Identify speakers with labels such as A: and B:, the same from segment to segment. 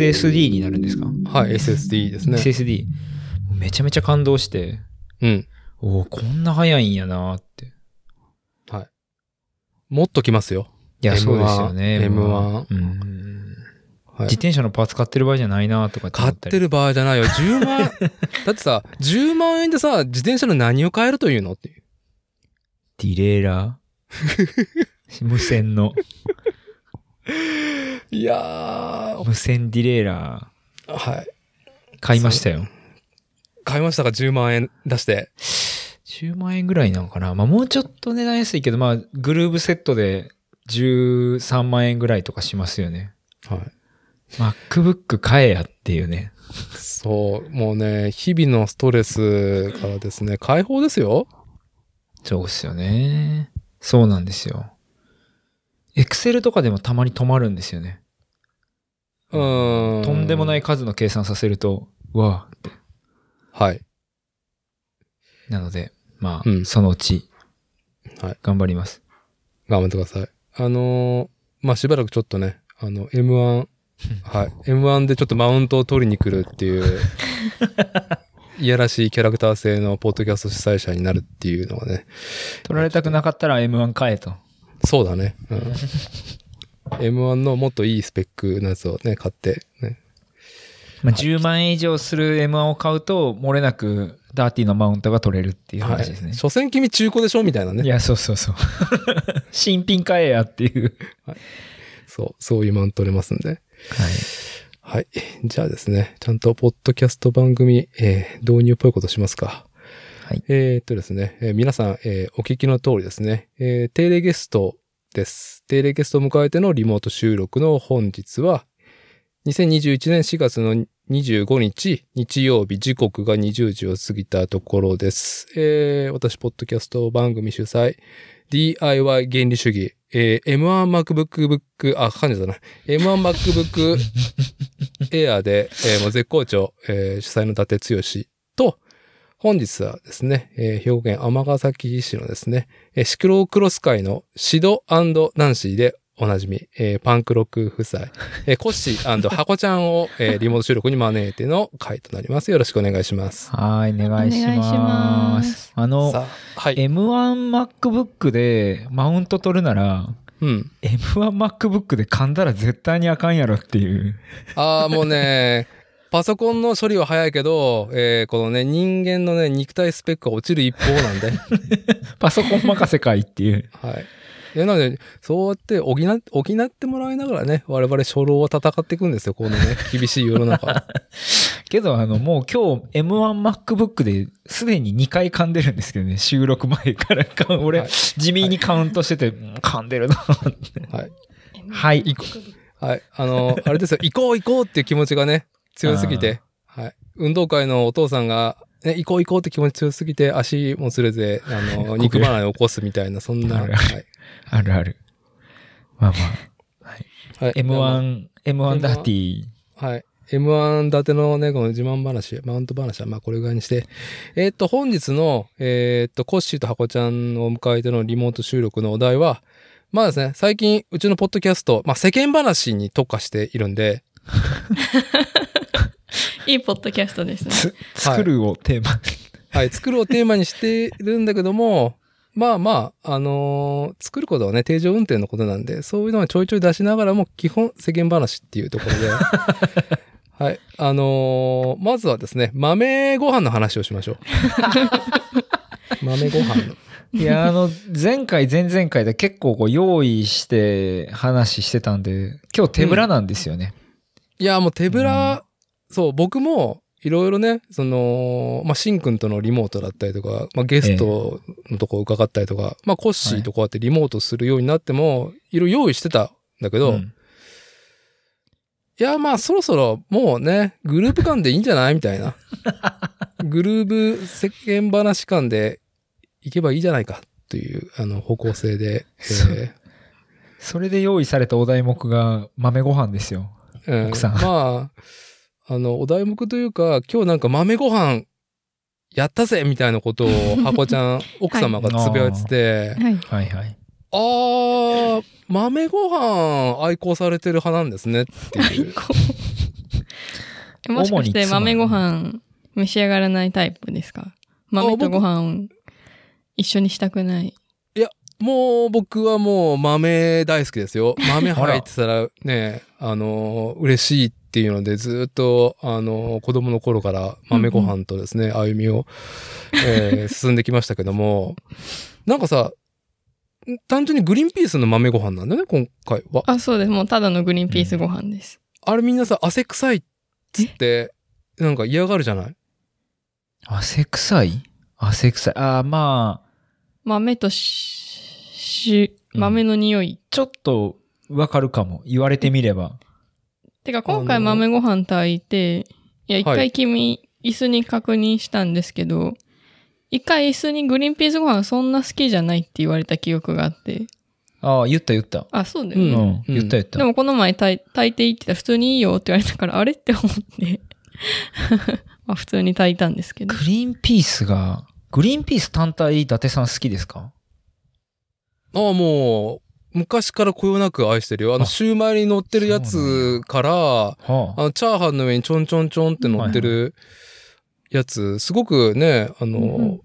A: SSD になるんですか？
B: はい、SSD ですね。
A: ?SSD。めちゃめちゃ感動して、
B: うん。
A: おおこんな早いんやなって。
B: はい。もっときますよ。
A: いや、
B: M1
A: そうですよね。
B: M1
A: うん。
B: はい
A: 自。転車のパーツ買ってる場合じゃないなとかって
B: 買ってる場合じゃないよ。10万、だってさ、10万円でさ、自転車の何を買えるというのっていう。
A: ディレイラー？無線の、
B: いやー、
A: 無線ディレイラ
B: はい。
A: ー、買いましたよ。
B: 買いましたか ?10 万円出して。
A: 10万円ぐらいなのかなまあもうちょっと値段安いけど、まあグルーブセットで13万円ぐらいとかしますよね。
B: はい。
A: MacBook 買えやっていうね。
B: そう、もうね、日々のストレスからですね、解放ですよ。
A: そうっすよね。そうなんですよ。Excel とかでもたまに止まるんですよね。
B: うーん。。
A: とんでもないい数の計算させると、うわーって。
B: はい。
A: なので、まあ、
B: うん
A: そのうち、
B: はい
A: 頑張ります。
B: 頑張ってください。あのーまあ、しばらくちょっとね、あの、M1、はい。M1 でちょっとマウントを取りに来るっていう、いやらしいキャラクター性のポッドキャスト主催者になるっていうのはね、
A: 取られたくなかったら M1 買えと。
B: そうだね。うん。M1 のもっといいスペックのやつをね、買って、ね。
A: まあ、10万円以上する M1 を買うと、漏れなくダーティーのマウントが取れるっていう話ですね。
B: 所詮君中古でしょみたいないね。
A: や、そうそうそう。新品買えやっていう。
B: そう、そういうマウント取れますんで。
A: はい。
B: はい。じゃあですね、ちゃんとポッドキャスト番組、えー導入っぽいことしますか。
A: はい。
B: えーっとですね、えー皆さん、えーお聞きの通りですね、えー定例ゲストです。定例ゲストを迎えてのリモート収録の本日は、2021年4月の25日、日曜日、時刻が20時を過ぎたところです。えー私、ポッドキャスト番組主催、DIY 原理主義、えー M1MacBook Book、あ、噛んじゃったな。M1MacBook Air で、えーもう絶好調、えー主催の伊達剛と、本日はですね、えー兵庫県尼崎市のですね、えーシクロクロス会のシドナンシーでおなじみ、えーパンクロック夫妻、えーコッシーハコちゃんを、えーリモート収録に招いての会となります。よろしくお願いします。
A: はい、お願いしま。
C: ます
A: あの、
B: はい。
A: M1MacBook でマウント取るなら、
B: うん。
A: M1MacBook で噛んだら絶対にあかんやろっていう。
B: ああ、もうね、パソコンの処理は早いけど、えーこのね、人間のね、肉体スペックが落ちる一方なんで。
A: パソコン任せかいっていう。
B: はい。いや、なので、そうやって補っ、補ってもらいながらね、我々初老は戦っていくんですよ、このね、厳しい世の中。
A: けど、あの、もう今日 M1MacBook ですでに2回噛んでるんですけどね、収録前からか。俺、
B: はい
A: 地味にカウントしてて、うん噛んでるな。
B: はい。
A: はい。
B: はい。あの、あれですよ、行こう行こうっていう気持ちがね、強すぎて、はい。運動会のお父さんが、ね、行こう行こうって気持ち強すぎて、足もつれて、あの、肉離れを起こすみたいな、そんな、
A: ある
B: はい。
A: あるある。まあまあ。
B: はい、
A: M1、M1 ダーティー。
B: はい。M1 立てのね、この自慢話、マウント話は、まあこれぐらいにして。えーっと、本日の、えーっと、コッシーとハコちゃんを迎えてのリモート収録のお題は、まあですね、最近、うちのポッドキャスト、まあ世間話に特化しているんで、
C: いいポッドキャストですね。
A: つ作るをテーマ。
B: はい、作るをテーマにしてるんだけども、まあまあ、あのー作ることはね、定常運転のことなんで、そういうのはちょいちょい出しながらも、基本世間話っていうところで、はい、あのーまずはですね、豆ご飯の話をしましょう。豆ご飯の。
A: いや、あの、前回、前々回で結構こう用意して話してたんで、今日手ぶらなんですよね。
B: いや、もう手ぶら、そう、僕も、いろいろね、その、まあ、しんくんとのリモートだったりとか、まあ、ゲストのとこ伺ったりとか、まあ、コッシーとこうやってリモートするようになっても、いろいろ用意してたんだけど、
A: うん
B: いや、まあ、そろそろもうね、グループ間でいいんじゃないみたいな。グループ世間話間で行けばいいじゃないか、という、あの、方向性で、え
A: それで用意されたお題目が豆ご飯ですよ。
B: ーうん
A: 奥さん
B: まあ、あの、お題目というか、今日なんか豆ご飯、やったぜみたいなことを、箱ちゃん、奥様がつぶやいてて、
C: はい。
A: はいはい。
B: あー、豆ご飯愛好されてる派なんですねっていう。
C: もしかして豆ご飯召し上がらないタイプですか？豆とご飯一緒にしたくない。
B: もう僕はもう豆大好きですよ。豆入ってたらね、あの、嬉しいっていうのでずっと、あの、子供の頃から豆ご飯とですね、歩みを、えー 進んできましたけども、なんかさ、単純にグリーンピースの豆ご飯なんだよね、今回は。
C: あ、そうです。もうただのグリーンピースご飯です。
B: あれみんなさ、汗臭いっつって、なんか嫌がるじゃない？
A: 汗臭い？汗臭い。ああ、まあ、
C: 豆とし、し
A: うん
C: 豆の匂い。
A: ちょっとわかるかも。言われてみれば。
C: てか今回豆ご飯炊いて、いや、一
B: はい
C: 回君、椅子に確認したんですけど、一回椅子にグリーンピースご飯そんな好きじゃないって言われた記憶があって。
A: ああ、言った言った。
C: あ、そうだよね。
A: うん、
B: うん
A: 言った言った。
C: でもこの前炊い炊いていいって言ったら普通にいいよって言われたから、あれって思って。まあ普通に炊いたんですけど。
A: グリーンピースが、グリーンピース単体伊達さん好きですか？
B: ああ、もう、昔からこよなく愛してるよ。あの、
A: あ
B: シューマイに乗ってるやつから、
A: は
B: あの、チャーハンの上にちょんちょんちょんって乗ってるやつ、すごくね、あの、
C: うんうん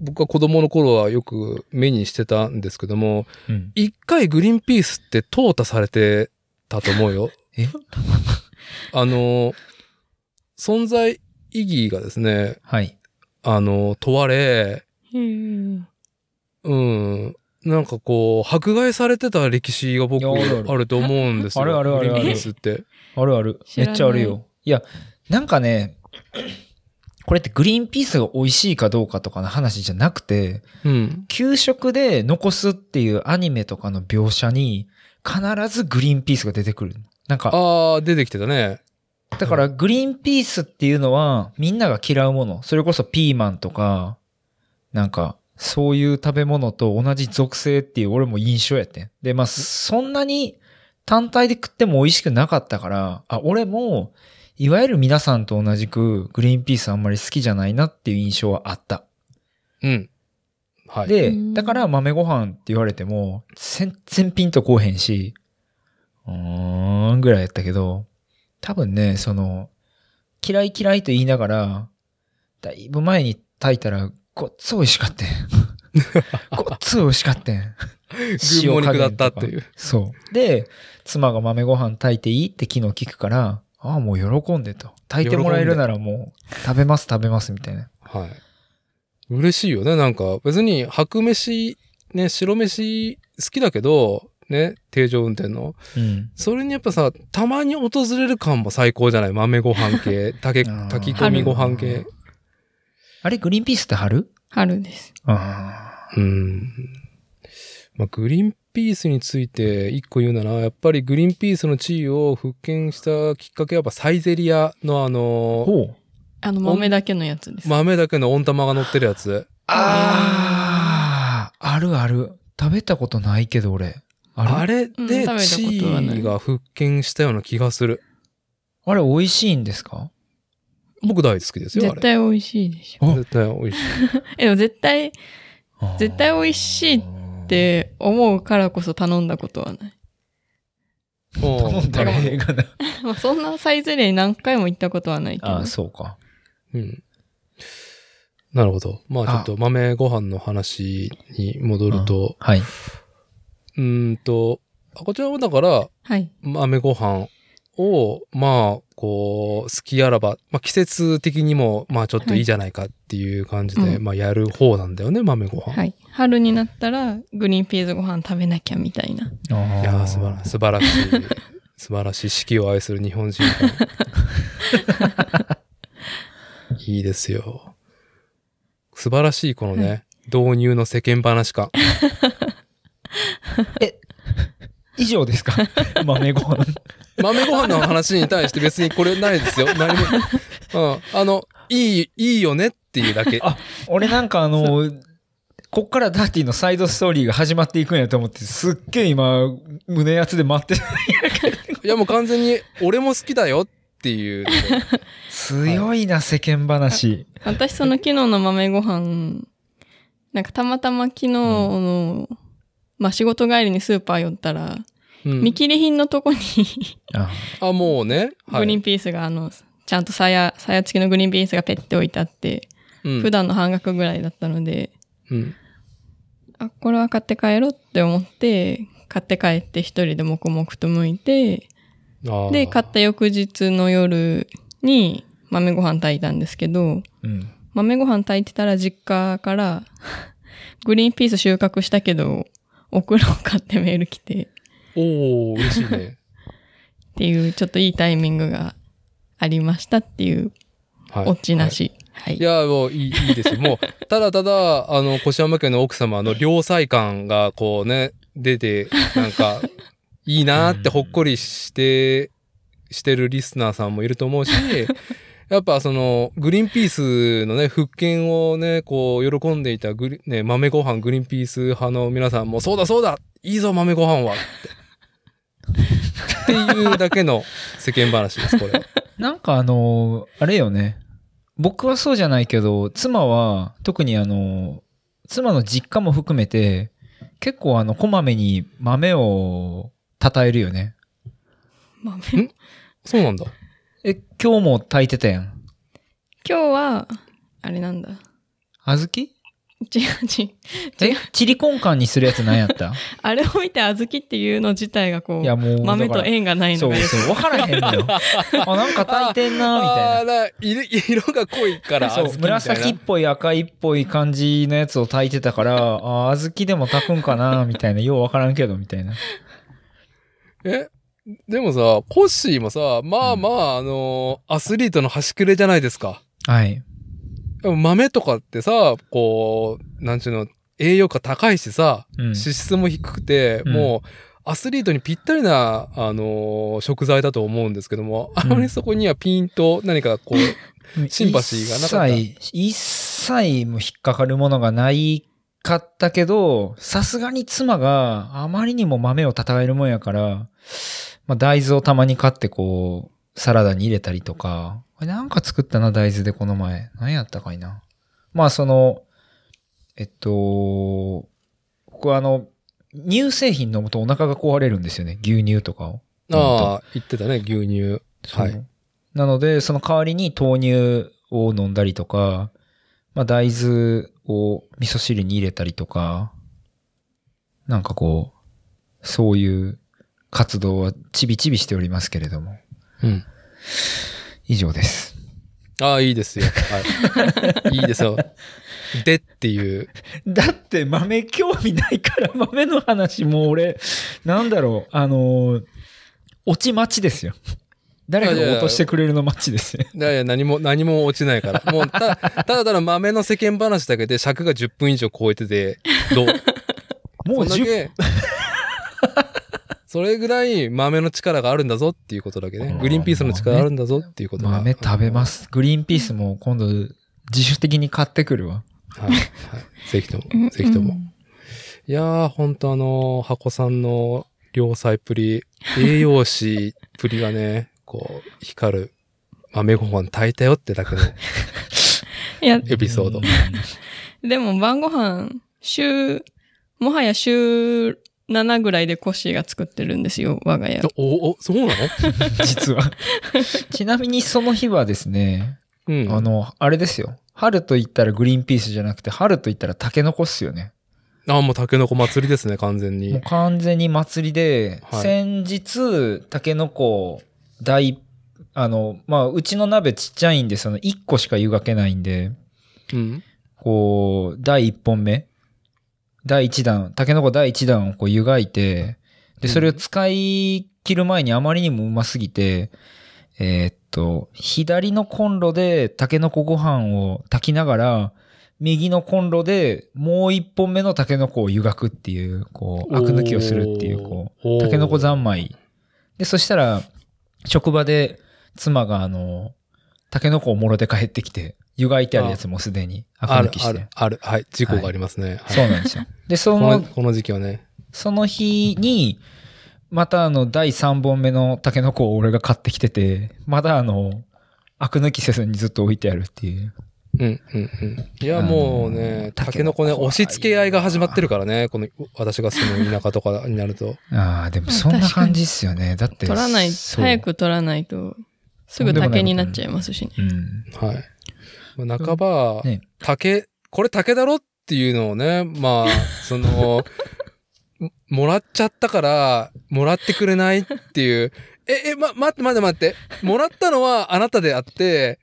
B: 僕は子供の頃はよく目にしてたんですけども、
A: うん。
B: 一回グリーンピースって淘汰されてたと思うよ。
A: え？
B: あの、存在意義がですね、
A: はい。
B: あの、問われ、うん、なんかこう、迫害されてた歴史が僕
A: ある
B: と思うんですよ。
A: あるあるあるある
B: グリーンピースって。
A: あるある。めっちゃあるよ。いや、なんかね、これってグリーンピースが美味しいかどうかとかの話じゃなくて、
B: うん。
A: 給食で残すっていうアニメとかの描写に必ずグリーンピースが出てくる。なんか、
B: ああ、出てきてたね。
A: だからグリーンピースっていうのはみんなが嫌うもの。それこそピーマンとか、なんか、そういう食べ物と同じ属性っていう俺も印象やってん。で、まあ、そんなに単体で食っても美味しくなかったから、あ、俺も、いわゆる皆さんと同じくグリーンピースあんまり好きじゃないなっていう印象はあった。
B: うん。はい。
A: で
C: うん、
A: だから豆ご飯って言われても、全然ピンとこうへんし、うーんぐらいやったけど、多分ね、その、嫌い嫌いと言いながら、だいぶ前に炊いたら、ごっつ美味しかったん。ごっつ美味しかったん。
B: 群馬肉だったっていう。
A: そう。で、妻が豆ご飯炊いていいって昨日聞くから、ああ、もう喜んでと。炊いてもらえるならもう、食べます食べますみたいな。
B: はい。嬉しいよね。なんか、別に白飯、ね、白飯好きだけど、ね、定常運転の。
A: うん。
B: それにやっぱさ、たまに訪れる感も最高じゃない？豆ご飯系、炊き込みご飯系。
A: あれ、グリーンピースって春？
C: 春です。
A: あ
B: うん。まあ、グリーンピースについて一個言うなら、やっぱりグリーンピースの地位を復権したきっかけはやっぱサイゼリアのあ
A: あ。
B: の、
A: ほう。
C: あの豆だけのやつです。
B: 豆だけの温玉が乗ってるやつ。
A: ああ、あるある。食べたことないけど、俺。あれ
B: あれで
C: うん食べたこと
B: 地
C: はない
B: 位が復権したような気がする。
A: あれ、美味しいんですか？
B: 僕大好きですよ。
C: 絶対美味しいでしょ。
A: あ
B: 絶対美味しい。
C: え、でも絶対絶対美味しいって思うからこそ頼んだことはない。
A: 頼んだらええがな。
C: まあそんなサイゼリヤに何回も行ったことはないけど。
A: ああ、そうか。
B: うん。なるほど。まあちょっと豆ご飯の話に戻ると、
A: はい。
B: うーんと、あこちらはだから、
C: はい。
B: 豆ご飯を、まあ、こう、好きあらば、まあ季節的にも、まあちょっといいじゃないかっていう感じで、
C: はいうん
B: まあやる方なんだよね、豆ご飯。
C: はい。春になったらグリーンピースご飯食べなきゃみたいな。
A: あ
B: いやー素晴ら素晴らしい、素晴らしい四季を愛する日本人が。いいですよ。素晴らしいこのね、導入の世間話感。
A: 以上ですか？豆ご飯。
B: 豆ご飯の話に対して別にこれないですよ。何も。うん。あの、いい、いいよねっていうだけ。
A: あ俺なんかあの、こっからダーティのサイドストーリーが始まっていくんやと思って、すっげえ今、胸熱で待ってる。
B: いやもう完全に俺も好きだよっていう。
A: 強いな、世間話。
C: 私その昨日の豆ご飯、なんかたまたま昨日の、まあ仕事帰りにスーパー寄ったら、
B: うん
C: 見切り品のとこに。
A: あ。
B: あ、もうね。はい。
C: グリーンピースがあの、ちゃんとさや、さや付きのグリーンピースがペッて置いてあって、
B: うん。
C: 普段の半額ぐらいだったので、
B: うん。
C: あ、これは買って帰ろうって思って、買って帰って一人で黙々と剥いて、で、買った翌日の夜に豆ご飯炊いたんですけど、
A: うん。
C: 豆ご飯炊いてたら実家から、グリーンピース収穫したけど、送ろうかってメール来て、
B: おー、嬉しいね。
C: っていうちょっといいタイミングがありましたっていう
B: はい。
C: オチなし。はい。
B: いや、もういい、いいですよ。もう、ただただ、あの、越山家の奥様の良妻感が、こうね、出て、なんか、いいなーってほっこりして、してるリスナーさんもいると思うし、やっぱその、グリーンピースのね、復権をね、こう、喜んでいたグリ、ね、豆ご飯グリーンピース派の皆さんも、そうだそうだいいぞ豆ご飯はって。っていうだけの世間話です、これ。
A: なんかあの、あれよね。僕はそうじゃないけど、妻は、特にあの、妻の実家も含めて、結構あの、こまめに豆を称えるよね。
C: 豆？
B: そうなんだ。
A: え、今日も炊いてたやん。
C: 今日は、あれなんだ。
A: 小豆？
C: 違う違う。
A: え？
C: 違う。
A: チリコンカンにするやつ何やった？
C: あれを見て小豆っていうの自体がこ
A: いや、
C: う、
A: もう。
C: 豆と縁がない
A: そう
C: のがよく
A: そう、わからへんのよ。あ、なんか炊いてんな、みたいな。
B: あーだ色色が濃いから
A: そう、紫っぽい赤いっぽい感じのやつを炊いてたから、あー、小豆でも炊くんかな、みたいな。ようわからんけど、みたいな。
B: え？でもさ、コッシーもさ、まあまあ、あのーアスリートの端くれじゃないですか。
A: はい。
B: でも豆とかってさ、こう、なんちゅうの、栄養価高いしさ、
A: うん。
B: 脂質も低くて、
A: うん。
B: もう、アスリートにぴったりな、あのー食材だと思うんですけども、あまりそこにはピンと何かこう、シンパシーがなかった？
A: 一切、一切も引っかかるものがないかったけど、さすがに妻があまりにも豆を称えるもんやから、まあ大豆をたまに買ってこう、サラダに入れたりとか、なんか作ったな、大豆でこの前。何やったかいな。まあその、えっと、僕はあの、乳製品飲むとお腹が壊れるんですよね。牛乳とかを。
B: ああ、言ってたね、牛乳。はい。
A: なので、その代わりに豆乳を飲んだりとか、まあ大豆を味噌汁に入れたりとか、なんかこう、そういう活動はちびちびしておりますけれども、
B: うん。
A: 以上です。
B: ああ、いいですよ。はい。いいですよ。でっていう。
A: だって豆興味ないから豆の話もう俺、なんだろう、あのー落ち待ちですよ。誰かが落としてくれるの待ちですよ。
B: いやいや、何も、何も落ちないから。もう、た、ただただ豆の世間話だけで尺が10分以上超えてて、どう？
A: もう10
B: そんだけ、それぐらい豆の力があるんだぞっていうことだけね。グリーンピースの力があるんだぞっていうことが
A: 豆食べま。す。グリーンピースも今度自主的に買ってくるわ。
B: はい。はい。ぜひとも、ぜひとも。いやー、ほんとあのー、箱さんの良妻っぷり、栄養士っぷりがね、こう、光る豆ご飯炊いたよってだけの
C: いや、
B: エピソード。
C: でも晩ご飯、週、もはや週7ぐらいでコッシーが作ってるんですよ、我が家。
B: お、お、そうなの？
A: 実は。ちなみにその日はですね、
B: うん。
A: あの、あれですよ。春と言ったらグリーンピースじゃなくて、春と言ったらタケノコっすよね。
B: あ、もうタケノコ祭りですね、完全
A: もう
B: に。
A: 完全に祭りで、
B: はい
A: 先日、タケノコ大、あの、まあ、うちの鍋ちっちゃいんで、その1個しか湯がけないんで、
B: うん。
A: こう、第1本目、第1弾、タケノコ第1弾をこう湯がいて、で、それを使い切る前にあまりにもうますぎて、えーっと、左のコンロでタケノコご飯を炊きながら、右のコンロでもう一本目のタケノコを湯がくっていう、こう、アク抜きをするっていう、こう、タケノコ三昧。で、そしたら、職場で妻があの、タケノコをもろで帰ってきて、湯がいてあるやつもすでにアク
B: ある
A: 抜き、して。
B: ある、ある。はい。事故がありますね。はい
A: そうなんですよ。で、そ
B: この、
A: の、
B: この時期はね。
A: その日に、またあの、第3本目のタケノコを俺が買ってきてて、まだあの、アク抜きせずにずっと置いてあるっていう。
B: うん、うん、うん。いや、もうね、タケノコね、押し付け合いが始まってるからね。この、私が住む田舎とかになると。
A: あ あ、でもそんな感じっすよね。だって。
C: 取らない、早。く取らないと、すぐ竹になっちゃいますしね。
A: うん。
B: はい。まあ、半ば、
A: ね
B: 竹、これ竹だろっていうのをね、まあ、その、も もらっちゃったから、もらってくれないっていう。え、え、ま、待って待って待って。もらったのはあなたであって、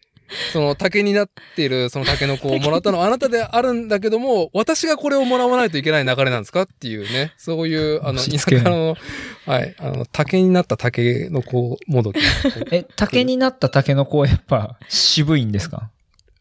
B: その竹になっているその竹の子をもらったのはあなたであるんだけども、私がこれをもらわないといけない流れなんですかっていうね。そういう、あの、田
A: 押し付け
B: 舎の、はい、あの、竹になった竹の子もどき。い
A: え、竹になったタケノコはやっぱ渋いんですか？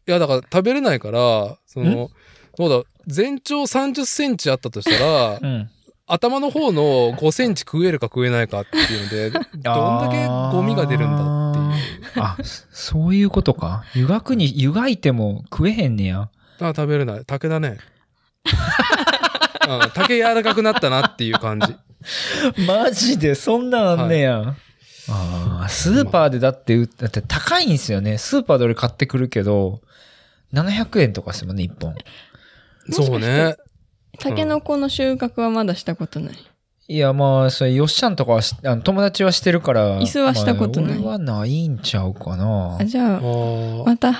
B: や、だから食べれないから、その、どうだ、全長30センチあったとしたら、
A: うん。
B: 頭の方の5センチ食えるか食えないかっていうので、どんだけゴミが出るんだっていう。
A: あ、そそういうことか。湯がくに、湯がいても食えへんねや。
B: あ、食べれない。竹だね。うん、竹柔らかくなったなっていう感じ。
A: マジでそんなんあんねや。ああ、スーパーでだって売っ、だって高いんすよね。スーパーで俺買ってくるけど、700円とかするもんね、1本。
B: そうね。
C: タケノコの収穫はまだしたことない。
A: いや、まあ、それ、よっしゃんとかはし、あの友達はしてるから。
C: 椅子はしたことない
A: まあ俺はないんちゃうかな
C: あ。じゃ
B: あ
C: また、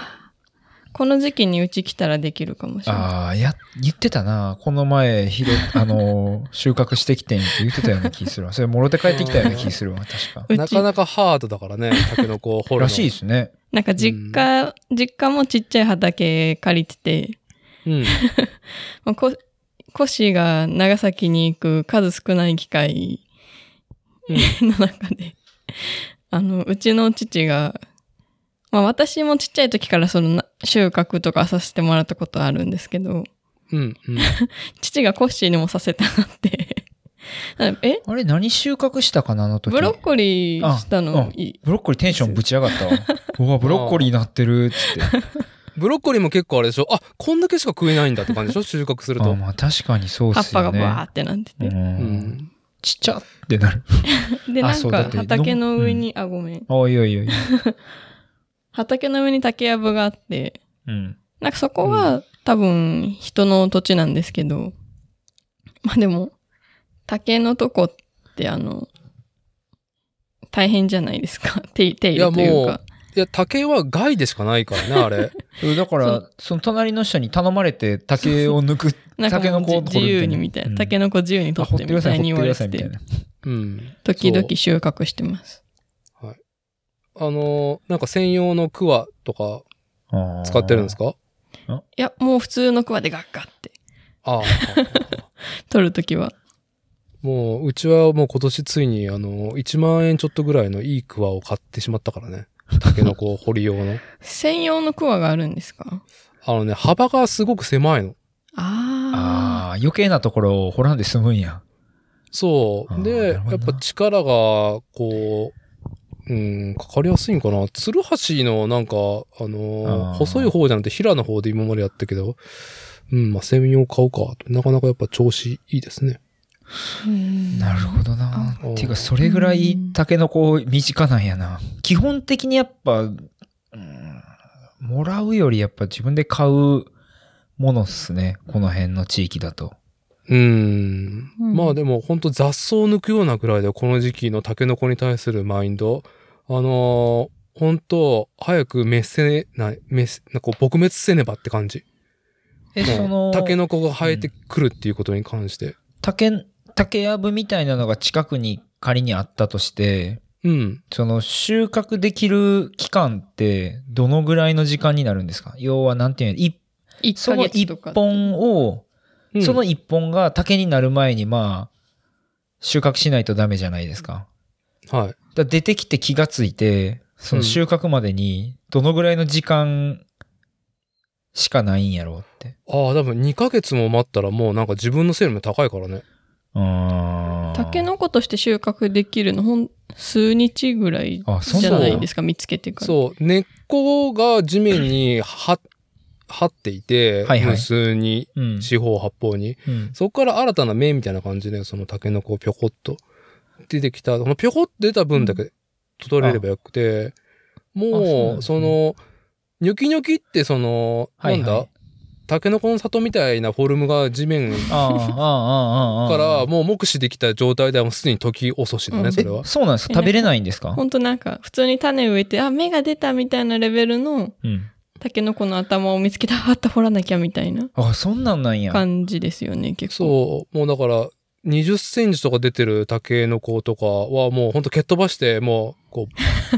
C: この時期にうち来たらできるかもしれない。
A: ああ、や、言ってたな。この前、ひろ、あの、収穫してきてんって言ってたような気するわ。それ、もろて帰ってきたような気するわ、確か。
B: なか、なかハードだからね、竹の子を掘るの。
A: らしいですね。
C: なんか実家、実家もちっちゃい畑借りてて、
B: うん。
C: まあ、こ、コシが長崎に行く数少ない機会の中で、あの、うちの父が、まあ私もちっちゃい時からそのな収穫とかさせてもらったことあるんですけど、
B: うん。うん。
C: 父がコッシーにもさせたがって、え？
A: あれ、何収穫したかな、あの時？
C: ブロッコリーした
A: あ
C: の？
A: うんブロッコリーテンションぶち上がったわ。うわ、ブロッコリーなってる、つって。
B: ブロッコリーも結構あれでしょ？あ、こんだけしか食えないんだって感じでしょ？収穫すると。
A: あまあ確かにそうっ
C: 葉っぱ。がバーってなってて。
A: う。
B: うんん。
A: ちっちゃってなる。
C: で、
A: あ
C: なんか畑の上に、あ、ごめん。
A: おいおいおい。
C: 畑の上に竹やぶがあって、
A: うん。
C: なんかそこは、多分人の土地なんですけど、まあでも、竹のとこってあの、大変じゃないですか？手手入れというか
B: いやもう。いや、竹は害でしかないからね、あれ。
A: だから、その隣の人に頼まれて竹を抜く、竹の子を
C: 自自由にみたいな。竹の子自由に
A: あ
C: 取
A: 掘ってください、
C: ってみたいに言われて。
B: うん。
C: 時々収穫してます。
B: あの、なんか専用のクワとか使ってるんです
A: か？
B: か
C: いや、もう普通のクワでガッガッって
B: ああ。
C: 取るときは。
B: もう、うちはもう今年ついに、あの、1万円ちょっとぐらいのいいクワを買ってしまったからね。タケノコ掘り用の。
C: 専用のクワがあるんですか？
B: あのね、幅がすごく狭いの。
C: あ
A: ああ、余計なところを掘らんで済むんや。
B: そう。で、やっぱ力が、こう、うん、かかりやすいんかな。ツルハシのなんか、あのー
A: あー
B: 細い方じゃなくて平の方で今までやったけど、うん、まあ、専用買うかと。なかなかやっぱ調子いいですね。
A: なるほどな。
B: あ
A: ていうか、それぐらいタケノコ身近なんやな。基本的にやっぱ、うんもらうよりやっぱ自分で買うものっすね。この辺の地域だと。
B: うん。
C: うん
B: まあでも本当雑草を抜くようなぐらいでこの時期のタケノコに対するマインド。あのー本当早く滅せない、滅せ、なんか撲滅せねばって感じ。
A: え、その、
B: タケノコが生えてくるっていうことに関して。
A: 竹、竹やぶみたいなのが近くに仮にあったとして、
B: うん。
A: その収穫できる期間ってどのぐらいの時間になるんですか？要はなんていうの、い
C: 1ヶ
A: その一。本を、
B: うん
A: その一本が竹になる前にまあ、収穫しないとダメじゃないですか。
B: はい。
A: だ出てきて気がついて、その収穫までにどのぐらいの時間しかないんやろうって。
B: ああ、多分2ヶ月も待ったらもうなんか自分のセールも高いからね。
C: タケノコとして収穫できるのほん、数日ぐらいじゃないですか、見つけてから。
B: そう。根っこが地面には、張っていて、
A: はいはい
B: 無数に、
A: うん。
B: 四方八方に。
A: うん。
B: そこから新たな芽みたいな感じで、そのタケノコをぴょこっと出てきた、このぴょこっと出た分だけ取れればよくて、もう、その、ニョキニョキってその、なんだ？タケノコの里みたいなフォルムが地面
A: ああ、ああ、ああ、ああ。
B: からもう目視できた状態ではもうすでに時遅しだね、
C: うん
B: それは
A: え、。そうなんですか？食べれないんですか？
C: ほんとなんか、普通に種植えて、あ、芽が出たみたいなレベルの、
A: うん。
C: タケノコの頭を見つけて、ああった掘らなきゃみたいな
A: あ、そんなんなんや。
C: 感じですよね、結構。
B: そう、もうだから、20センチとか出てるタケノコとかはもうほんと蹴っ飛ばして、もう、こ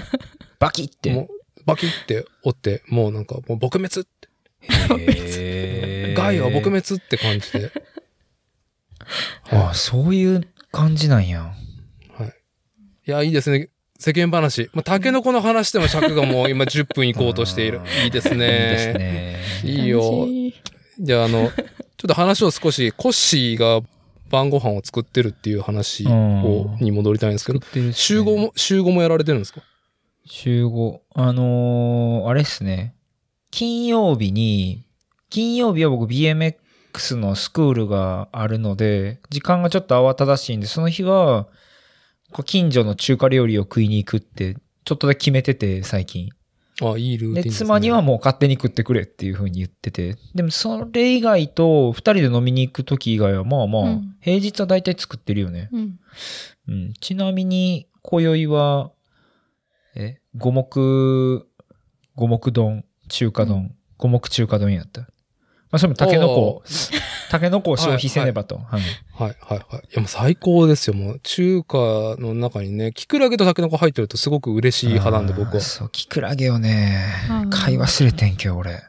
A: バキって。
B: う、バキって折って、もうなんか、もう撲滅 害は撲滅って感じで。
A: あそういう感じなんや。
B: はい。いや、いいですね。世間話。まあ、タケノコの話でも尺がもう 今10分いこうとしているいいです
A: いいです
B: ね。
A: ね。
B: いいよ。じゃあ、あの、ちょっと話を少し、コッシーが晩ご飯を作ってるっていう話を、
A: うん
B: に戻りたいんですけど、
A: ね
B: 週合も、週合もやられてるんですか？
A: 週5。あのーあれっすね。金曜日に、金曜日は僕 BMX のスクールがあるので、時間がちょっと慌ただしいんで、その日は、こう近所の中華料理を食いに行くって、ちょっとだけ決めてて、最近。
B: あ、いいルーティン
A: で、
B: ね。
A: 妻にはもう勝手に食ってくれっていう風に言ってて。でも、それ以外と、二人で飲みに行く時以外は、まあまあ、
C: うん
A: 平日は大体作ってるよね。
C: うん。
A: うん。ちなみに、今宵は、え、五目、五目丼、中華丼、五目中華丼やった。まあ、それもタケノコを、タケノコを消費せねばと。はい。
B: はい、はい、はい。いや、もう最高ですよ。もう、中華の中にね、キクラゲとタケノコ入ってるとすごく嬉しい派なんで、僕は。
A: そう、キクラゲをね買い忘れてんけど、俺。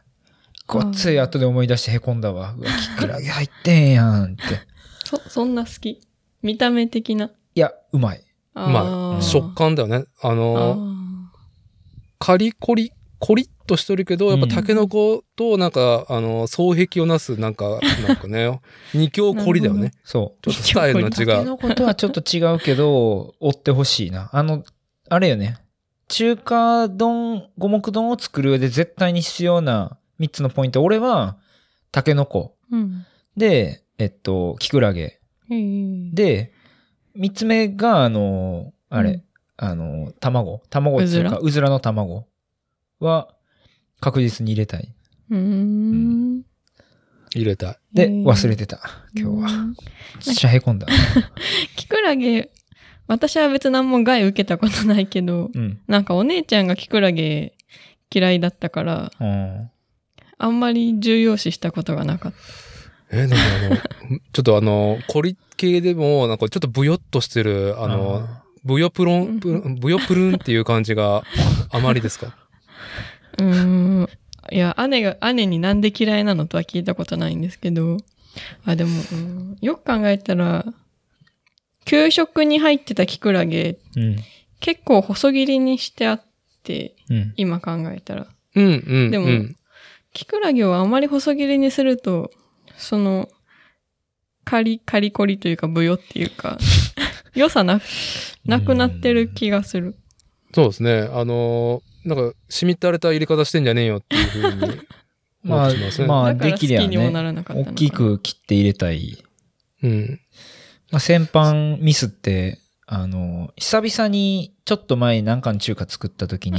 A: ごっつい後で思い出して凹んだわ。うわ、キクラゲ入ってんやんって。
C: そ、そんな好き？見た目的な？
A: いや、うまい。
C: あ
B: うま
C: ー
B: い。食感だよね。あ
C: あ
B: のー、
C: ー
B: カリコリ、コリッとしてるけど、やっぱタケノコとなんか、あの、双璧をなす、なんか、なんかね、二強コリだよね。
A: そう。
B: ちょっとスタイルの違う。
A: タケノコとはちょっと違うけど、追ってほしいな。あの、あれよね。中華丼、五目丼を作る上で絶対に必要な3つのポイント。俺は、タケノコ。
C: うん。
A: で、えっと、キクラゲ。で、3つ目が、あの、あれ、
C: うん
A: あの、卵。卵っていうか、
C: う
A: うずらの卵は、確実に入れたい。
C: うーん。
B: 入れたい。
A: で、忘れてた。今日は。
C: うん。
A: めっちゃへこんだ。
C: キクラゲ、私は別に何も害受けたことないけど、
A: うん。
C: なんかお姉ちゃんがキクラゲ嫌いだったから、
A: うん。
C: あんまり重要視したことがなかっ
B: え、なんかあの、ちょっとあの、コリ系でも、なんかちょっとブヨっとしてる、あの、ブヨプロン、ブヨプルンっていう感じがあまりですか？
C: た。うーん。いや、姉が、姉になんで嫌いなのとは聞いたことないんですけど、あ、でも、うんよく考えたら、給食に入ってたキクラゲ、
A: うん。
C: 結構細切りにしてあって、
A: うん。
C: 今考えたら。
B: うん、うん。
C: でも
B: うん
C: キクラゲをあまり細切りにすると、その、カリ、カリコリというか、ブヨっていうか、良さな、なくなってる気がする。
B: そうですね。あのーなんか、しみったれた入れ方してんじゃねえよっていうふうに 思
A: まあ
B: ますね。、
A: まあ、できりゃね、
C: ならなかったのか
A: 大きく切って入れたい。
B: うん。
A: まあ、先般ミスって、あの、久々に、ちょっと前に何かの中華作った時に、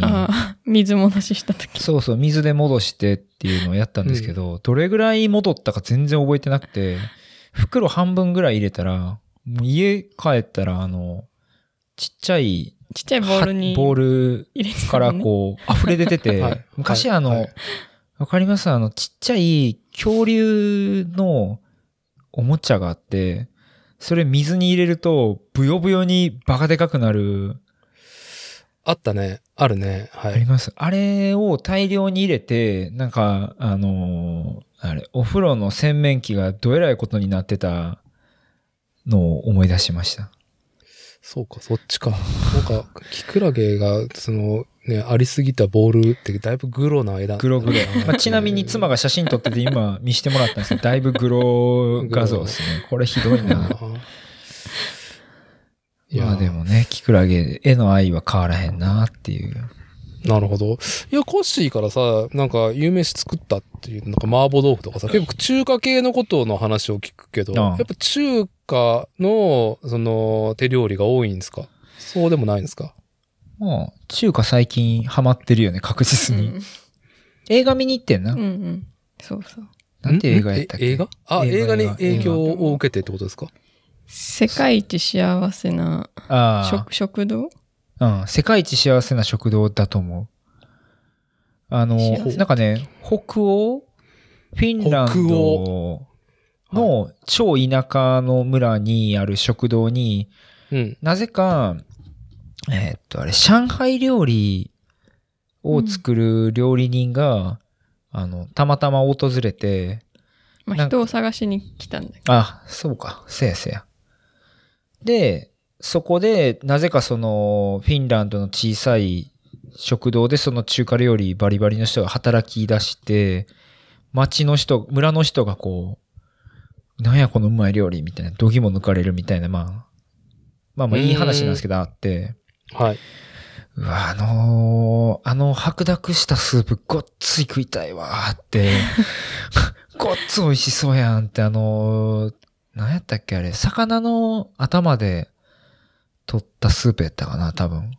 C: 水戻しした時。
A: そうそう、水で戻してっていうのをやったんですけど、どれぐらい戻ったか全然覚えてなくて、袋半分ぐらい入れたら、もう家帰ったら、あの、ちっちゃい
C: ちっちゃいボールに
A: はボールからこう、溢れ出てて、
B: はい
A: 昔あの、わ、
B: はい
A: かります？あの、ちっちゃい恐竜のおもちゃがあって、それ水に入れると、ブヨブヨにバカでかくなる、
B: あったね。あるね。はい。
A: あります？あれを大量に入れて、なんか、あのーあれ、お風呂の洗面器がどえらいことになってたのを思い出しました。
B: そうか、そっちか。なんか、キクラゲが、その、ね、ありすぎたボールってだいぶグロな枝。
A: グログロ。まあ、ちなみに妻が写真撮ってて今見してもらったんですけど、だいぶグロ画像ですね。これひどいな。
B: いや、
A: まあでもね、キクラゲへの愛は変わらへんなっていう。
B: なるほど。いや、コッシーからさ、なんか、有名詞作ったっていう、なんか麻婆豆腐とかさ、結構中華系のことの話を聞くけど、やっぱ中華の、その、手料理が多いんですか？そうでもないんですか？
A: もう、中華最近ハマってるよね、確実に。映画見に行ってんな。
C: うんうん。そうそう。
A: なんて映画やったっけ？
B: え映画？あ、
A: 映画
B: 映画に影響を受けてってことですか？
C: 世界一幸せな
A: あ
C: 食食堂？
A: あ、うん。世界一幸せな食堂だと思う。あのなんかね、北欧フィンラン
B: 北
A: ドの超田舎の村にある食堂に、
B: うん。
A: なぜか、えーっと、あれ、上海料理を作る料理人が、あの、たまたま訪れて、
C: まあ、人を探しに来たんだけど。
A: あ、そうか、せやせや。で、そこで、なぜかその、フィンランドの小さい食堂でその中華料理バリバリの人が働き出して、町の人、村の人がこう、なんやこのうまい料理みたいな、どぎも抜かれるみたいな、まあ、まあまあいい話なんですけど、あって、
B: はい。
A: うわ、あのーあの白濁したスープごっつい食いたいわーって、ごっつ美味しそうやんって、あのー何やったっけあれ、魚の頭で取ったスープやったかな、多分。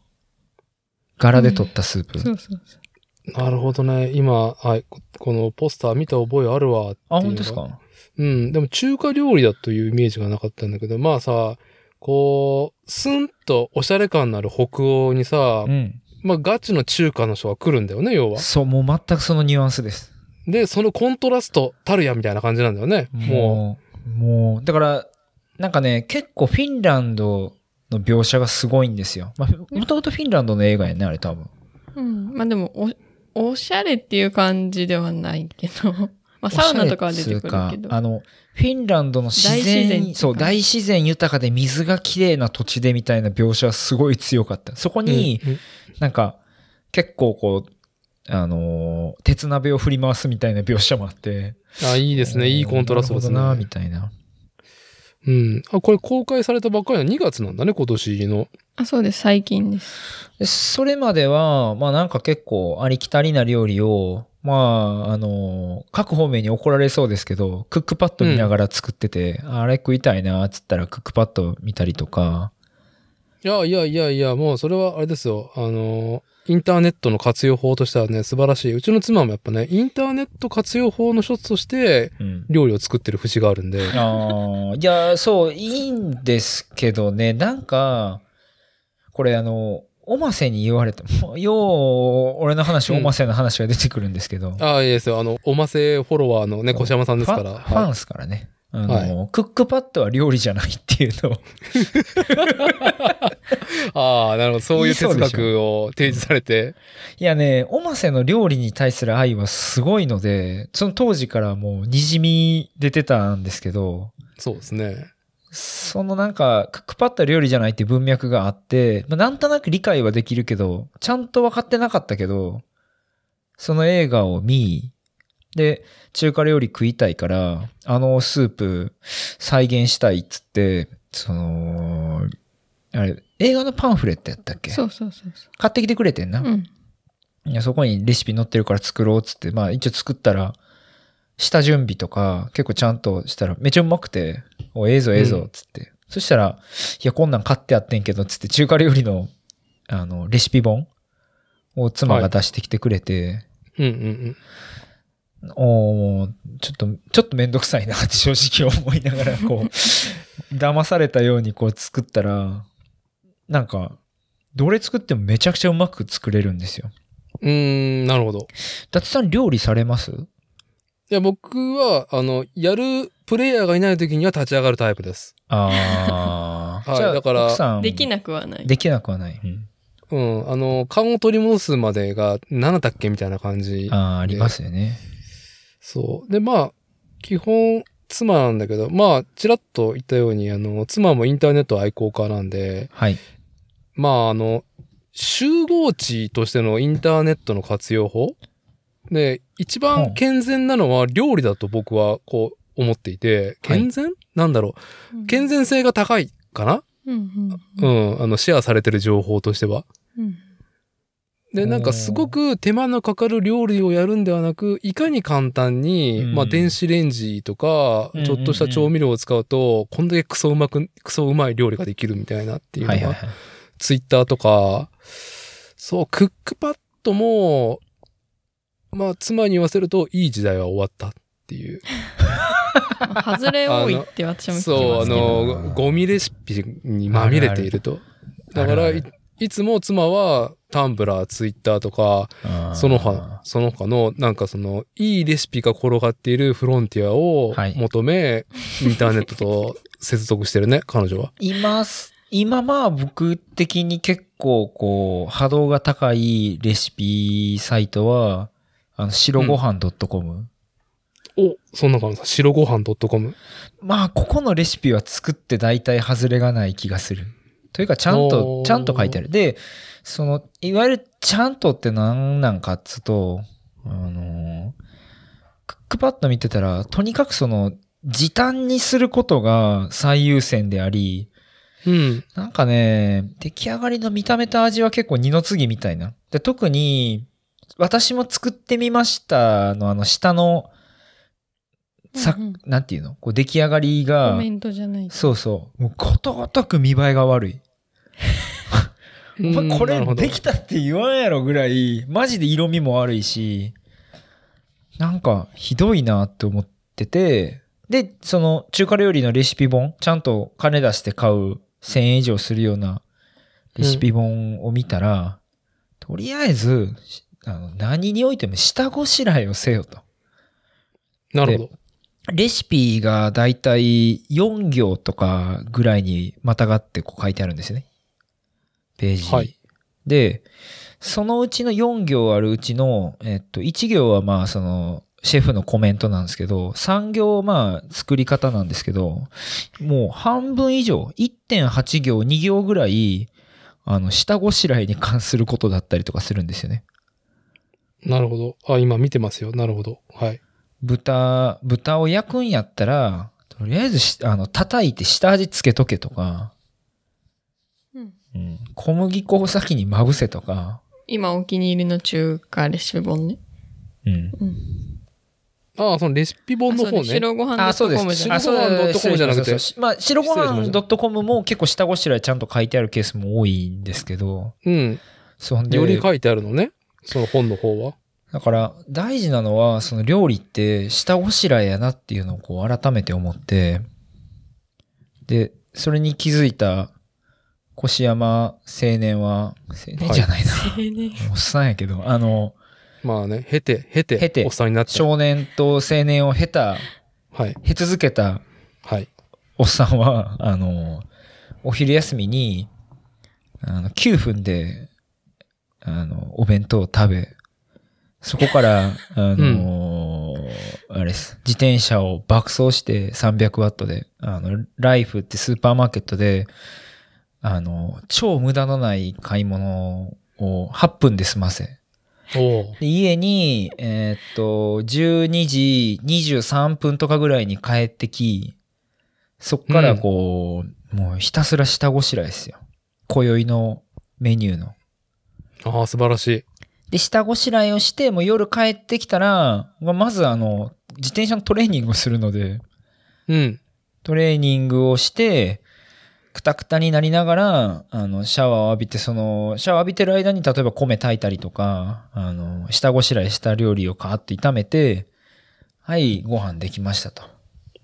A: 柄で取ったスープ。
C: そうそうそう。
B: なるほどね。今、はい、ここのポスター見た覚えあるわ
A: あ、
B: が
A: 本当ですか？
B: うん。でも中華料理だというイメージがなかったんだけど、まあさ、こう、スンとおしゃれ感のある北欧にさ、
A: うん。
B: まあガチの中華の人が来るんだよね、要は。
A: そう、もう全くそのニュアンスです。
B: で、そのコントラスト、たるやみたいな感じなんだよね。も
A: もう、もう、だから、なんかね、結構フィンランドの描写がすごいんですよ。まあ、もともとフィンランドの映画やね、あれ多分。
C: うん。まあでも、お、おしゃれっていう感じではないけど、まあサウナとかは出てくるけ
A: おしゃれっつう
C: ど。
A: かあの、フィンランドの自
C: 大自
A: 然、そう、大自然豊かで水がきれいな土地でみたいな描写はすごい強かった。そこ
B: う、
A: に、
B: うん
A: なんか、結構こう、あのー鉄鍋を振り回すみたいな描写もあって。
B: あ、いいですね。いいコントラストですね。
A: な、みたいな。
B: うん。あ、これ公開されたばっかりの2月なんだね、今年の。
C: あ、そうです。最近です。
A: でそれまでは、まあなんか結構ありきたりな料理を、まあ、あの、各方面に怒られそうですけど、クックパッド見ながら作ってて、あれ食いたいな、つったらクックパッド見たりとか、
B: いやいやいやいや、もうそれはあれですよ。あの、インターネットの活用法としてはね、素晴らしい。うちの妻もやっぱね、インターネット活用法の一つとして、
A: うん。
B: 料理を作ってる節があるんで。
A: ああ、いや、そう、いいんですけどね、なんか、これあの、おませに言われても、よう、俺の話、
B: うん
A: おませの話が出てくるんですけど、
B: ああ、いいですよ。あの、おませフォロワーのね、越山さんですから。
A: ファンファン
B: は
A: ですからね。あの、クックパッドは料理じゃないっていうの
B: ああ、なるほど。そういう哲学を提示されて。
A: いやね、おませの料理に対する愛はすごいので、その当時からもう滲み出てたんですけど、
B: そうですね。
A: そのなんか、クックパッドは料理じゃないっていう文脈があって、まあ、なんとなく理解はできるけど、ちゃんと分かってなかったけど、その映画を見、で、中華料理食いたいから、あのスープ再現したいっつって、その、あれ、映画のパンフレットやったっけ？
C: そうそうそうそ
A: 買ってきてくれてんな？
C: う。うん。
A: いや、そこにレシピ載ってるから作ろうっつって、まあ一応作ったら、下準備とか結構ちゃんとしたらめちゃうまくて、お、ええぞええぞっつって。そしたら、いや、こんなん買ってやってんけど、つって中華料理の、あの、レシピ本を妻が出してきてくれて、
B: うんうん
A: おーちょっと、ちょっとめんどくさいなって正直思いながら、こう、騙されたようにこう作ったら、なんか、どれ作ってもめちゃくちゃうまく作れるんですよ。
B: うーん、なるほど。
A: 伊達さん料理されます？
B: いや、僕は、あの、やるプレイヤーがいない時には立ち上がるタイプです。
A: あ あ。
B: はいだから
C: できなくはない。
A: できなくはない。うん
B: うん。あの、勘を取り戻すまでが何だっけみたいな感じ。
A: ああ、ありますよね。
B: そう。で、まあ、基本、妻なんだけど、まあ、ちらっと言ったように、あの、妻もインターネット愛好家なんで、
A: はい。
B: まあ、あの、集合値としてのインターネットの活用法？で、一番健全なのは料理だと僕はこう思っていて、
A: はい
B: 健全、なんだろう。健全性が高いかな？
C: うんうん
B: うん、あの、シェアされてる情報としては。
C: うん
B: で、なんかすごく手間のかかる料理をやるんではなく、いかに簡単に、
A: うん
B: まあ電子レンジとかちょっとした調味料を使うと、こんだけクソうまく、クソうまい料理ができるみたいなっていうのが、
A: はいはいはい。
B: ツイッターとか、そう、クックパッドも、まあ妻に言わせると、いい時代は終わったっていう。
C: 外れ多いって私も聞き
B: そう、あ
C: ますけど。
B: の、ゴミレシピにまみれていると。だからいつも妻はタンブラー、ツイッターとか、その他、その他の、なんかその、いいレシピが転がっているフロンティアを
A: はい
B: 求め、インターネットと接続してるね、彼女は。
A: 今す、今まあ僕的に結構こう、波動が高いレシピサイトは、あの、白ご飯 .com、
B: お、そんな感じ白ご飯 .com。
A: まあ、ここのレシピは作って大体外れがない気がする。というか、ちゃんとちゃんと書いてある。で、その、いわゆるちゃんとって何なんかっつうと、あの、クックパッド見てたら、とにかくその、時短にすることが最優先であり、
B: うん。
A: なんかね、出来上がりの見た目と味は結構二の次みたいな。で、特に、私も作ってみましたの、あの、下の、さ、
C: うんうん
A: なんていうの？こう出来上がり
C: コ
A: が
C: メ、ントじゃない。
A: そうそう。もうことごとく見栄えが悪い。これでき
B: た。
A: たって言わんやろぐらい、マジで色味も悪いし、なんかひどいなって思ってて、で、その中華料理のレシピ本、ちゃんと金出して買う1000円以上するようなレシピ本を見たら、とりあえず、しあの何においても下ごしらえをせよと。
B: なるほど。
A: レシピがだいたい4行とかぐらいにまたがってこう書いてあるんですよね。ページ。
B: はい
A: で、そのうちの4行あるうちの、えっと、1行はまあその、シェフのコメントなんですけど、3行まあ作り方なんですけど、もう半分以上、1.8行、2行ぐらい、あの、下ごしらえに関することだったりとかするんですよね。
B: なるほど。あ、今見てますよ。なるほど。はい。
A: 豚、豚を焼くんやったら、とりあえずし、あの、叩いて下味つけとけとか、
C: うん
A: うん、小麦粉を先にまぶせとか、
C: 今お気に入りの中華レシピ本ね。
A: うん。
B: ああ、そのレシピ本の方ね。
C: 白ご飯
A: あ、そうです。
C: .com じゃ
A: あ
C: なく
B: 白ご飯 .com じゃなくて
A: そうそうそうまあ、白ご飯 .com も結構下ごしらえちゃんと書いてあるケースも多いんですけど、
B: うん。
A: そうで
B: より書いてあるのね。その本の方は。
A: だから、大事なのは、その料理って下ごしらえやなっていうのをこう改めて思って、で、それに気づいた越山青年は、青年じゃないな。
C: 青年。
A: おっさんやけど、あの、
B: まあね、経て、経て、
A: 経て
B: おっさんになって。
A: 少年と青年を経た、
B: はい。
A: 経続けた
B: はい。
A: おっさんは、あの、お昼休みに、あの、9分で、あの、お弁当を食べ、そこから、あの、あれです。自転車を爆走して300ワットで、あの、ライフってスーパーマーケットで、あの、超無駄のない買い物を8分で済ませ、家に、えーっと、12時23分とかぐらいに帰ってき、そっからこう、もうひたすら下ごしらえですよ。今宵のメニューの。
B: ああ、素晴らしい。
A: で、下ごしらえをして、もう夜帰ってきたら、まあまずあの、自転車のトレーニングをするので、
B: うん。
A: トレーニングをして、くたくたになりながら、あの、シャワーを浴びて、その、シャワー浴びてる間に、例えば米炊いたりとか、あの、下ごしらえした料理をカーッと炒めて、はい、ご飯できましたと。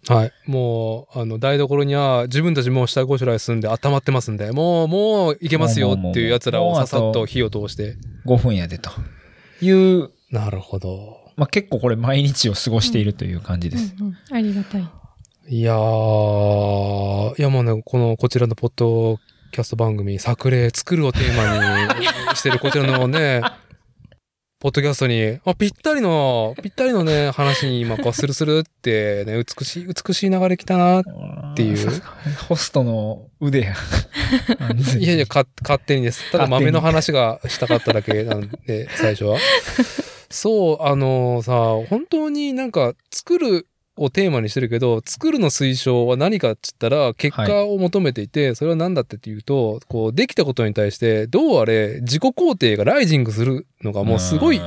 B: はい。もう、あの、台所には自分たちもう下ごしらえ済んで温まってますんで、もう、もういけますよっていう奴らをささっと火を通して。
A: 5分やでと。いう、
B: なるほど。
A: まあ、結構これ毎日を過ごしているという感じです。
C: うんうんありがたい。
B: いやー、いやもうね、この、こちらのポッドキャスト番組、作例、作るをテーマに してるこちらのね、ポッドキャストに、あ、ぴったりの、ぴったりのね、話に今、こう、スルスルってね、美しい、美しい流れ来たな。
A: って
B: いう
A: ホストの腕や。
B: いやいや、か、勝手にです。ただ豆の話がしたかっただけなんで、最初は。そう、あのさ、本当になんか、作るをテーマにしてるけど、作るの推奨は何かっつったら、結果を求めていて、それは何だってっていうと、こう、できたことに対して、どうあれ、自己肯定がライジングするのがもうすごいっ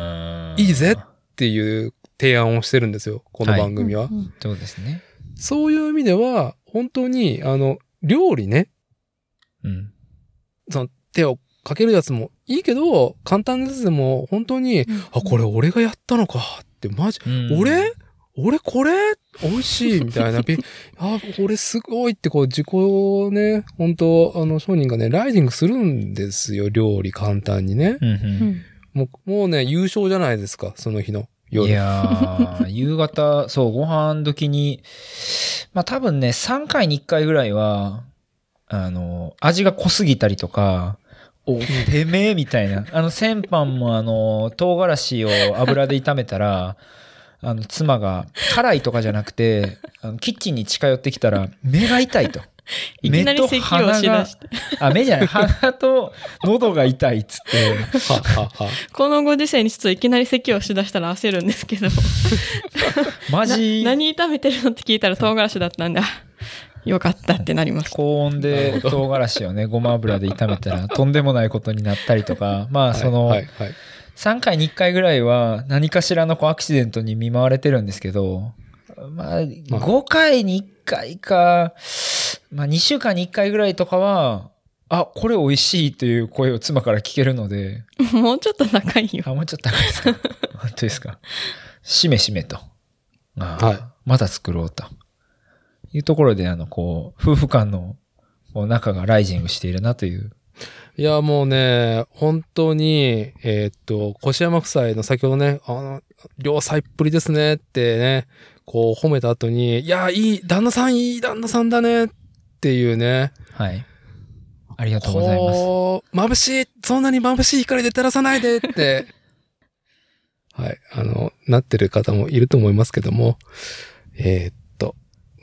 B: いいぜっていう提案をしてるんですよ、この番組は。
C: うんうん。
A: そうですね。
B: そういう意味では、本当に、あの、料理ね、
A: うん。
B: その手をかけるやつもいいけど、簡単なやつでも本当に、あ、これ俺がやったのかって、マジ、
A: うん。
B: 俺俺これ？美味しいみたいな。び あ、俺すごいってこう自己をね、本当あの商人がね、ライジングするんですよ、料理簡単にね。
A: うんう。
C: うんん
B: もう、もうね、優勝じゃないですか、その日の夜。
A: いやー、夕方、そう、ご飯時に、まあ多分ね、3回に1回ぐらいは、あの、味が濃すぎたりとか、お、てめえみたいな。あの、先般もあの、唐辛子を油で炒めたら、あの、妻が、辛いとかじゃなくて、あのキッチンに近寄ってきたら、目が痛いと。
C: いきなり咳をしだして。
A: あ、目じゃない、鼻と喉が痛いっつって、
B: ははは。
C: このご時世にちょっといきなり咳をしだしたら焦るんですけど。
A: マジ、
C: な何炒めてるのって聞いたら唐辛子だったんで、あよかったってなりました。
A: 高温で唐辛子をね、ごま油で炒めたらとんでもないことになったりとか、まあその、
B: はい、はい。
A: 3回に1回ぐらいは何かしらのこうアクシデントに見舞われてるんですけど、まあ5回に1回か、まあ2週間に1回ぐらいとかは、あ、これ美味しいという声を妻から聞けるので、
C: もうちょっと高いよ。
A: あ、もうちょっと高いですか？本当ですか？しめしめと。あ
B: はい
A: また作ろうと。いうところで、あの、こう、夫婦間のこう仲がライジングしているなという。
B: いや、もうね、本当に、えーっと、越山夫妻の先ほどね、あの、良妻っぷりですねってね、こう褒めた後に、いや、いい、旦那さんいい旦那さんだねっていうね、
A: はい。ありがとうございます。
B: 眩しい、そんなに眩しい光で照らさないでって、はい、あの、なってる方もいると思いますけども、えーっと、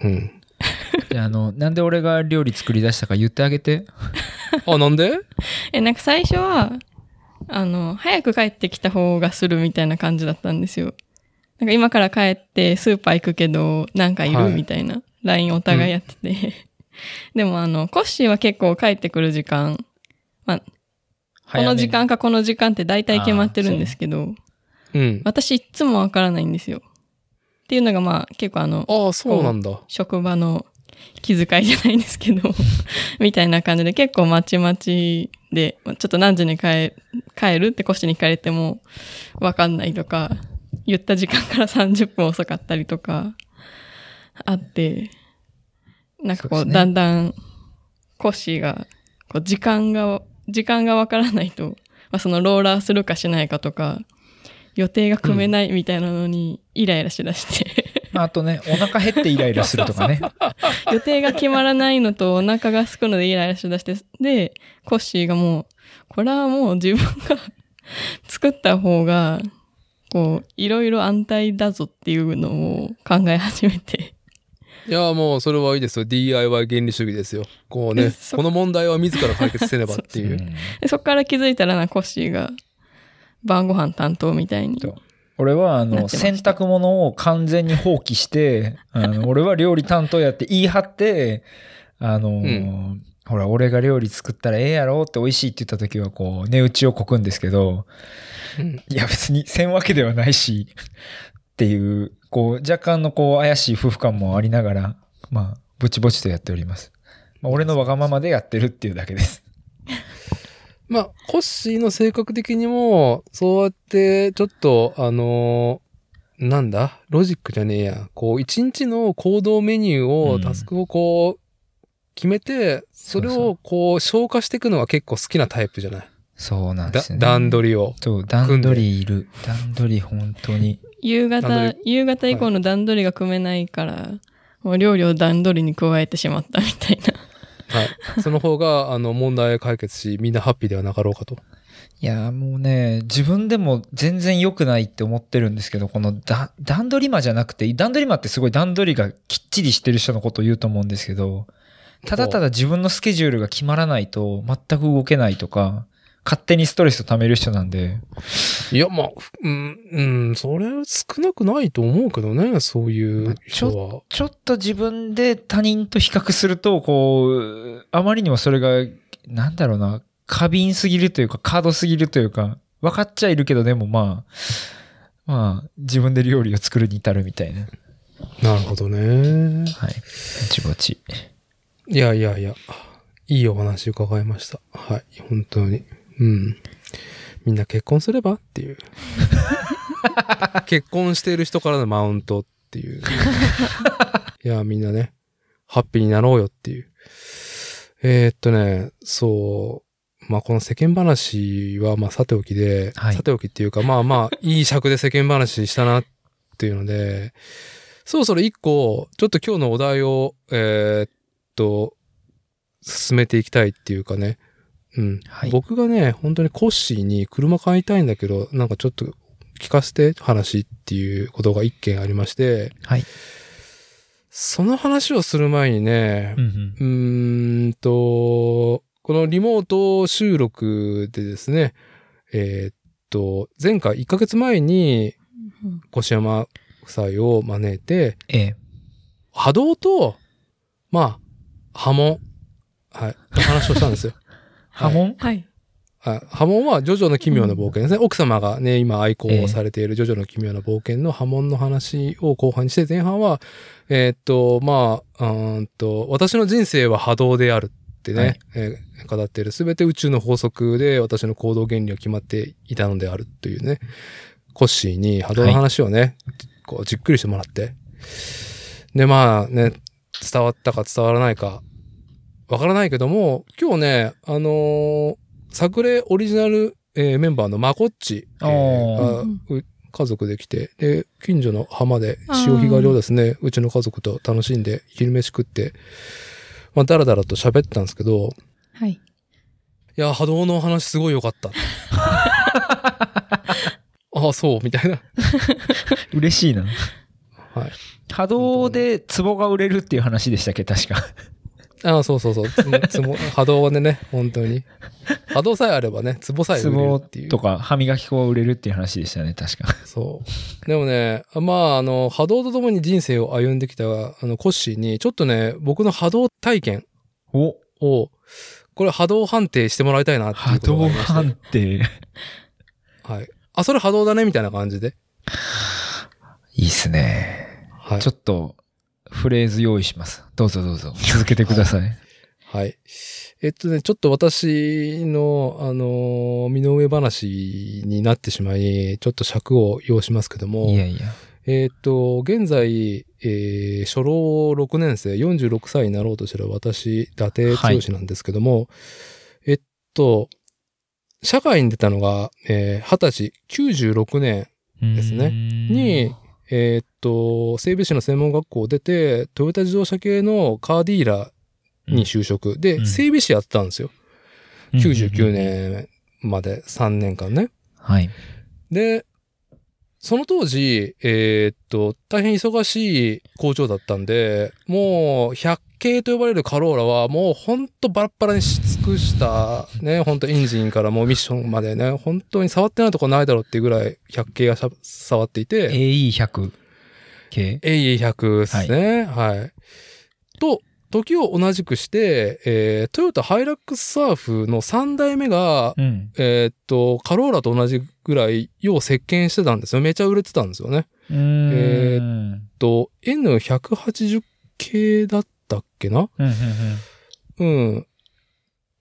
B: うん。
A: じゃあ、あの、なんで俺が料理作り出したか言ってあげて。
B: あ、なんで？
C: え、なんか最初は、あの、早く帰ってきた方がするみたいな感じだったんですよ。なんか今から帰ってスーパー行くけど、なんかいる、
B: はい
C: みたいな LINE お互いやってて。でもあの、コッシーは結構帰ってくる時間、まあ、この時間かこの時間って大体決まってるんですけど、
B: うん。
C: 私いっつもわからないんですよ。っていうのがまあ結構あの、
B: ああ、そうなんだ。
C: 職場の気遣いじゃないんですけど、みたいな感じで結構まちまちで、ちょっと何時に帰帰るってコシに聞かれてもわかんないとか、言った時間から30分遅かったりとか、あって、なんかこう、だんだんコッシーが、こう時間が、時間がわからないと、まあ、そのローラーするかしないかとか、予定が組めないみたいなのにイライラしだして、
A: まあ、あとね、お腹減ってイライラするとかね。
C: 予定が決まらないのとお腹が空くのでイライラしだして、で、コッシーがもう、これはもう自分が 作った方が、こう、いろいろ安泰だぞっていうのを考え始めて、
B: いや、もうそれはいいですよ。DIY 原理主義ですよ。こうね、
C: そ
B: この問題は自ら解決せねばっていうう。
A: ん
C: でそこから気づいたらな、コッシーが晩ご飯担当みたいに。
A: 俺は、あの、洗濯物を完全に放棄して、あの、俺は料理担当やって言い張って、あの、
B: ん
A: ほら、俺が料理作ったらええやろって美味しいって言った時は、こう、値打ちをこくんですけど、
B: うん
A: いや別にせんわけではないし、っていう、こう、若干のこう、怪しい夫婦感もありながら、まあ、ぼちぼちとやっております。まあ、俺のわがままでやってるっていうだけです。
B: まあ、コッシーの性格的にも、そうやって、ちょっと、あのーなんだ？ロジックじゃねえや。こう、一日の行動メニューを、
A: うん
B: タスクをこう、決めて、それをこう、消化していくのが結構好きなタイプじゃない？
A: そうなんで
B: だ
A: すよね。
B: 段取りを。
A: そう、段取りいる。段取り本当に。
C: 夕
B: 段
C: 方
B: 取、
C: 夕方以降の段取りが組めないから、もう料理を段取りに加えてしまったみたいな。
B: はい。その方が、あの、問題解決し、みんなハッピーではなかろうかと。
A: いや、もうね、自分でも全然良くないって思ってるんですけど、この段取り魔じゃなくて、段取り魔ってすごい段取りがきっちりしてる人のことを言うと思うんですけど、ただただ自分のスケジュールが決まらないと全く動けないとか、勝手にストレスを溜める人なんで、
B: いや、まあ、うん、うん、それ少なくないと思うけどね、そういう人は。
A: ちょっと自分で他人と比較すると、こう、あまりにもそれが、なんだろうな、過敏すぎるというか、カードすぎるというか、分かっちゃいるけど、でもまあ、まあ、自分で料理を作るに至るみたいな。
B: なるほどね。
A: はい。ぼちぼち。
B: いやいやいや、いいお話伺いました。はい、本当に。うん。みんな結婚すればっていう。結婚している人からのマウントっていう。いや、みんなね、ハッピーになろうよっていう。えーっとね、そう、まあこの世間話はまあさておきで、
A: はい
B: さておきっていうか、まあまあ、いい尺で世間話したなっていうので、そろそろ一個、ちょっと今日のお題を、えーっと、進めていきたいっていうかね。うん。
A: はい
B: 僕がね、本当にコッシーに車買いたいんだけど、なんかちょっと聞かせて話っていうことが一件ありまして、
A: はい。
B: その話をする前にね
A: う、ん
B: うーんと、このリモート収録でですね、えーっと、前回1ヶ月前に越山夫妻を招いて、
A: ええ。
B: 波動と、まあ、波紋、はい、話をしたんですよ。
A: 波紋？
C: はい。
B: はい。波紋はジョジョの奇妙な冒険ですね。奥様がね、今愛好されているジョジョの奇妙な冒険の波紋の話を後半にして、前半は、えーっと、まあ、うーんと、私の人生は波動であるってね、
A: はい
B: えー語っている。すべて宇宙の法則で私の行動原理は決まっていたのであるというね、コッシーに波動の話をね、こうじっくりしてもらって。で、まあね、伝わったか伝わらないか、わからないけども、今日ね、あのー作例オリジナル、えーメンバーのマコッチ、えー家族で来て、で、近所の浜で潮干狩りをですね、うちの家族と楽しんで昼飯食って、まあ、だらだらと喋ってたんですけど、
C: はい。
B: いや、波動の話すごい良かった。ああ、そう、みたいな。
A: 嬉しいな。
B: はい。
A: 波動で壺が売れるっていう話でしたっけ、確か。
B: ああ、そうそうそう。つ つも波動でね、本当に。波動さえあればね、ツボさえ売れる
A: 壺
B: っていう。
A: とか歯磨き粉が売れるっていう話でしたね、確か。
B: そう。でもね、まあ、あの、波動とともに人生を歩んできた、あの、コッシーに、ちょっとね、僕の波動体験
A: お
B: を、これ波動判定してもらいたいなってい
A: 波
B: うことがあ
A: 動
B: りまして
A: 判定。
B: はい。あ、それ波動だねみたいな感じで。
A: いいっすね。
B: はい
A: ちょ。っと、フレーズ用意します。どうぞどうぞ。続けてください。
B: はい。えっとね、ちょっと私の、あのー身の上話になってしまい、ちょっと尺を要しますけども、
A: いやいや。
B: えっと、現在、えー初老6年生、46歳になろうとしてる私、伊達剛なんですけども、えっと、社会に出たのが、えー20歳、96年ですねに、えーっと、整備士の専門学校を出て、トヨタ自動車系のカーディーラーに就職。で、
A: うん
B: 整備士やってたんですよ。
A: うん
B: 99。年まで3年間ね。
A: はい。
B: で、その当時、えーっと、大変忙しい工場だったんで、もう100系と呼ばれるカローラはもうほんとバラッバラにし尽くした、ね、ほんとエンジンからもうミッションまでね、本当に触ってないとこないだろうっていうぐらい100系が触っていて、
A: AE100 系
B: AE100 ですね。はい。と、時を同じくして、えートヨタハイラックスサーフの3代目が、
A: うん。
B: えーっと、カローラと同じぐらい、よう席巻してたんですよ。めちゃ売れてたんですよね。え
A: うん
B: と、N180 系だったっけな？
A: うんうん
B: うん。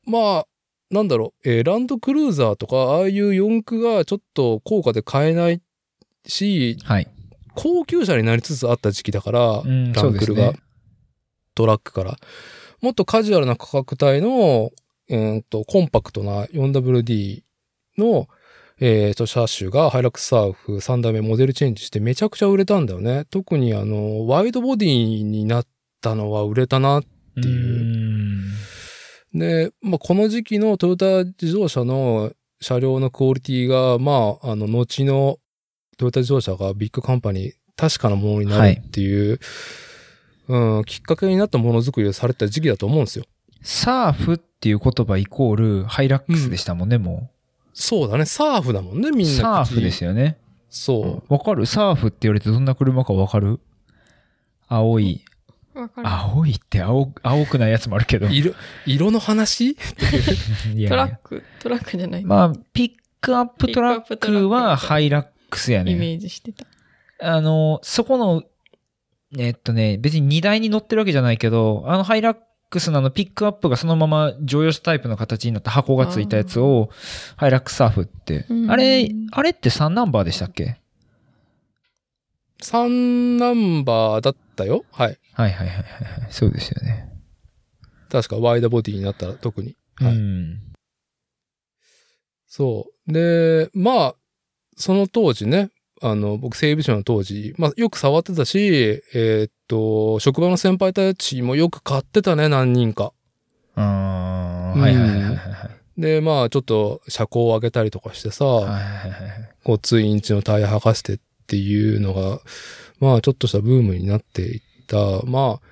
B: まあ、なんだろう、えーランドクルーザーとか、ああいう四駆がちょっと高価で買えないし、
A: はい。
B: 高級車になりつつあった時期だから、
A: うん、
B: ランクルが、
A: そうですね。
B: トラックから。もっとカジュアルな価格帯の、うーんと、コンパクトな 4WD の、えーと、車種がハイラックスサーフ3代目モデルチェンジしてめちゃくちゃ売れたんだよね。特にあの、ワイドボディになったのは売れたな。
A: って
B: いうで、まあ、この時期のトヨタ自動車の車両のクオリティが、まあ、あの、後のトヨタ自動車がビッグカンパニー、確かなものになるっていう、うん、きっかけになったものづくりをされてた時期だと思うんですよ。
A: サーフっていう言葉イコールハイラックスでしたもんね、も
B: そうだね。サーフだもんね、みんな。
A: サーフですよね。
B: そう。
A: わかる？サーフって言われてどんな車かわかる？青い。
C: わかる。
A: 青いって青、青くないやつもあるけど。い
B: 色、色の話？
A: やいや
C: トラック、トラックじゃない。
A: まあ、ピックアップトラッ
C: ク
A: はハイラックスや
C: イメ
A: ね。
C: ージしてた。
A: あの、そこの、えっとね、別に荷台に乗ってるわけじゃないけど、あのハイラックスのあのピックアップがそのまま乗用車タイプの形になった箱がついたやつを、ハイラックスサーフって
C: う。ん
A: あれ、あれって3ナンバーでしたっけ
B: ？3ナンバーだったよ。はい。
A: はいはいはいはいはい。そうですよね。
B: 確かワイドボディになったら特に。はい
A: うん。
B: そう。で、まあ、その当時ね、あの、僕整備士の当時、まあ、よく触ってたし、えーっと、職場の先輩たちもよく買ってたね、何人か。
A: あーはいはいはいはいはい。
B: で、まあ、ちょっと車高を上げたりとかしてさ、
A: はいはい。
B: こう、ツインチのタイヤ履かせてっていうのが、まあ、ちょっとしたブームになっていった。まあ、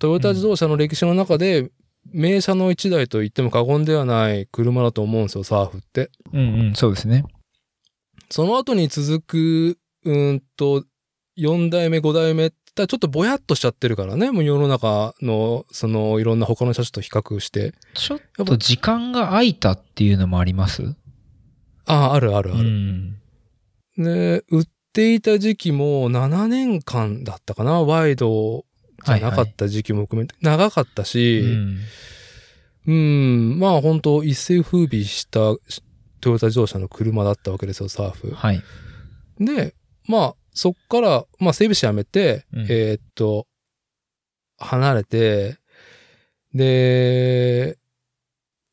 B: トヨタ自動車の歴史の中で、名車の一台と言っても過言ではない車だと思うんですよ、サーフって。
A: うんうん、そうですね。
B: その後に続く、うーんと、4代目、5代目って、ちょっとぼやっとしちゃってるからね。もう世の中の、その、いろんな他の車種と比較して。
A: ちょっと時間が空いたっていうのもあります？
B: ああ、あるあるあ
A: う
B: る。
A: ん。
B: で、売っていた時期も7年間だったかな。ワイドじゃなかった時期も含めて、長かった
A: う
B: し、
A: ん。
B: うん、まあ本当一世風靡したトヨタ自動車の車だったわけですよ、サーフ。
A: はい。
B: で、まあ、そっから、まあ、整備士辞めて、
A: うん
B: えーっと、離れて、で、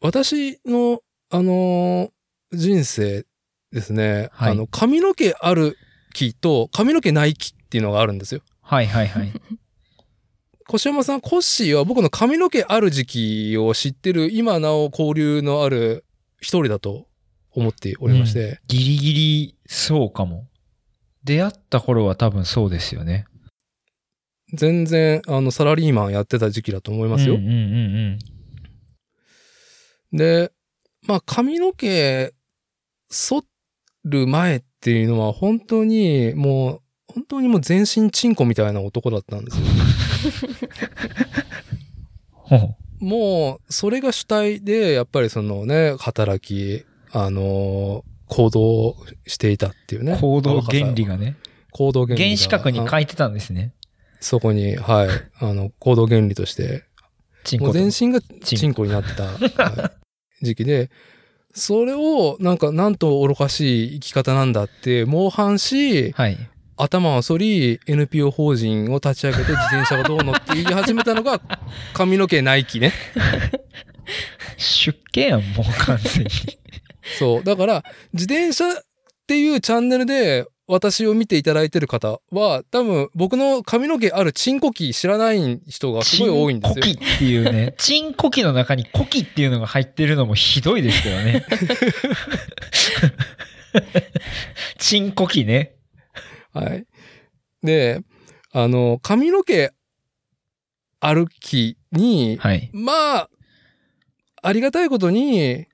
B: 私の、あの、人生ですね、
A: はい
B: あの、髪の毛ある木と髪の毛ない木っていうのがあるんですよ。
A: はいはいはい。
B: 越山さん、コッシーは僕の髪の毛ある時期を知ってる、今なお交流のある一人だと思っておりまして、
A: ギリギリそうかも。出会った頃は多分そうですよね。
B: 全然、あの、サラリーマンやってた時期だと思いますよ。
A: うんうんうん
B: で、まあ髪の毛剃る前っていうのは本当にもう、本当にもう全身チンコみたいな男だったんですよ。もう、それが主体で、やっぱりそのね、働き、あのー行動していたっていうね。
A: 行動原理
B: が。
A: がね。
B: 行動原理が。
A: 原子核に
B: あ
A: 書いてたんですね。
B: そこに、はい。あの、行動原理として
A: チンコ
B: 全身が
A: チン
B: チンコになった、はい時期で、それをなんかなんと愚かしい生き方なんだって猛反し、
A: はい。
B: 頭を反り NPO 法人を立ち上げて自転車がどうのって言い始めたのが 髪の毛ナイキね。
A: 出家やん、もう完全に。
B: そう。だから自転車っていうチャンネルで私を見ていただいてる方は多分僕の髪の毛あるチンコキ知らない人がすごい多いんですよ。
A: チンコキっていうね。チンコキの中にコキっていうのが入ってるのもひどいですけどね。チンコキね。
B: はい。で、あの、髪の毛歩きに、
A: はい。
B: まあ、ありがたいことに、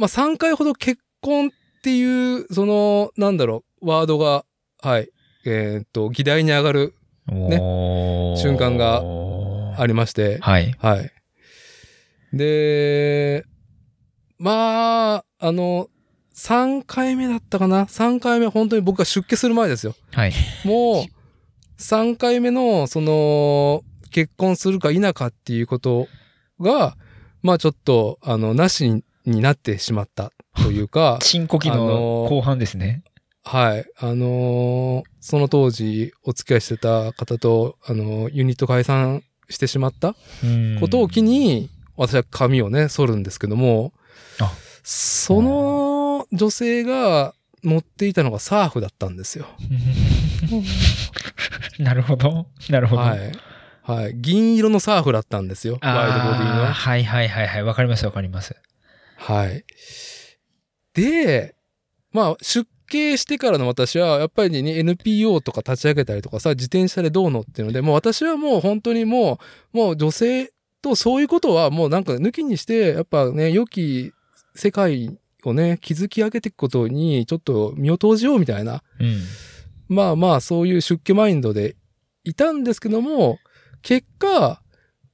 B: まあ3回ほど結婚っていう、その、なんだろう、ワードが、はい、えーっと、議題に上がる、
A: ね
B: 瞬間がありまして、
A: はい。
B: はい。で、まあ、あの、3回目だったかな ?3 回目、本当に僕が出家する前ですよ。
A: はい。
B: もう、3回目の、その、結婚するか否かっていうことが、まあちょっと、あの、なしになってしまったというか、
A: チンコキ
B: あの
A: 後半ですね。
B: はい。あのーその当時お付き合いしてた方と、あのーユニット解散してしまったことを機に、私は髪をね、剃るんですけども
A: あ、
B: その女性が持っていたのがサーフだったんですよ。
A: う んなるほど。なるほど。
B: はい。はい。銀色のサーフだったんですよ。ワイドボディの。
A: はいはいはいはい。わかりますわかります。
B: はい。で、まあ、出家してからの私は、やっぱりね、NPO とか立ち上げたりとかさ、自転車でどうのっていうので、もう私はもう本当にもう、もう女性とそういうことはもうなんか抜きにして、やっぱね、良き世界をね、築き上げていくことに、ちょっと身を投じようみたいな、
A: うん。
B: まあまあ、そういう出家マインドでいたんですけども、結果、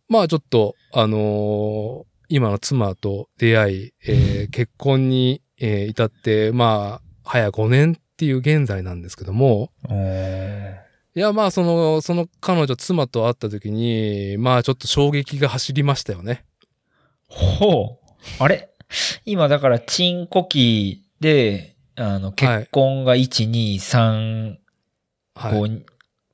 B: まあちょっと、あのー今の妻と出会い、えー結婚に、えー至って、まあ、早5年っていう現在なんですけども、いや、まあ、その、その彼女、妻と会った時に、まあ、ちょっと衝撃が走りましたよね。
A: ほう。あれ？今だから、チンコキで、あの、結婚が1、2、3、
B: はい。
A: こう、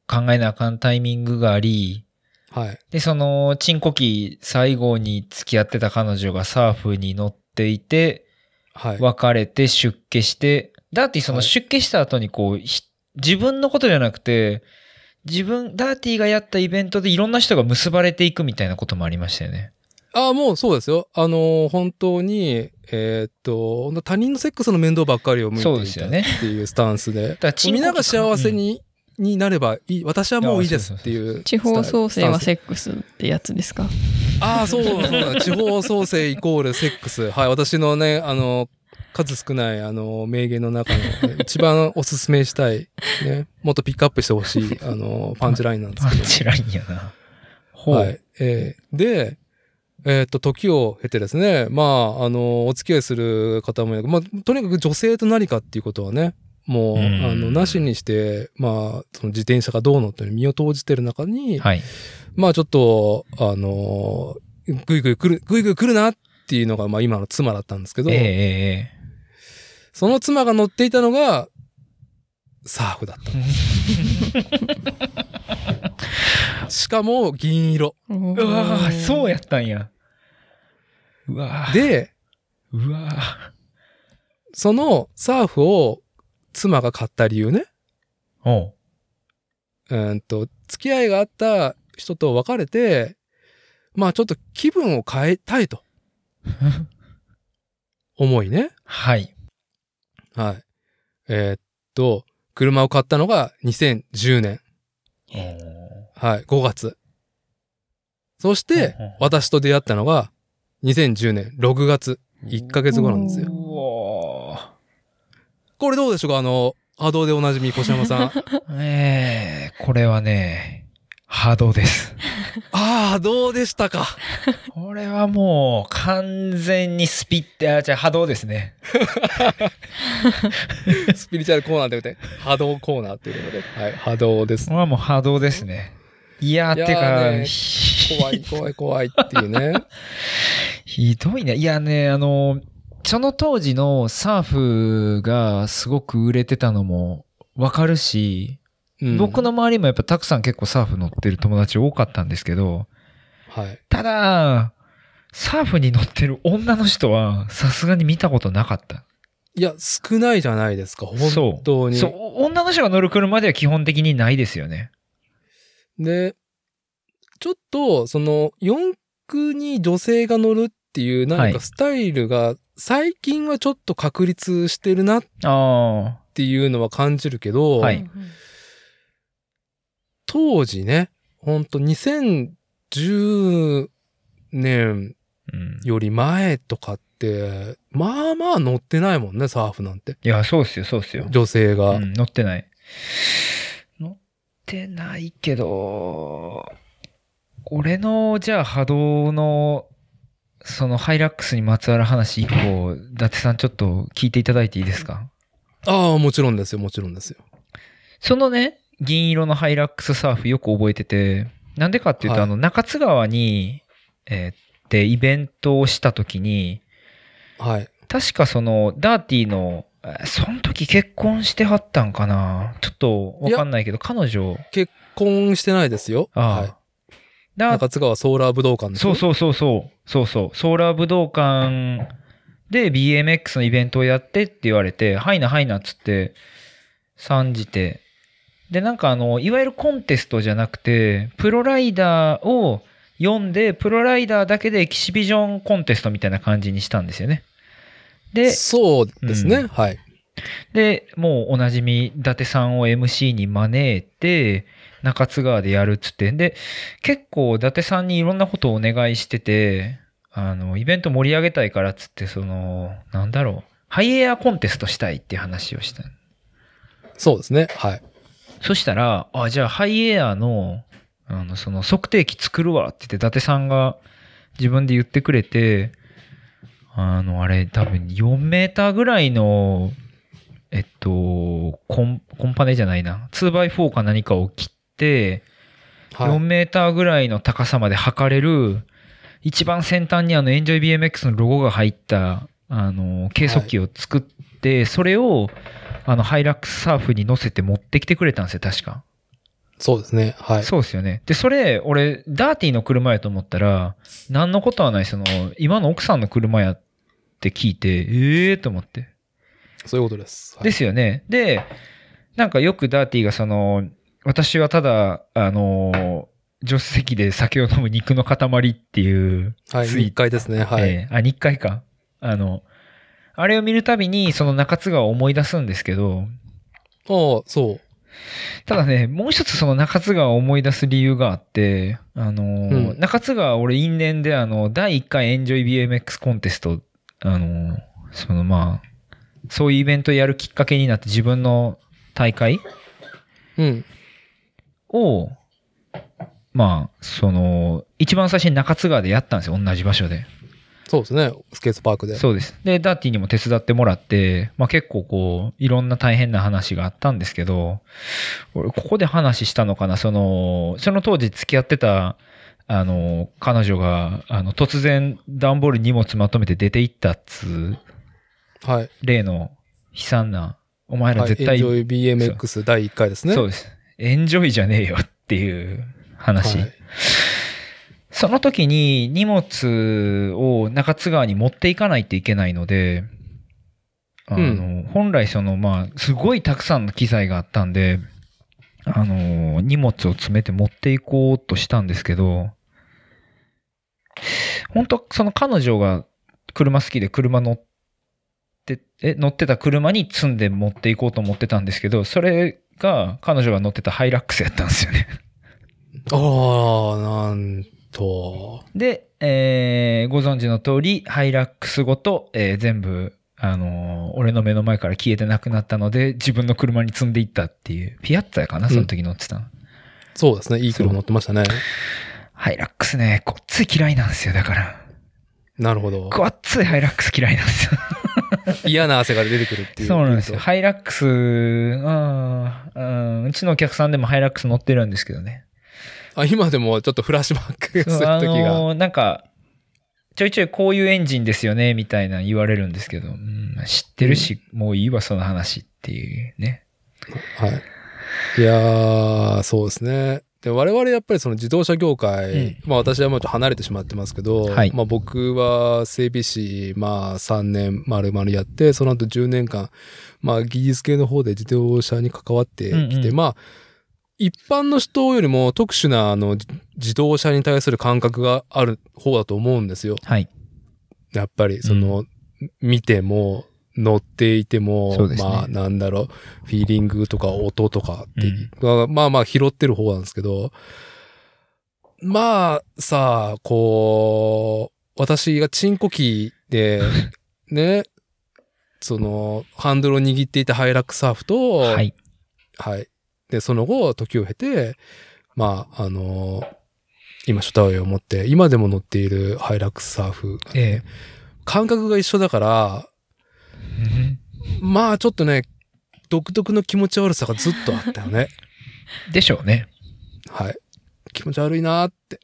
A: 考えなあかんタイミングがあり、
B: はい。
A: で、その、チンコキ最後に付き合ってた彼女がサーフに乗っていて、
B: はい。
A: 別れて出家して、ダーティその
B: はい
A: 出家した後にこう、ひ自分のことじゃなくて、自分、ダーティがやったイベントでいろんな人が結ばれていくみたいなこともありましたよね。
B: ああ、もうそうですよ。あのー本当に、えーっと、他人のセックスの面倒ばっかりを向いて
A: そう
B: いた
A: ですよね
B: っていうスタンスで。
A: だからチンコキ
B: みんなが幸せに、になればいい。私はもういいですっていう。
C: 地方創生はセックスってやつですか？
B: ああ、そうそうだ。地方創生イコールセックス。はい。私のね、あの、数少ない、あの、名言の中の、一番おすすめしたい、ね、もっとピックアップしてほしい、あの、パンチラインなんですけど。
A: パンチラインやな。
B: はい。えーで、えーっと、時を経てですね、まあ、あの、お付き合いする方もいる、まあ、とにかく女性と何かっていうことはね、もう、
A: うん
B: あの、なしにして、まあ、その自転車がどうのって身を投じてる中に、
A: はい。
B: まあちょっと、あのーぐいぐい来る、ぐいぐい来るなっていうのが、まあ今の妻だったんですけど、
A: ええええ
B: その妻が乗っていたのが、サーフだった。しかも銀色。
A: ええうわーそう
C: や。
A: やったんや。うわー
B: で、
A: うわ
B: そのサーフを妻が買った理由ね、
A: ーおう。
B: うーんと、付き合いがあった人と別れて、まあちょっと気分を変えたいと。思いね。
A: はい。
B: はい。えーっと、車を買ったのが2010年。はい、5月。そして私と出会ったのが2010年6月。1ヶ月後なんですよ。これどうでしょうか？あの、波動でおなじみ、小山さん。
A: ー ええこれはね、波動です。
B: ああ、どうでしたか
A: これはもう完全にスピって、あ、じゃあ波動ですね。
B: スピリチュアルコーナーということで、波動コーナーということで、はい、波動です
A: これ。はもう波動ですね。いや、
B: ー
A: てか、
B: ね
A: ひ
B: 怖い、怖い、怖いっていうね。
A: ひどいね。いやね、あの、その当時のサーフがすごく売れてたのもわかるし、
B: うん
A: 僕の、周りもやっぱたくさん結構サーフ乗ってる友達多かったんですけど、
B: はい。
A: ただ、サーフに乗ってる女の人はさすがに見たことなかった。
B: いや、少ないじゃないですか、本当に。
A: そう、女の人が乗る車では基本的にないですよね。
B: で、ちょっと、その、四駆に女性が乗るっていう
A: はい
B: 何かスタイルが、最近はちょっと確立してるなっ
A: あ
B: ていうのは感じるけど、
A: はい
B: 当時ね、ほんと2010年。より前とかって、まあまあ乗ってないもんね、サーフなんて。
A: いや、そうっすよ、そうっすよ。
B: 女性が。
A: うん、乗ってない。乗ってないけど、俺の、じゃあ波動の、そのハイラックスにまつわる話一個、伊達さんちょっと聞いていただいていいですか？
B: ああ、もちろんですよ、もちろんですよ。
A: そのね、銀色のハイラックスサーフよく覚えてて、なんでかっていうと、
B: はい
A: あの、中津川に、えーで、イベントをした時に、
B: はい。
A: 確かその、ダーティーの、えーその時結婚してはったんかな？ちょっとわかんないけど、彼女、
B: 結婚してないですよ。
A: ああ、
B: はい。中津川ソーラー武道館です
A: そうそうそうそう。そうそう。ソーラー武道館で BMX のイベントをやってって言われて、はいなはいなっつって、参じて。で、なんかあの、いわゆるコンテストじゃなくて、プロライダーを読んで、プロライダーだけでエキシビジョンコンテストみたいな感じにしたんですよね。で、
B: そうですね。
A: うん
B: はい。
A: で、もうおなじみ、伊達さんを MC に招いて、中津川でやるっつって。で、結構伊達さんにいろんなことをお願いしてて、あの、イベント盛り上げたいからっつって、その、なんだろう、ハイエアコンテストしたいっていう話をした。
B: そうですね。はい。
A: そしたら、あ、じゃあハイエアの、あの、その測定器作るわって言って、伊達さんが自分で言ってくれて、あの、あれ多分4メーターぐらいの、えっと、コン、コンパネじゃないな。2x4 か何かを切って、4
B: はい。
A: メーターぐらいの高さまで測れる、一番先端にあの、エンジョイ BMX のロゴが入った、あの、計測器を作って、それを、あの、ハイラックスサーフに乗せて持ってきてくれたんですよ、確か。
B: そうですね。はい。
A: そうですよね。で、それ、俺、ダーティーの車やと思ったら、何のことはない、その、今の奥さんの車やって聞いて、ええー、と思って。
B: そういうことです。はい
A: ですよね。で、なんかよくダーティーがその、私はただ、あの、助手席で酒を飲む肉の塊っていう、
B: はい。日回ですね。はい。
A: えーあ、日回か。あの、あれを見るたびに、その中津川を思い出すんですけど、
B: ああ、そう。
A: ただね、もう一つその中津川を思い出す理由があって、あのー
B: うん
A: 中津川俺因縁であの、第1回エンジョイ BMX コンテスト、あのーそのまあ、そういうイベントやるきっかけになって自分の大会
B: うん。
A: を、まあ、その、一番最初に中津川でやったんですよ、同じ場所で。
B: そうですね。スケートパークで。
A: そうです。で、ダーティーにも手伝ってもらって、まあ結構こう、いろんな大変な話があったんですけど、俺、ここで話したのかな、その、その当時付き合ってた、あの、彼女が、あの、突然、段ボールに荷物まとめて出て行ったっつう、
B: はい。
A: 例の悲惨な、お前ら
B: はい。
A: 絶対、
B: エンジョイ BMX 第1回ですね。
A: そうです。エンジョイじゃねえよっていう話。
B: はい。
A: その時に荷物を中津川に持っていかないといけないので、あの、
B: う
A: 本来その、まあ、すごいたくさんの機材があったんで、あの、荷物を詰めて持っていこうとしたんですけど、本当その彼女が車好きで車乗って、え、乗ってた車に積んで持っていこうと思ってたんですけど、それが彼女が乗ってたハイラックスやったんですよね。
B: ああ、なんと。
A: で、えーご存知の通り、ハイラックスごと、えー全部、あのー俺の目の前から消えてなくなったので、自分の車に積んでいったっていう、ピアッツァやかな、その時乗ってたの。
B: そうですね。いい車乗ってましたね。
A: ハイラックスね、ごっつい嫌いなんですよ、だから。
B: なるほど。
A: ごっついハイラックス嫌いなんですよ。
B: 嫌な汗が出てくるっていう。
A: そうなんですよ。ハイラックス、うん、うん、うちのお客さんでもハイラックス乗ってるんですけどね。
B: あ、今でもちょっとフラッシュバックする時が。
A: のーなんか、ちょいちょいこういうエンジンですよね、みたいな言われるんですけど、うん、知ってるし、もういいわ、その話っていうね。
B: はい。いやー、そうですね。で、我々やっぱりその自動車業界、
A: うん
B: まあ私はもうちょっと離れてしまってますけど、
A: はい
B: まあ僕は整備士、まあ3年丸々やって、その後10年間、まあ技術系の方で自動車に関わってきて、
A: うんうん
B: まあ、一般の人よりも特殊なあのじ自動車に対する感覚がある方だと思うんですよ。
A: はい。
B: やっぱりその、見ても乗っていても、
A: ね
B: まあなんだろう、フィーリングとか音とかって、まあまあ拾ってる方なんですけど、まあさ、こう、私がチンコキーで、ね、その、ハンドルを握っていたハイラックサーフと、
A: はい。
B: はい。で、その後、時を経て、まあ、あの今、初対応を持って、今でも乗っているハイラックスサーフがね、
A: え
B: 感覚が一緒だから、
A: え
B: まあ、ちょっとね、独特の気持ち悪さがずっとあったよね。
A: でしょうね。
B: はい。気持ち悪いなーって。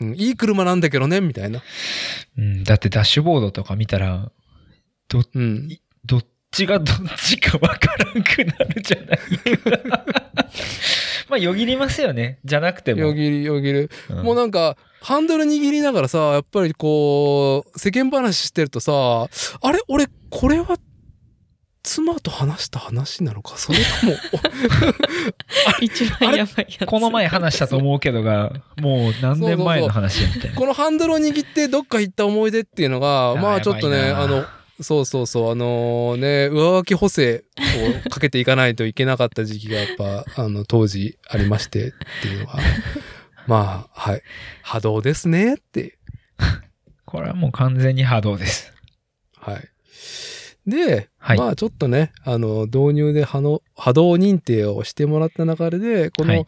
B: うん、いい車なんだけどね、みたいな。
A: うん、だってダッシュボードとか見たら、ど、
B: うん。
A: どっちがどっちかわからんくなるじゃない？か。まあ、よぎりますよね。じゃなくても。
B: よぎりよぎる。
A: うん
B: もうなんか、ハンドル握りながらさ、やっぱりこう、世間話してるとさ、あれ？俺、これは、妻と話した話なのか？それとも、
C: 一番やばいやつ。
A: この前話したと思うけどが、もう何年前の話みたいな。
B: このハンドルを握ってどっか行った思い出っていうのが、まあちょっとね、あの、そうそうそう、あのね、上書き補正をかけていかないといけなかった時期がやっぱ、あの、当時ありましてっていうのが、まあ、はい。波動ですねって。
A: これはもう完全に波動です。
B: はい。で、
A: はい
B: まあちょっとね、あの、導入で波の波動認定をしてもらった流れで、この、
A: はい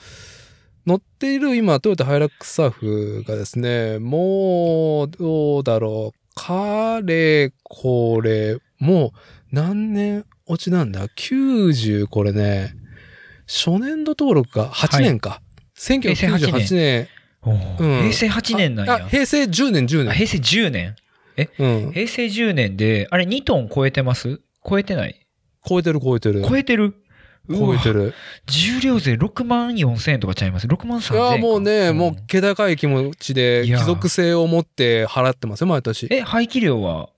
B: 乗っている今、トヨタハイラックスサーフがですね、もう、どうだろう、かれ、これ、もう、何年落ちなんだ ?90、これね、初年度登録が8年か。1998年。うん
A: 平成8年なんや。
B: あ平成10年、10年。
A: あ平成10年。
B: うん。
A: 平成10年で、あれ2トン超えてます？超えてない？
B: 超えてる超えてる。
A: 超えてる？
B: 超えて
A: る。
B: る。
A: 重量税6万4千円とかちゃいます ?6 万3
B: い
A: 千円か。
B: や、もうね、
A: ん
B: もう、気高い気持ちで、貴族性を持って払ってますよ、毎年。
A: え、排気量は？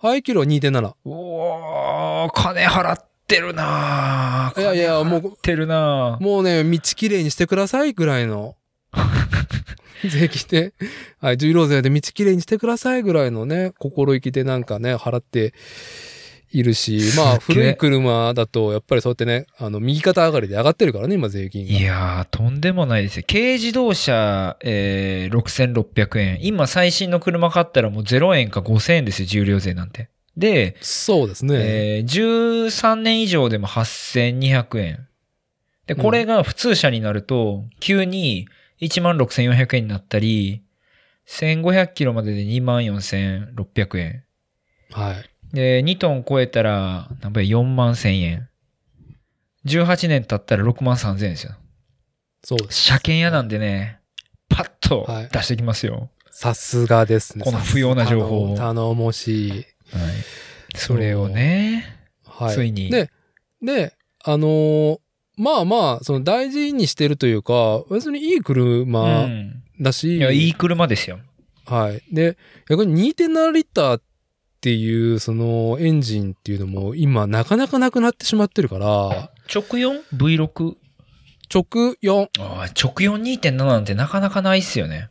B: 排気量2.7。
A: おー、金払ってるなぁ
B: いやいや、もう
A: 払っ、てるなぁ
B: もうね、道きれいにしてくださいぐらいの。税金で、はい、重量税で道きれいにしてくださいぐらいのね、心意気でなんかね、払っているし、まあ、古い車だと、やっぱりそうやってね、あの、右肩上がりで上がってるからね、今、税金が。
A: いやー、とんでもないですよ。軽自動車、えー、6600円。今、最新の車買ったらもう0円か5000円ですよ、重量税なんて。で、
B: そうですね。
A: えー、13年以上でも8200円。で、これが普通車になると、急に16,400円になったり、1500キロまでで24,600円。
B: はい。
A: で、2トン超えたら、なんぼや4万1000円。18年経ったら6万3000円ですよ。
B: そうです。
A: 車検屋なんでね、パッと
B: はい
A: 出してきますよ。
B: さすがですね。
A: この不要な情報を
B: 頼頼もしい。
A: はい。それをね、
B: はい。
A: ついに
B: で、で、あのーまあまあ、その大事にしてるというか、別にいい車
A: うん。
B: だし、
A: いや、いい車ですよ。
B: はい。で、逆に2.7リッターっていう、そのエンジンっていうのも今なかなかなくなってしまってるから、
A: 直 4?V6?
B: 直4
A: ああ、直4 2.7なんてなかなかないっすよね。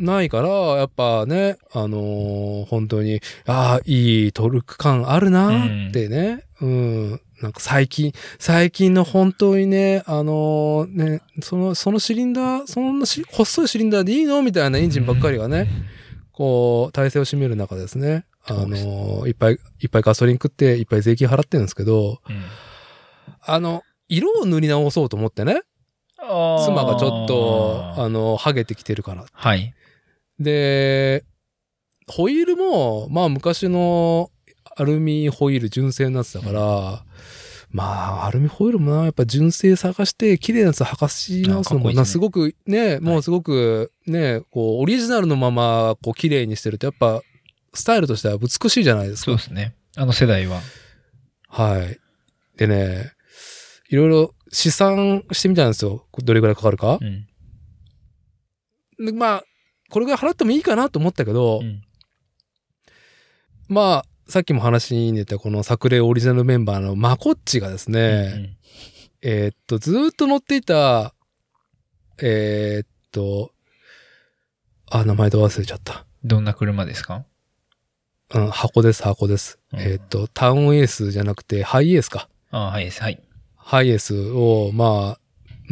B: ないから、やっぱね、あのー本当に、ああ、いいトルク感あるなってね、うん、なんか最近、最近の本当にね、あのーね、その、そのシリンダー、そんなし細いシリンダーでいいのみたいなエンジンばっかりがね、こう、体勢を占める中ですね、あのーいっぱい、いっぱいガソリン食って、いっぱい税金払ってるんですけど、
A: うん。
B: あの、色を塗り直そうと思ってね、妻がちょっと、あの、ハゲてきてるから。
A: はい。
B: で、ホイールも、まあ昔のアルミホイール純正のやつだから、まあ、アルミホイールもな、やっぱ純正探して、綺麗なやつ履かし直すのもな、
A: すね
B: すごくね、もうすごくね、こう、オリジナルのまま、こう、綺麗にしてると、やっぱ、スタイルとしては美しいじゃないですか
A: そう。ですね。あの世代は。
B: はい。でね、いろいろ試算してみたんですよ。どれぐらいかかるか
A: う。ん。
B: でまあ、これぐらい払ってもいいかなと思ったけど、
A: うん
B: まあ、さっきも話に出たこの作例オリジナルメンバーのマコッチがですね、
A: うん
B: えーっと、ずーっと乗っていた、えーっと、あ、名前と忘れちゃった。
A: どんな車ですか？
B: うん、箱です、箱です。
A: うん
B: えーっと、タウンエースじゃなくて、ハイエースか。
A: ああ、はいです。はい。
B: ハイエースを、まあ、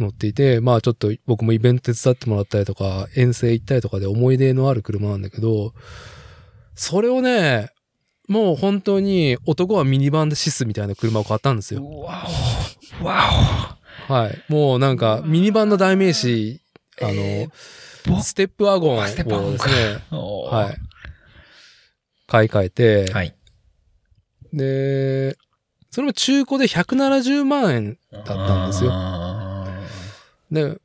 B: 乗っていて、まあちょっと僕もイベント手伝ってもらったりとか、遠征行ったりとかで思い出のある車なんだけど、それをね、もう本当に男はミニバンでシスみたいな車を買ったんですよ。
A: わお。わ
B: はい。もうなんかミニバンの代名詞、あの、
A: えお。ぼ
B: ステップワゴンをですね、
A: おー
B: はい。買い替えて、
A: はい。
B: で、それも中古で170万円
A: だ
B: ったんですよ
A: あ
B: で、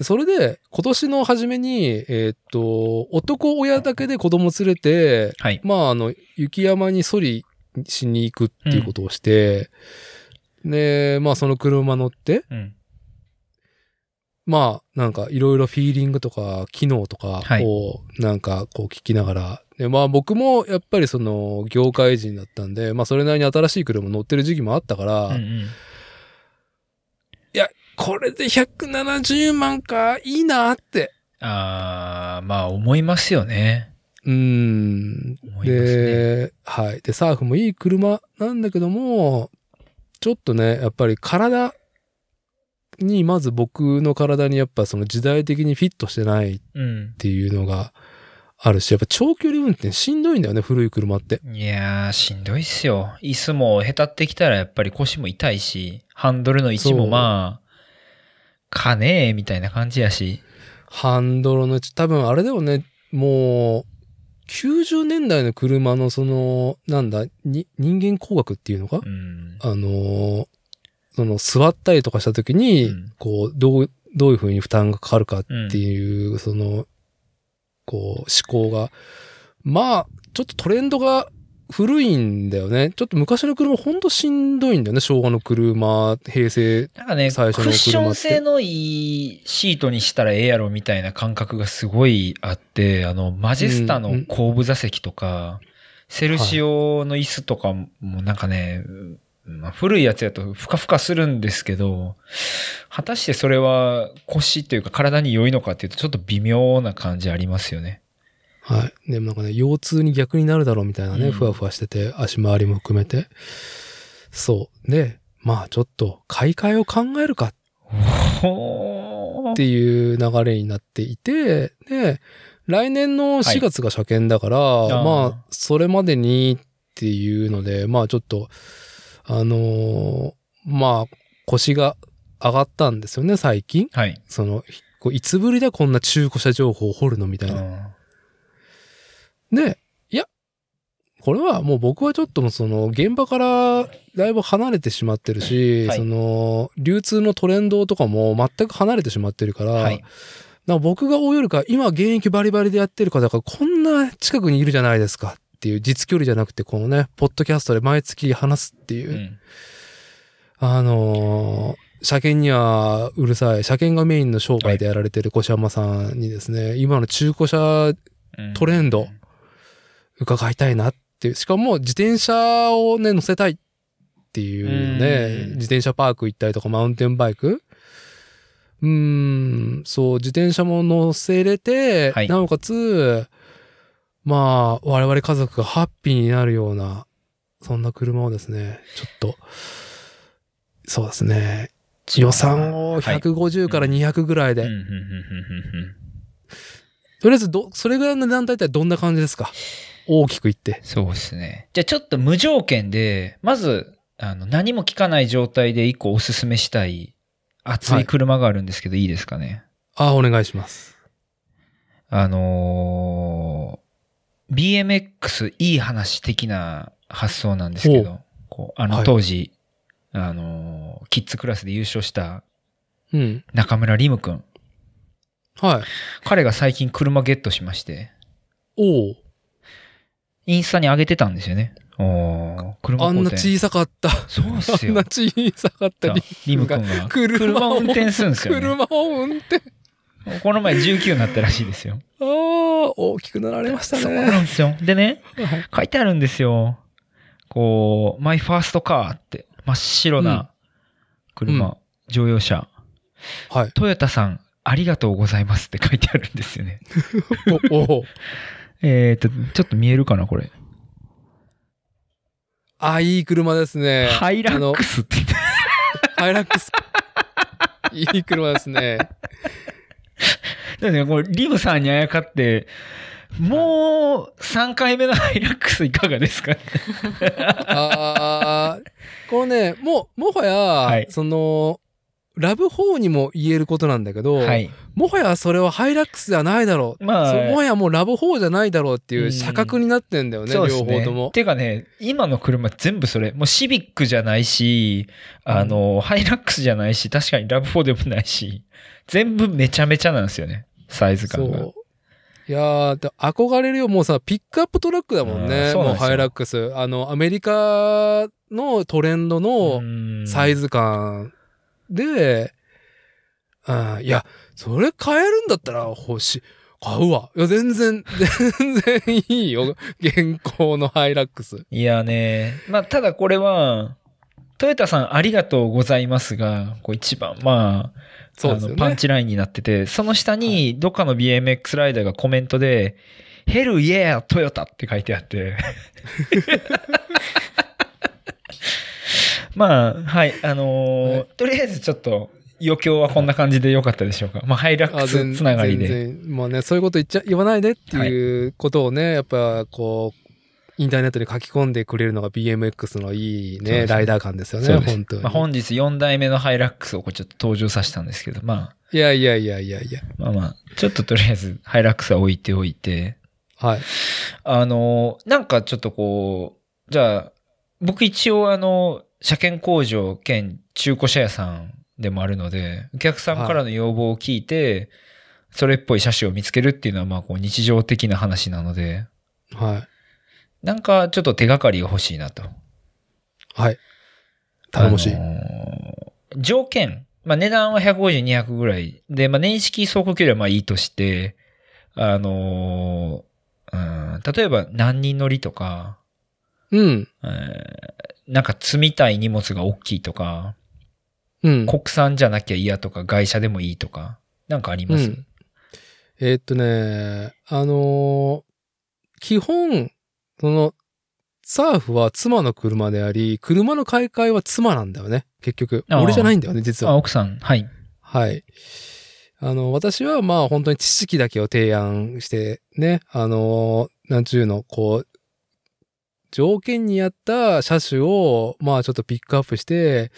B: それで、今年の初めに、えーっと、男親だけで子供連れて、
A: ーはい。
B: まあ、あの、雪山にソリしに行くっていうことをして、で、まあ、その車乗って、
A: うん。
B: まあ、なんか、いろいろフィーリングとか、機能とか
A: はい
B: を、なんか、こう聞きながら、で、まあ、僕も、やっぱりその、業界人だったんで、まあ、それなりに新しい車乗ってる時期もあったから、
A: うんうん
B: これで170万か、いいなって。
A: ああ、まあ思いますよね。
B: うーん。
A: 思いますね。
B: で、はい。で、サーフもいい車なんだけども、ちょっとね、やっぱり体に、まず僕の体にやっぱその時代的にフィットしてないっ
A: うん。
B: ていうのがあるし、やっぱ長距離運転しんどいんだよね、古い車って。
A: いやー、しんどいっすよ。椅子もへたってきたらやっぱり腰も痛いし、ハンドルの位置もまあ、かねえみたいな感じやし。
B: ハンドルの位置、多分あれだよね、もう、90年代の車のその、なんだ、に人間工学っていうのか、
A: うん。
B: あのーその座ったりとかした時に、
A: うん。
B: こう、どう、どういう風に負担がかかるかっていう、その、こう、思考が、まあ、ちょっとトレンドが古いんだよね。ちょっと昔の車ほんとしんどいんだよね。昭和の車、平成。
A: なんかね、ク
B: 最初の車って
A: ッション性のいいシートにしたらええやろみたいな感覚がすごいあって、あの、マジェスタの後部座席とか、セルシオの椅子とかもなんかね、まあ、古いやつやとふかふかするんですけど、果たしてそれは腰っていうか体に良いのかっていうとちょっと微妙な感じありますよね。
B: はい。でもなんかね、腰痛に逆になるだろうみたいなね、
A: うん
B: ふわふわしてて、足回りも含めて。そう。で、まあちょっと、買い替えを考えるかっていう流れになっていて、で、来年の4月が車検だから、
A: あー
B: まあ、それまでにっていうので、まあちょっと、あのーまあ、腰が上がったんですよね、最近。
A: はい。
B: その、いつぶりだこんな中古車情報を掘るのみたいな。
A: うん
B: で、いや、これはもう僕はちょっとその現場からだいぶ離れてしまってるし、
A: はい。
B: その流通のトレンドとかも全く離れてしまってるから、
A: はい。
B: か僕が追えるか、今現役バリバリでやってる方がこんな近くにいるじゃないですかっていう実距離じゃなくて、このね、ポッドキャストで毎月話すっていう、
A: うん。
B: あのー車検にはうるさい、車検がメインの商売でやられてる越山さんにですね、今の中古車
A: うん
B: トレンド伺いたいなって。いう。しかも自転車をね、乗せたいっていうね、
A: うん。
B: 自転車パーク行ったりとかマウンテンバイク。うーん、そう、自転車も乗せれて、
A: はい。
B: なおかつ、まあ、我々家族がハッピーになるような、そんな車をですね、ちょっと、そうですね、予算を
A: はい。
B: 150から200ぐらいで、とりあえずど、それぐらいの値段大体どんな感じですか？大きく言って。
A: そうですね。じゃあちょっと無条件で、まず、あの、何も聞かない状態で一個おすすめしたい熱い車があるんですけど、いいですかね？
B: ああ、お願いします。
A: あのー BMX いい話的な発想なんですけど、こうあの
B: はい
A: 当時、あのーキッズクラスで優勝した
B: うん。
A: 中村リム君。
B: はい。
A: 彼が最近車ゲットしまして、
B: おお。
A: インスタに上げてたんですよね。おー車
B: あんな小さかった。
A: そうっすよ
B: あんな。小さかったり。
A: リム君が。
B: 車
A: 車を運転するんですよね
B: 車を運転。
A: この前19になったらしいですよ。
B: ああ、大きくなられました
A: そうな
B: ね。
A: んですよ。でね、
B: はい
A: 書いてあるんですよ。こう、マイファーストカーって、真っ白な車、
B: うん
A: 乗用車。
B: はい。
A: トヨタさん、ありがとうございますって書いてあるんですよね。
B: おお
A: えっと、ちょっと見えるかな、これ。
B: あ、いい車ですね。
A: ハイラックスって言って。
B: ハイラックス。いい車ですね。
A: だってね、これ、リムさんにあやかって、もう3回目のハイラックスいかがですか？
B: ああ、このね、もう、もはや、
A: はい
B: その、ラブ4にも言えることなんだけど、
A: はい。
B: もはやそれはハイラックスではないだろう。
A: まあ
B: もはやもうラブ4じゃないだろうっていう
A: うん
B: 錯覚になってんだよね、
A: そうですね。
B: 両方とも。
A: ていうかね、今の車全部それ、もうシビックじゃないし、あの、ハイラックスじゃないし、確かにラブ4でもないし、全部めちゃめちゃなんですよね、サイズ感が。
B: いやー、で憧れるよ。もうさ、ピックアップトラックだもん
A: うん
B: ね。
A: そうなん
B: もうハイラックス。あの、アメリカのトレンドのサイ
A: ズ。
B: ズ感で、あーいや、それ買えるんだったら欲しい。買うわ。いや、全然、全然いいよ。現行のハイラックス。
A: いやね、まあ、ただこれは、トヨタさんありがとうございますが、こう一番、まあ、
B: そうですよ
A: あのパン
B: ね。
A: チラインになってて、その下にどっかの BMX ライダーがコメントで、ヘルイエートヨタって書いてあって。まあ、はい、あのーとりあえずちょっと余興はこんな感じでよかったでしょうか。まあ、ハイラックスつながりで。
B: 全然、もうね、そういうこと言っちゃ、言わないでっていうことをね、やっぱこう、インターネットに書き込んでくれるのが BMX のいいね、ライダー感ですよね、本当に。
A: まあ、本日4代目のハイラックスをこうちょっと登場させたんですけど、ま
B: いやいやいやいやいや。
A: あ、まあまあ、ちょっととりあえずハイラックスは置いておいて、
B: はい。
A: あの、なんかちょっとこう、じゃあ、僕一応あの、車検工場兼中古車屋さんでもあるので、お客さんからの要望を聞いて、それっぽい車種を見つけるっていうのはまあこう日常的な話なので、
B: はい。
A: なんかちょっと手がかりが欲しいなと。
B: はい。頼もしい。
A: あのー条件。まあ値段は150、200ぐらい。で、まあ年式走行距離はまあいいとして、あのーうん、例えば何人乗りとか、
B: うん。
A: えーなんか積みたい荷物が大きいとか、
B: うん。
A: 国産じゃなきゃ嫌とか、外車でもいいとか、なんかあります、
B: うんえーっとね、あのー基本、その、サーフは妻の車であり、車の買い替えは妻なんだよね。結局。俺じゃないんだよね、実
A: あ、
B: は。
A: 奥さん、はい。
B: はい。あの、私はまあ本当に知識だけを提案して、ね、あのーなんちゅうの、こう、条件に合った車種を、まあちょっとピックアップして、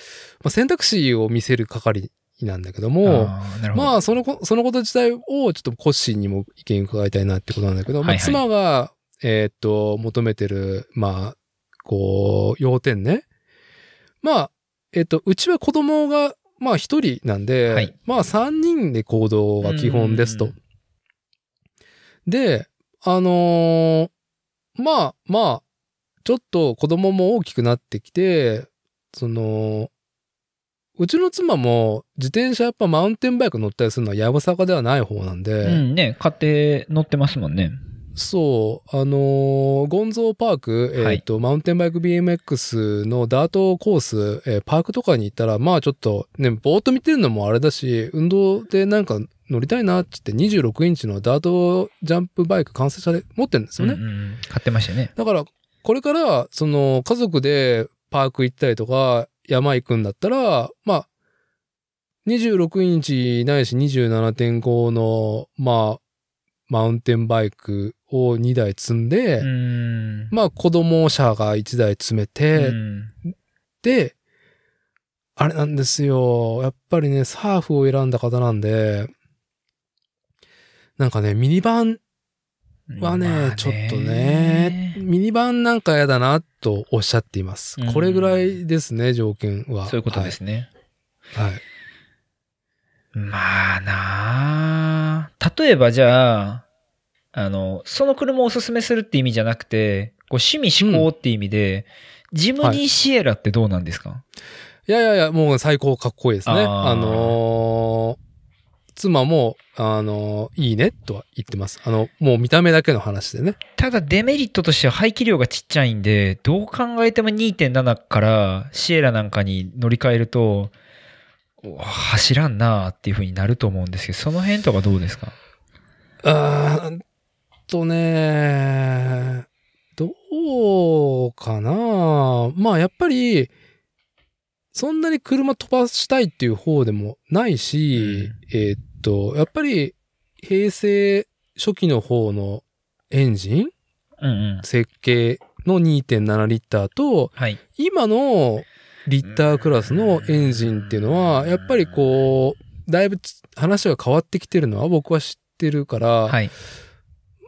B: まあ、選択肢を見せる係なんだけども、
A: あど。
B: まあ、そのこ、そのこと自体をちょっとコッシーにも意見伺いたいなってことなんだけど、まあ、
A: はいはい
B: 妻が、えーっと、求めてる、まあ、こう、要点ね。まあ、えーっと、うちは子供が、まあ、一人なんで、
A: はい
B: まあ、三人で行動が基本ですと
A: うん。
B: で、あのーまあ、まあ、ちょっと子供も大きくなってきて、その、うちの妻も自転車やっぱマウンテンバイク乗ったりするのはやぶさかではない方なんで、
A: うんね、買って乗ってますもんね。
B: そう、あのーゴンゾーパーク、えっ、
A: はい
B: と、マウンテンバイク BMX のダートコース、えーパークとかに行ったら、まあちょっとね、ぼーっと見てるのもあれだし、運動でなんか乗りたいなって言って26インチのダートジャンプバイク完成車で持ってるんですよね。
A: うんうん買ってましたよね。
B: だから、これから、その、家族でパーク行ったりとか、山行くんだったら、まあ、26インチないし27.5の、まあ、マウンテンバイクを2台積んで、
A: うん。
B: まあ、子供車が1台詰めて、
A: うん
B: で、あれなんですよ。やっぱりね、サーフを選んだ方なんで、なんかね、ミニバンはね、
A: まあ
B: ちょっとね、ミニバンなんかやだなとおっしゃっています。
A: うん
B: これぐらいですね、条件は。
A: そういうことですね。
B: はい。はい。
A: まあなあ例えばじゃあ、あの、その車をおすすめするって意味じゃなくて、こう趣味思考って意味で、ジムニーシエラってどうなんですか、
B: いやいやいや、もう最高かっこいいですね。
A: あ
B: のー妻も、あのーいいねとは言ってます。あの、もう見た目だけの話でね。
A: ただデメリットとしては排気量がちっちゃいんで、どう考えても2.7からシエラなんかに乗り換えると、走らんなあっていう風になると思うんですけど、その辺とかどうですか？
B: あーんとね、どうかなまあやっぱり、そんなに車飛ばしたいっていう方でもないし、えーっと、やっぱり平成初期の方のエンジン
A: うんうん。
B: 設計の2.7リッターと、
A: はい。
B: 今のリッタークラスのエンジンっていうのは、やっぱりこう、だいぶつ話が変わってきてるのは僕は知ってるから、
A: はい。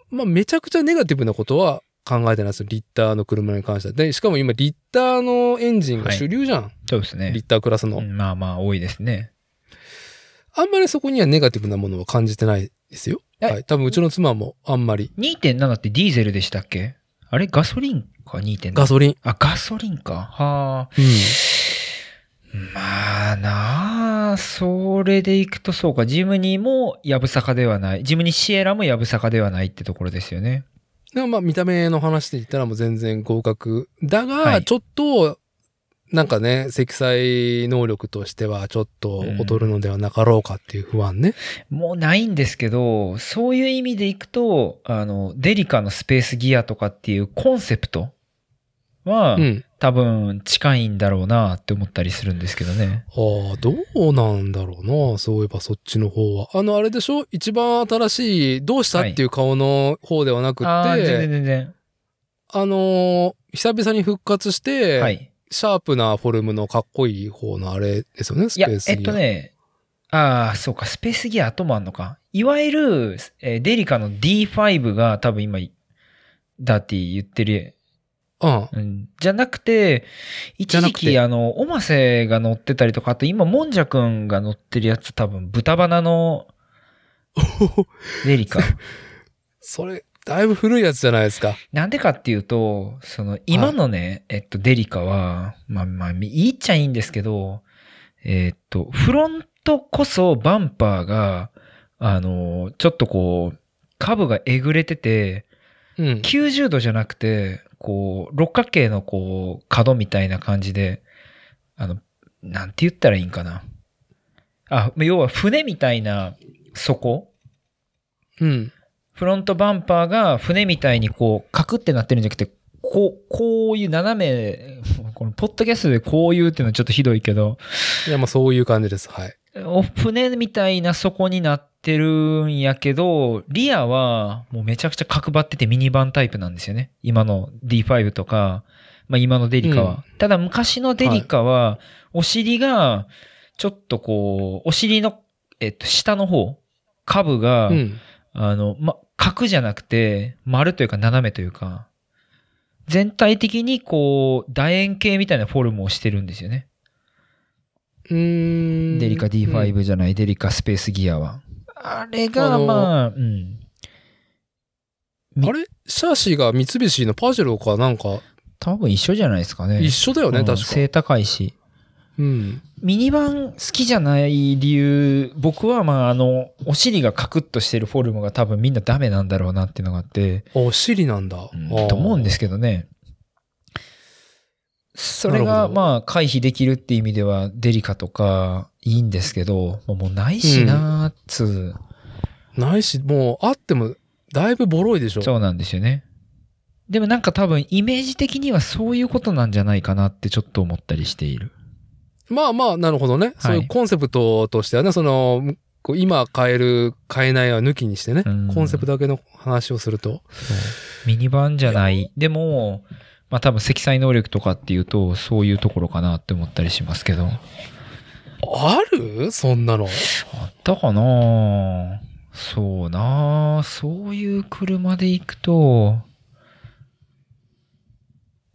B: まあめちゃくちゃネガティブなことは考えてないですよ。リッターの車に関しては。で、しかも今リッターのエンジンが主流じゃん。
A: そうですね
B: リ。ッタークラスの。
A: うんまあまあ多いですね。
B: あんまりそこにはネガティブなものは感じてないですよ。
A: え？
B: はい。多分うちの妻もあんまり。
A: 2.7ってディーゼルでしたっけ？あれガソリンか2.7。
B: ガソリン。
A: あ、ガソリンか。はあ。
B: うん。
A: まあなあ、それでいくとそうか。ジムニーもやぶさかではない。ジムニーシエラもやぶさかではないってところですよね。
B: でもまあ見た目の話で言ったらもう全然合格。だが、
A: はい
B: ちょっと、なんかね、積載能力としてはちょっと劣るのではなかろうかっていう不安ね。
A: もうないんですけど、そういう意味でいくと、あの、デリカのスペースギアとかっていうコンセプトは、
B: うん。
A: 多分近いんだろうなって思ったりするんですけどね。
B: ああ、どうなんだろうな。そういえばそっちの方は。あの、あれでしょ？一番新しい、どうした？っていう顔の方ではなくって、
A: ああ、全然全然。
B: あのー久々に復活して、
A: はい。
B: シャープなフォルムのかっこいい方のあれですよね、スペースギア
A: えっと。ね、ああ、そうか、スペースギア後もあんのか？いわゆる、えーデリカの D5 が多分今、ダーティ言ってる、
B: うん。
A: うん、じゃなくて、一時期、あの、オマセが乗ってたりとか、あと今、モンジャ君が乗ってるやつ多分、豚バナの デリカ。
B: それ、だいぶ古いやつじゃないですか。
A: なんでかっていうと、その、今のね、えっと、デリカは、まあまあ、いいっちゃいいんですけど、えっと、フロントこそバンパーが、あの、ちょっとこう、カブがえぐれてて、
B: うん。
A: 90度じゃなくて、こう、六角形のこう、角みたいな感じで、あの、なんて言ったらいいんかな。あ、要は船みたいな底？
B: うん。
A: フロントバンパーが船みたいにこう、カクってなってるんじゃなくて、こう、こういう斜め、このポッドキャストでこういうっていうのはちょっとひどいけど、
B: いや、まあそういう感じです。はい。
A: お船みたいな底になってるんやけど、リアはもうめちゃくちゃ角張っててミニバンタイプなんですよね。今の D5 とか、まあ今のデリカは。ただ昔のデリカは、お尻が、ちょっとこう、お尻の、えっと、下の方、下部が、
B: うん。
A: あの、ま、角じゃなくて、丸というか斜めというか、全体的にこう、楕円形みたいなフォルムをしてるんですよね。
B: うーん。
A: デリカ
B: うん
A: D5 じゃない、デリカスペースギアは。あれ
B: あ
A: が、
B: の
A: まあ、うん。み
B: あれ？シャーシーが三菱のパジェロかなんか、
A: 多分一緒じゃないですかね。
B: 一緒だよね、
A: うん
B: 確か。
A: 背高いし。
B: うん。
A: ミニバン好きじゃない理由、僕はまあ、あの、お尻がカクッとしてるフォルムが多分みんなダメなんだろうなっていうのがあって、
B: お尻なんだ。
A: うんと思うんですけどね。それがまあ回避できるっていう意味ではデリカとかいいんですけど、もうないしなーっつう、
B: ないし、もう、あっても、だいぶボロいでしょ。
A: そうなんですよね。でもなんか多分イメージ的にはそういうことなんじゃないかなってちょっと思ったりしている。
B: まあまあ、なるほどね。そういうコンセプトとしてはね、その、今買える、買えないは抜きにしてね、
A: うん
B: コンセプトだけの話をすると。
A: ミニバンじゃない。でも、まあ多分積載能力とかっていうとそういうところかなって思ったりしますけど。あ
B: ある？そんなの。
A: ったかな？そうなそういう車で行くと、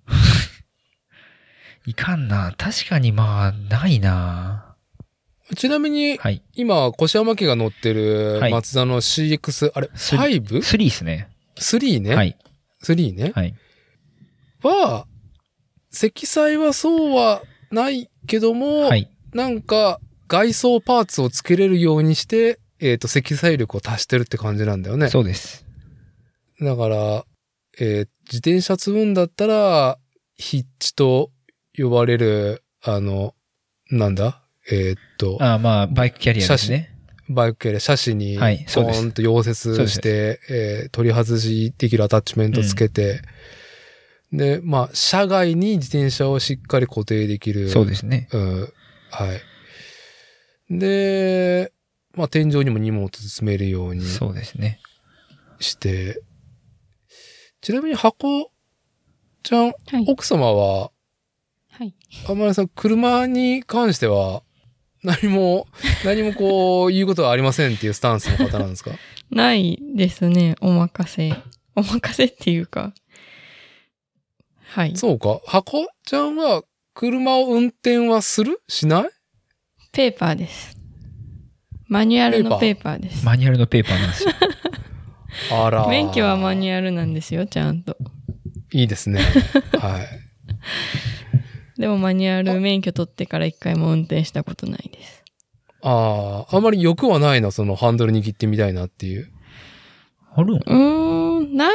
A: いかんな確かにまあ、ないな
B: ちなみに、
A: はい。
B: 今、越山家が乗ってる
A: はい
B: マツダの CX、あれ、
A: ス
B: 5?3
A: 3ですね。
B: ね。
A: はい。
B: 3ね。
A: はい。
B: は、積載はそうはないけども、
A: はい。
B: なんか外装パーツを付けれるようにして、えっ、と、積載力を足してるって感じなんだよね。
A: そうです。
B: だから、えー自転車積むんだったら、ヒッチと呼ばれる、あの、なんだ？えーっと、
A: ああまあ、バイクキャリアですね。
B: バイク系で車種に、ポ
A: はいそうです
B: ーンと溶接して、えー取り外しできるアタッチメントつけて、で、まあ、車外に自転車をしっかり固定できる。
A: そうですね。
B: うん。はい。で、まあ、天井にも荷物積めるように
A: そうですね。
B: して、ちなみに箱ちゃん、
C: はい。
B: 奥様は、
C: はい。
B: あまりさん、車に関しては、何も、何もこう、言うことはありませんっていうスタンスの方なんですか？
C: ないですね。お任せ。お任せっていうか。はい。
B: そうか。箱ちゃんは、車を運転はする？しない？
C: ペーパーです。マニュアルの
B: ペ
C: ペーパーです。
A: マニュアルのペーパーなんですよ。
B: あら。
C: 免許はマニュアルなんですよ、ちゃんと。
B: いいですね。はい。
C: でもマニュアル免許取ってから一回も運転したことないです。
B: ああ、あんまり欲はないな、そのハンドル握ってみたいなっていう。
A: あるん
C: うーん、な、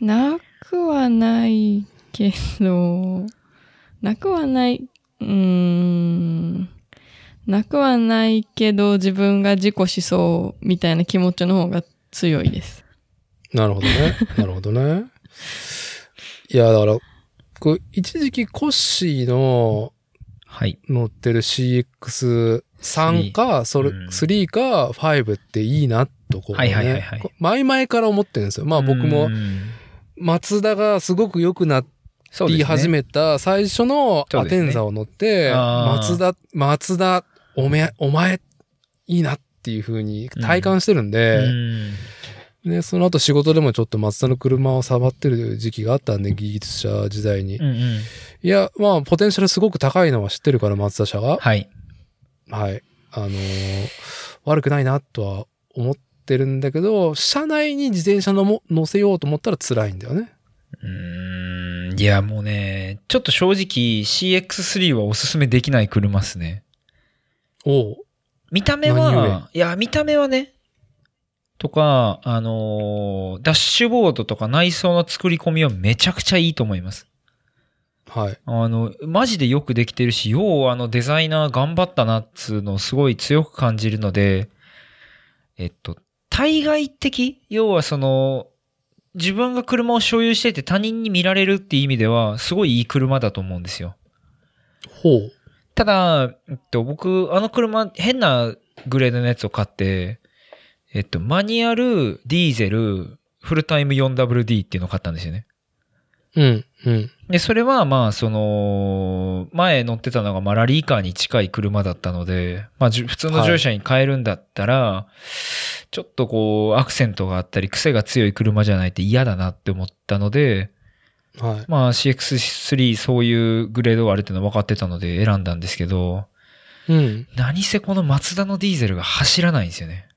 C: なくはないけど、なくはない、うーん、なくはないけど自分が事故しそうみたいな気持ちの方が強いです。
B: なるほどね。なるほどね。いや、だから、こう一時期コッシーの
A: はい。
B: 乗ってる CX3 か、それ、
A: うん
B: 3か5っていいなとこう、ね。
A: はいはいはいはい
B: こ前々から思ってるんですよ。まあ僕も
A: う、ん
B: 松田がすごく良くなって言い始めた最初のアテンザを乗って、
A: あー
B: 松田、松田、おめ、お前、いいなっていう風に体感してるんで、
A: うん
B: で、その後仕事でもちょっと松田の車を触ってる時期があったんで、技術者時代に。
A: うんうん。
B: いや、まあ、ポテンシャルすごく高いのは知ってるから、松田社が。
A: はい。
B: はい。あのー悪くないなとは思ってるんだけど、車内に自転車のも乗せようと思ったら辛いんだよね。
A: うーん。いや、もうね、ちょっと正直 CX3 はおすすめできない車っすね。
B: おう。
A: 見た目
B: 何
A: は、いや、見た目はね、とか、あのーダッシュボードとか内装の作り込みはめちゃくちゃいいと思います。
B: はい。
A: あの、マジでよくできてるし、ようあのデザイナー頑張ったなっつうのをすごい強く感じるので、えっと、対外的要はその、自分が車を所有してて他人に見られるっていう意味では、すごいいい車だと思うんですよ。
B: ほう。
A: ただ、えっと、僕、あの車、変なグレードのやつを買って、えっと、マニュアル、ディーゼル、フルタイム 4WD っていうのを買ったんですよね。
B: うん、うん。
A: で、それはまあ、その、前乗ってたのがまあラリーカーに近い車だったので、まあ、普通の乗用車に変えるんだったら、ちょっとこう、アクセントがあったり、癖が強い車じゃないと嫌だなって思ったので、
B: はい。
A: まあ CX3 そういうグレードがあるっていうのは分かってたので選んだんですけど、
B: うん。
A: 何せこのマツダのディーゼルが走らないんですよね。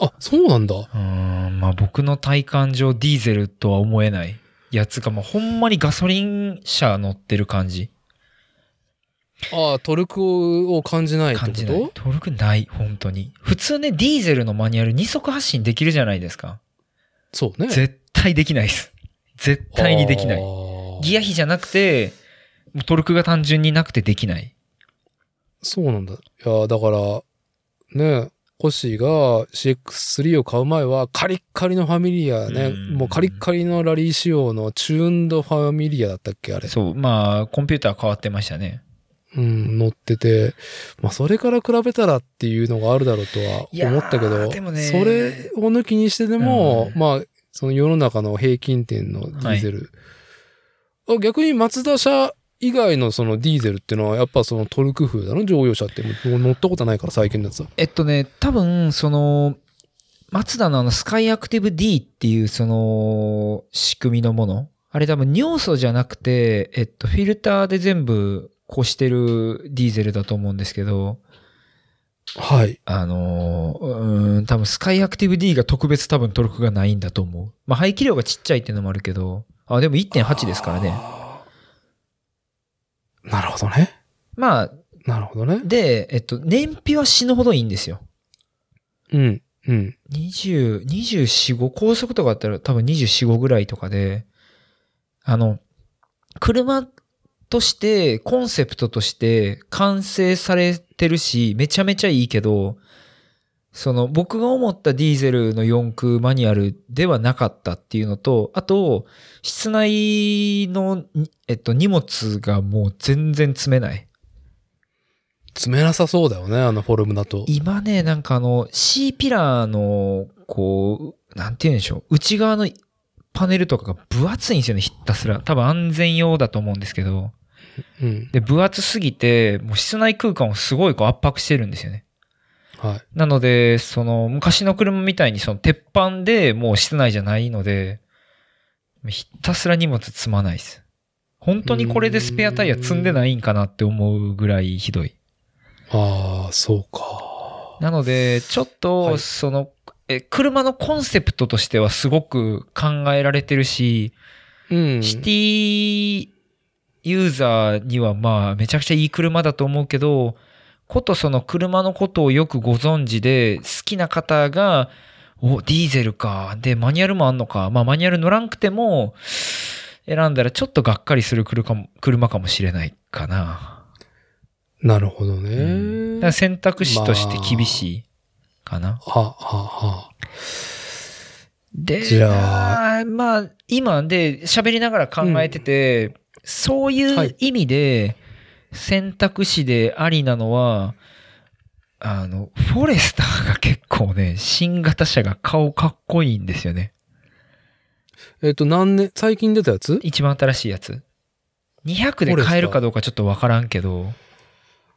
B: あ、そうなんだ。
A: うーん、まあ僕の体感上ディーゼルとは思えないやつが、もうほんまにガソリン車乗ってる感じ。
B: ああ、トルクを感じないってこ
A: 感じない。
B: と
A: トルクない、本当に。普通ね、ディーゼルのマニュアル二速発進できるじゃないですか。
B: そうね。
A: 絶対できないです。絶対にできない。
B: い
A: ギア比じゃなくて、トルクが単純になくてできない。
B: そうなんだ。いや、だから、ね、コッシーが CX3 を買う前はカリッカリのファミリアね、
A: うん。
B: もうカリッカリのラリー仕様のチューンドファミリアだったっけあれ。
A: そう、まあ、コンピューター変わってましたね。
B: うん、乗ってて、まあそれから比べたらっていうのがあるだろうとは思ったけど、
A: でもね。
B: それを抜きにしてでも、
A: うん。
B: まあ、その世の中の平均点のディーゼル。あ逆に松田車以外のそのディーゼルっていうのはやっぱそのトルク風だの乗用車ってもう乗ったことないから最近のやつは。
A: えっとね、多分、その、マツダのあのスカイアクティブ D っていうその仕組みのもの。あれ多分尿素じゃなくて、えっと、フィルターで全部こしてるディーゼルだと思うんですけど、
B: はい。
A: あのー、うーん、多分スカイアクティブ D が特別多分トルクがないんだと思う。まあ排気量がちっちゃいっていうのもあるけど、あ、でも1.8ですからね。
B: なるほどね。
A: まあ、
B: なるほどね。
A: で、えっと、燃費は死ぬほどいいんですよ。
B: うん。うん。
A: 20、24、5、高速とかだったら多分24、5ぐらいとかで、あの、車として、コンセプトとして完成されてるし、めちゃめちゃいいけど、その僕が思ったディーゼルの4駆マニュアルではなかったっていうのと、あと、室内の、にえっと、荷物がもう全然積めない。
B: 詰めなさそうだよね、あのフォルムだと。
A: 今ね、なんかあの、C ピラーの、こう、なんて言うんでしょう。内側のパネルとかが分厚いんですよね、ひたすら。多分安全用だと思うんですけど。
B: うん。
A: で、分厚すぎて、もう室内空間をすごいこう圧迫してるんですよね。
B: はい。
A: なので、その、昔の車みたいにその鉄板でもう室内じゃないので、ひたすら荷物積まないです。本当にこれでスペアタイヤ積んでないんかなって思うぐらいひどい。
B: ああ、そうか。
A: なので、ちょっ
B: は
A: と、
B: い
A: その、え、車のコンセプトとしてはすごく考えられてるし、
B: うん。
A: シティユーザーにはまあめちゃくちゃいい車だと思うけど、ことその車のことをよくご存知で好きな方が、お、ディーゼルか。で、マニュアルもあんのか。まあマニュアル乗らんくても、選んだらちょっとがっかりする車かもしれないかな。
B: なるほどね。
A: うんだから選択肢として厳しいかな。
B: は、は、は。
A: で、
B: じゃ
A: あーまあ、今で喋りながら考えてて、そういう意味で選択肢でありなのは、あの、フォレスターが結構ね、新型車が顔かっこいいんですよね。
B: えっ、と、何年、最近出たやつ？
A: 一番新しいやつ。200で買えるかどうかちょっとわからんけど。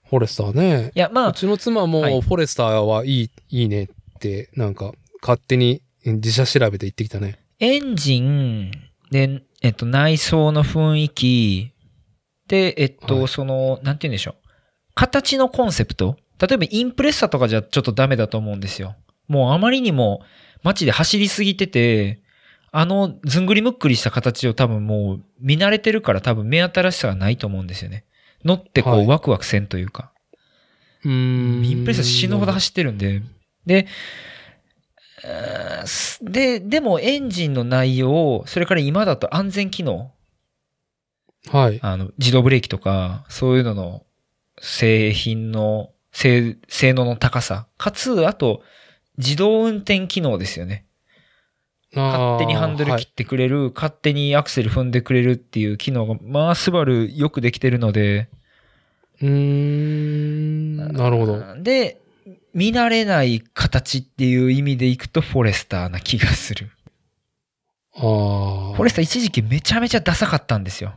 B: フォレスターね。
A: いや、まあ、
B: うちの妻も
A: はい
B: フォレスターはいい、いいねって、なんか、勝手に自社調べて言ってきたね。
A: エンジンで、えっと、内装の雰囲気で、えっと、
B: はい
A: その、なんて言うんでしょう。形のコンセプト例えばインプレッサとかじゃちょっとダメだと思うんですよ。もうあまりにも街で走りすぎてて、あのずんぐりむっくりした形を多分もう見慣れてるから多分目新しさがないと思うんですよね。乗ってこ
B: はい
A: うワクワクせんというか。
B: うーん。
A: インプレッサ死ぬほど走ってるんで。で、で、でもエンジンの内容、それから今だと安全機能、
B: はい。
A: あの、自動ブレーキとか、そういうのの製品の性性能の高さ、かつ、あと、自動運転機能ですよね。勝手にハンドル
B: はい
A: 切ってくれる、勝手にアクセル踏んでくれるっていう機能が、まあ、スバルよくできてるので、
B: うーん。なるほど。
A: で、見慣れない形っていう意味でいくとフォレスターな気がする。
B: ああ。
A: フォレスター一時期めちゃめちゃダサかったんですよ。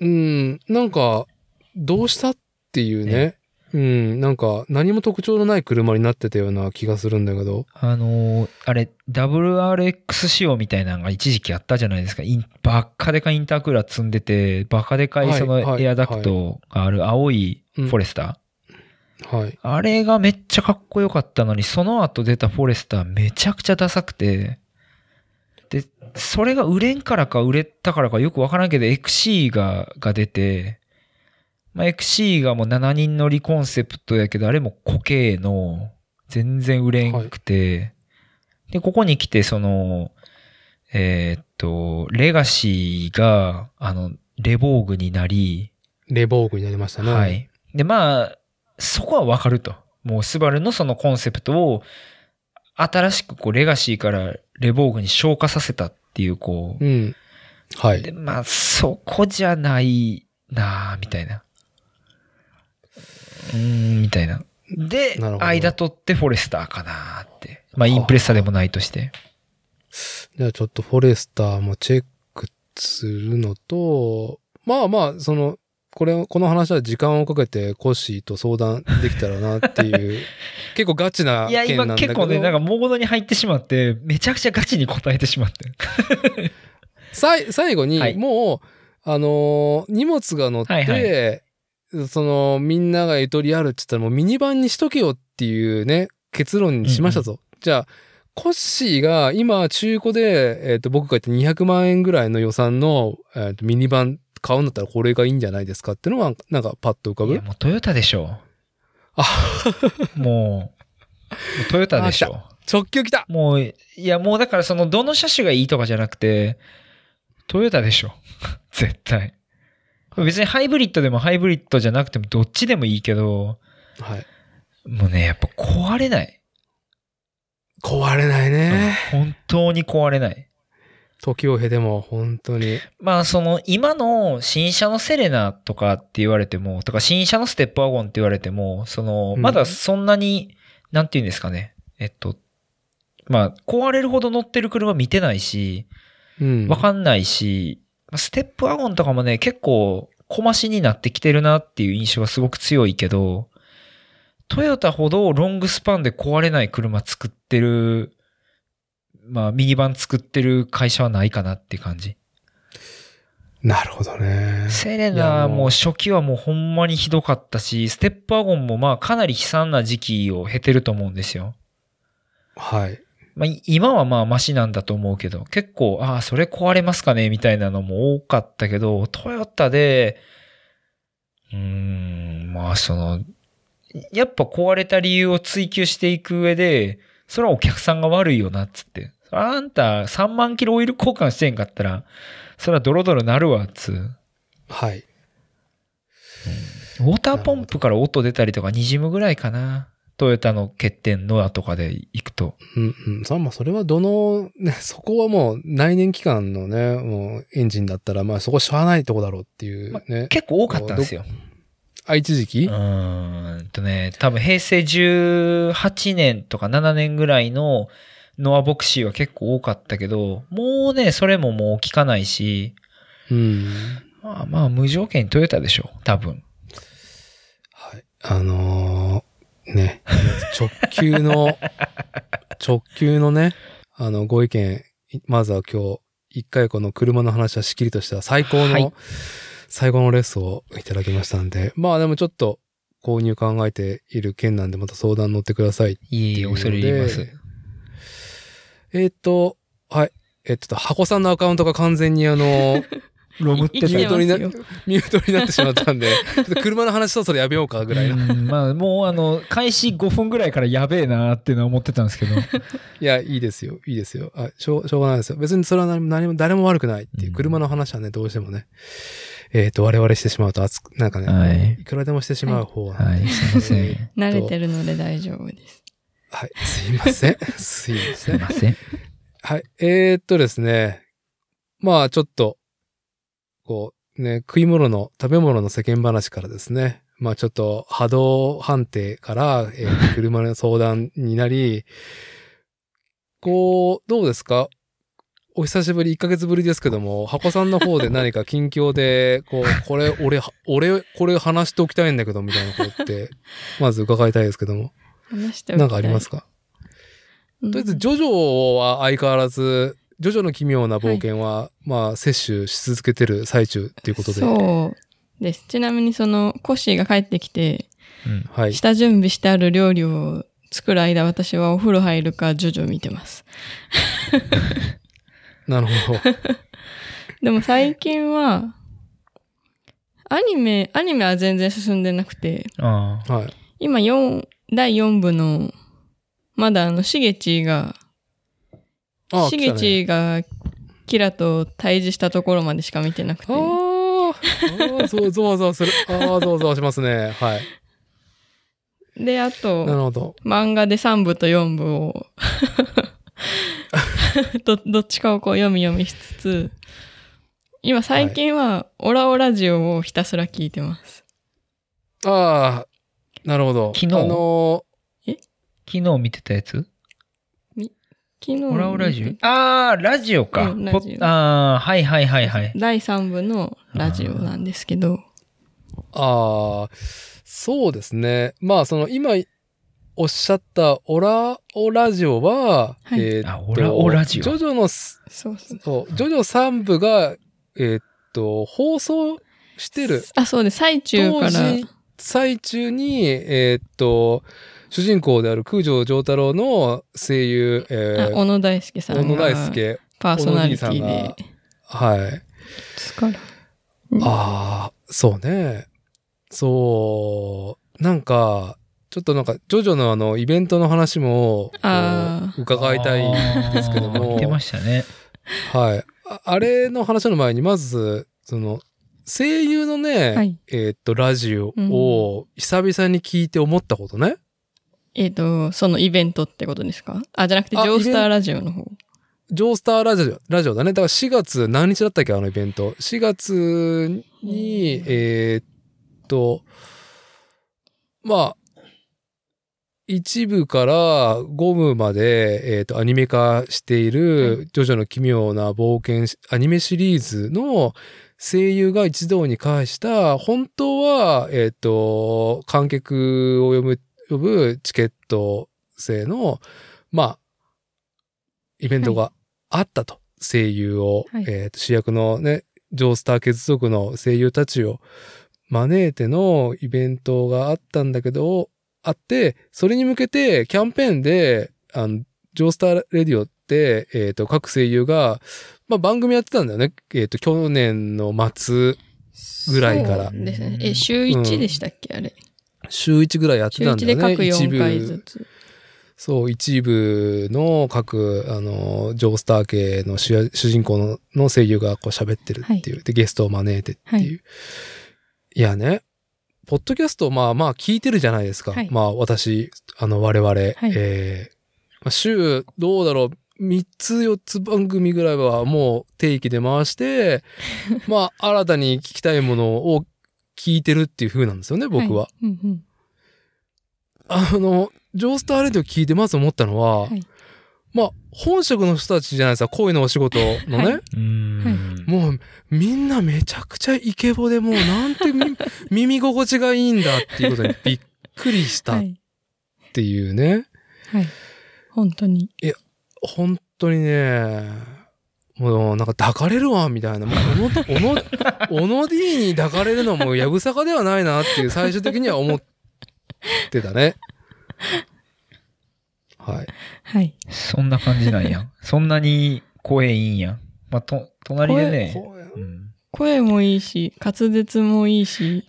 B: うん。なんか、どうしたっていうね。うん。なんか、何も特徴のない車になってたような気がするんだけど。
A: あのーあれ、WRX 仕様みたいなのが一時期あったじゃないですか。インバッカでかインタークーラー積んでて、バカでかい
B: はい
A: その
B: はい
A: エアダクトがある青いフォレスター。
B: はい。
A: あれがめっちゃかっこよかったのに、その後出たフォレスターめちゃくちゃダサくて、で、それが売れんからか売れたからかよくわからんけど、XC が、が出て、まあ、XC がもう7人乗りコンセプトやけど、あれも固形の、全然売れんくて、で、ここに来て、その、えーっと、レガシーが、あの、レボーグになり、
B: レボーグになりましたね。
A: は。い。で、まあ、そこはわかると。もう、スバルのそのコンセプトを、新しくこう、レガシーからレボーグに昇華させたっていう、こ
B: うん。は
A: う。
B: い
A: で、。まあ、そこじゃないなあみたいな。うーん、みたいな。で間取ってフォレスターかなって。まあ、インプレッサでもないとして。
B: じゃあちょっとフォレスターもチェックするのと、まあまあ、その、これ、この話は時間をかけてコッシーと相談できたらなっていう、結構ガチない
A: や、今
B: 件なんだけど。
A: 結構ね、なんかモードに入ってしまって、めちゃくちゃガチに答えてしまって。
B: さい最後に、
A: はい
B: もう、あのー荷物が乗って、
A: はい
B: その、みんながゆとりあるって言ったらもうミニバンにしとけよっていうね、結論にしましたと。じゃあ、コッシーが今中古で、えっ、と、僕が言って200万円ぐらいの予算の、えーとミニバン買うんだったらこれがいいんじゃないですかっていうのは、なんかパッと浮かぶ？
A: いや、もうトヨタでしょ。
B: あ、
A: もう、もうトヨタでしょ。
B: 直球来た
A: もう、いや、もうだからその、どの車種がいいとかじゃなくて、トヨタでしょ。絶対。別にハイブリッドでもハイブリッドじゃなくてもどっちでもいいけど、
B: はい。
A: もうね、やっぱ壊れない。
B: 壊れないね。
A: 本当に壊れない。
B: 時を経ても本当に。
A: まあ、その、今の新車のセレナとかって言われても、とか新車のステップワゴンって言われても、その、
B: うん
A: まだそんなに、なんて言うんですかね。えっと、まあ、壊れるほど乗ってる車見てないし、
B: うん。
A: わかんないし、ステップワゴンとかもね、結構、小増しになってきてるなっていう印象がすごく強いけど、トヨタほどロングスパンで壊れない車作ってる、まあ、ミニバン作ってる会社はないかなって感じ。
B: なるほどね。
A: セレナも初期はもうほんまにひどかったし、ステップワゴンもまあかなり悲惨な時期を経てると思うんですよ。
B: はい。
A: まあ、い今はまあマシなんだと思うけど、結構、ああ、それ壊れますかねみたいなのも多かったけど、トヨタで、うーん、まあその、やっぱ壊れた理由を追求していく上で、それはお客さんが悪いよな、っつって。あんた3万キロオイル交換してんかったら、それはドロドロなるわ、つう。
B: はい。
A: ウォーターポンプから音出たりとか滲むぐらいかな。トヨタの欠点ノアとかで行くと。
B: うんうん。さまあ、それはどの、ね、そこはもう内燃機関のね、もうエンジンだったら、まあそこしゃあないとこだろうっていうね。
A: 結構多かったんですよ。
B: あ、一時期？
A: うーんとね、多分平成18年とか7年ぐらいのノアボクシーは結構多かったけど、もうね、それももう聞かないし、
B: うん。
A: まあまあ無条件にトヨタでしょ、多分。
B: はい。あのーね、直球の、直球のね、あの、ご意見、いまずは今日、一回この車の話はしっきりとした最高の、
A: はい
B: 最後のレッスンをいただきましたんで、まあでもちょっと購入考えている件なんでまた相談乗ってください。
A: いえいえ、恐れ入ります。
B: えーっと、はい。えっと、箱さんのアカウントが完全にあの、
A: ロムって
B: ミュートにな、ミュートになってしまったんで、ちょっと車の話そろそろやめようかぐらいの。
A: うんまあもうあの、開始5分ぐらいからやべえなーっていうのは思ってたんですけど。
B: いや、いいですよ。いいですよ。あしょう、しょうがないですよ。別にそれは何も、何も誰も悪くないっていうう。
A: ん
B: 車の話はね、どうしてもね。えっ、と、我々してしまうと熱く、なんかね、
A: はい
B: い、くらでもしてしまう方は、
A: はい、すいません。す
C: 慣れてるので大丈夫です。
B: はい。すいません。すいません。
A: いません。
B: はい。えー、っとですね。まあ、ちょっと、こう、ね、食い物の、食べ物の世間話からですね。まあ、ちょっと波動判定から、えー 車の相談になり、こう、どうですか？お久しぶり、1ヶ月ぶりですけども、箱さんの方で何か近況で、こう、これ、俺、俺、これ話しておきたいんだけど、みたいなことって、まず伺いたいですけども。
C: 話して
B: なんかありますか？
C: うん
B: とりあえず、ジョジョは相変わらず、ジョジョの奇妙な冒険は、まあ、摂取し続けてる最中っていうことで。
C: そうです。ちなみにその、コッシーが帰ってきて、
A: うん。
B: はい。
C: 下準備してある料理を作る間、私はお風呂入るか、ジョジョ見てます。
B: なるほど。
C: でも最近は、アニメ、アニメは全然進んでなくて、
A: ああ。
B: はい。
C: 今4、第4部の、まだあの、しげちが、
B: あ
C: しげちが、キラと対峙したところまでしか見てなくて
B: あ、ーあー、そう、ゾワゾワする。ああ、ゾワゾワしますね。はい。
C: で、あ
B: なる
C: と、
B: ほど。
C: 漫画で3部と4部を ど、どっちかをこう読み読みしつつ、今最近は、オラオラジオをひたすら聞いてます。
B: ああ、なるほど。
A: 昨日？
B: あの
A: 昨日見てたやつ？
C: 昨日、
A: オラオラジオ？ああ、ラジオか。
C: うんラジオ
A: ポああ、はいはいはいはい。
C: 第3部のラジオなんですけど、
B: ーああ、そうですね。まあ、その、今、おっしゃったオラオラジオは、
C: はい
B: えーっと
A: あオラオラジオ？
B: ジョジョのす
C: そうそう。
B: そう、ジョジョ3部が、えーっと、放送してる
C: あ、そうです。最中か
B: 当
C: ら、
B: 時、最中に、えーっと、主人公である空城城太郎の声優、えー、
C: あ小野大輔さん
B: 小野大
C: が
B: 輔、
C: パーソナリティで
B: が、はい。
C: ですから。
B: ああ、そうね。そう、なんか、ちょっとなんか、ジョジョのあの、イベントの話も、伺いたいんですけども
A: あー見てましたね。
B: はい。ああれの話の前に、まず、その、声優のね、
C: はい
B: えーっと、ラジオを久々に聞いて思ったことね。
C: えっ、と、そのイベントってことですか？あ、じゃなくて、ジ
B: あ
C: ョースターラジオの方。
B: ジョースターラジオ、ラジオだね。だから4月何日だったっけあのイベント？4月に、えーっと、まあ、一部から5部まで、えーっと、アニメ化してい
C: は
B: る、ジョジョの奇妙な冒険し、アニメシリーズの声優が一堂に会した、本当は、えーっと、観客を呼ぶ、呼ぶチケット制の、まあ、イベントがあったと。声優を、
C: はい
B: えーと主役のね、ジョースター血族の声優たちを招いてのイベントがあったんだけど、あって、それに向けてキャンペーンで、あの、ジョースターレディオえっ、と、各声優が、まあ、番組やってたんだよね。えっ、と、去年の末、ぐらいから
C: そうですね。え、週1でしたっけ、あれ。
B: 週1ぐらいやって
C: 週1
B: たんだよね。
C: で各4回ずつ。
B: そう、一部の各、あの、ジョースター系の主主人公のの声優がこう喋ってるっていう、で、ゲストを招いてっていう。い、やね、ポッドキャスト、まあまあ聞いてるじゃないですか。
C: はい
B: まあ私、あの我々、えーまあ週、どうだろう、3つ4つ番組ぐらいはもう定期で回して、まあ新たに聞きたいものを聞いてるっていう風なんですよね、僕は。
C: い。うんうん
B: あの、ジョースターレディを聞いてまず思ったのは、
C: はい
B: まあ本職の人たちじゃないですか、声のお仕事のね。
C: はい
A: うん。
B: もうみんなめちゃくちゃイケボでもうなんてみ耳心地がいいんだっていうことにびっくりしたっ
C: はい。
B: ていうね。
C: はい。本当に。
B: 本当にね、もうなんか抱かれるわみたいな。もうおの、おの、おの D に抱かれるのもやぶさかではないなっていう最終的には思ってたね。はい。
C: はい。
A: そんな感じなんや。そんなに声いいんや。まあ、と、隣でね。
B: 声
A: うん。
C: 声もいいし、滑舌もいいし。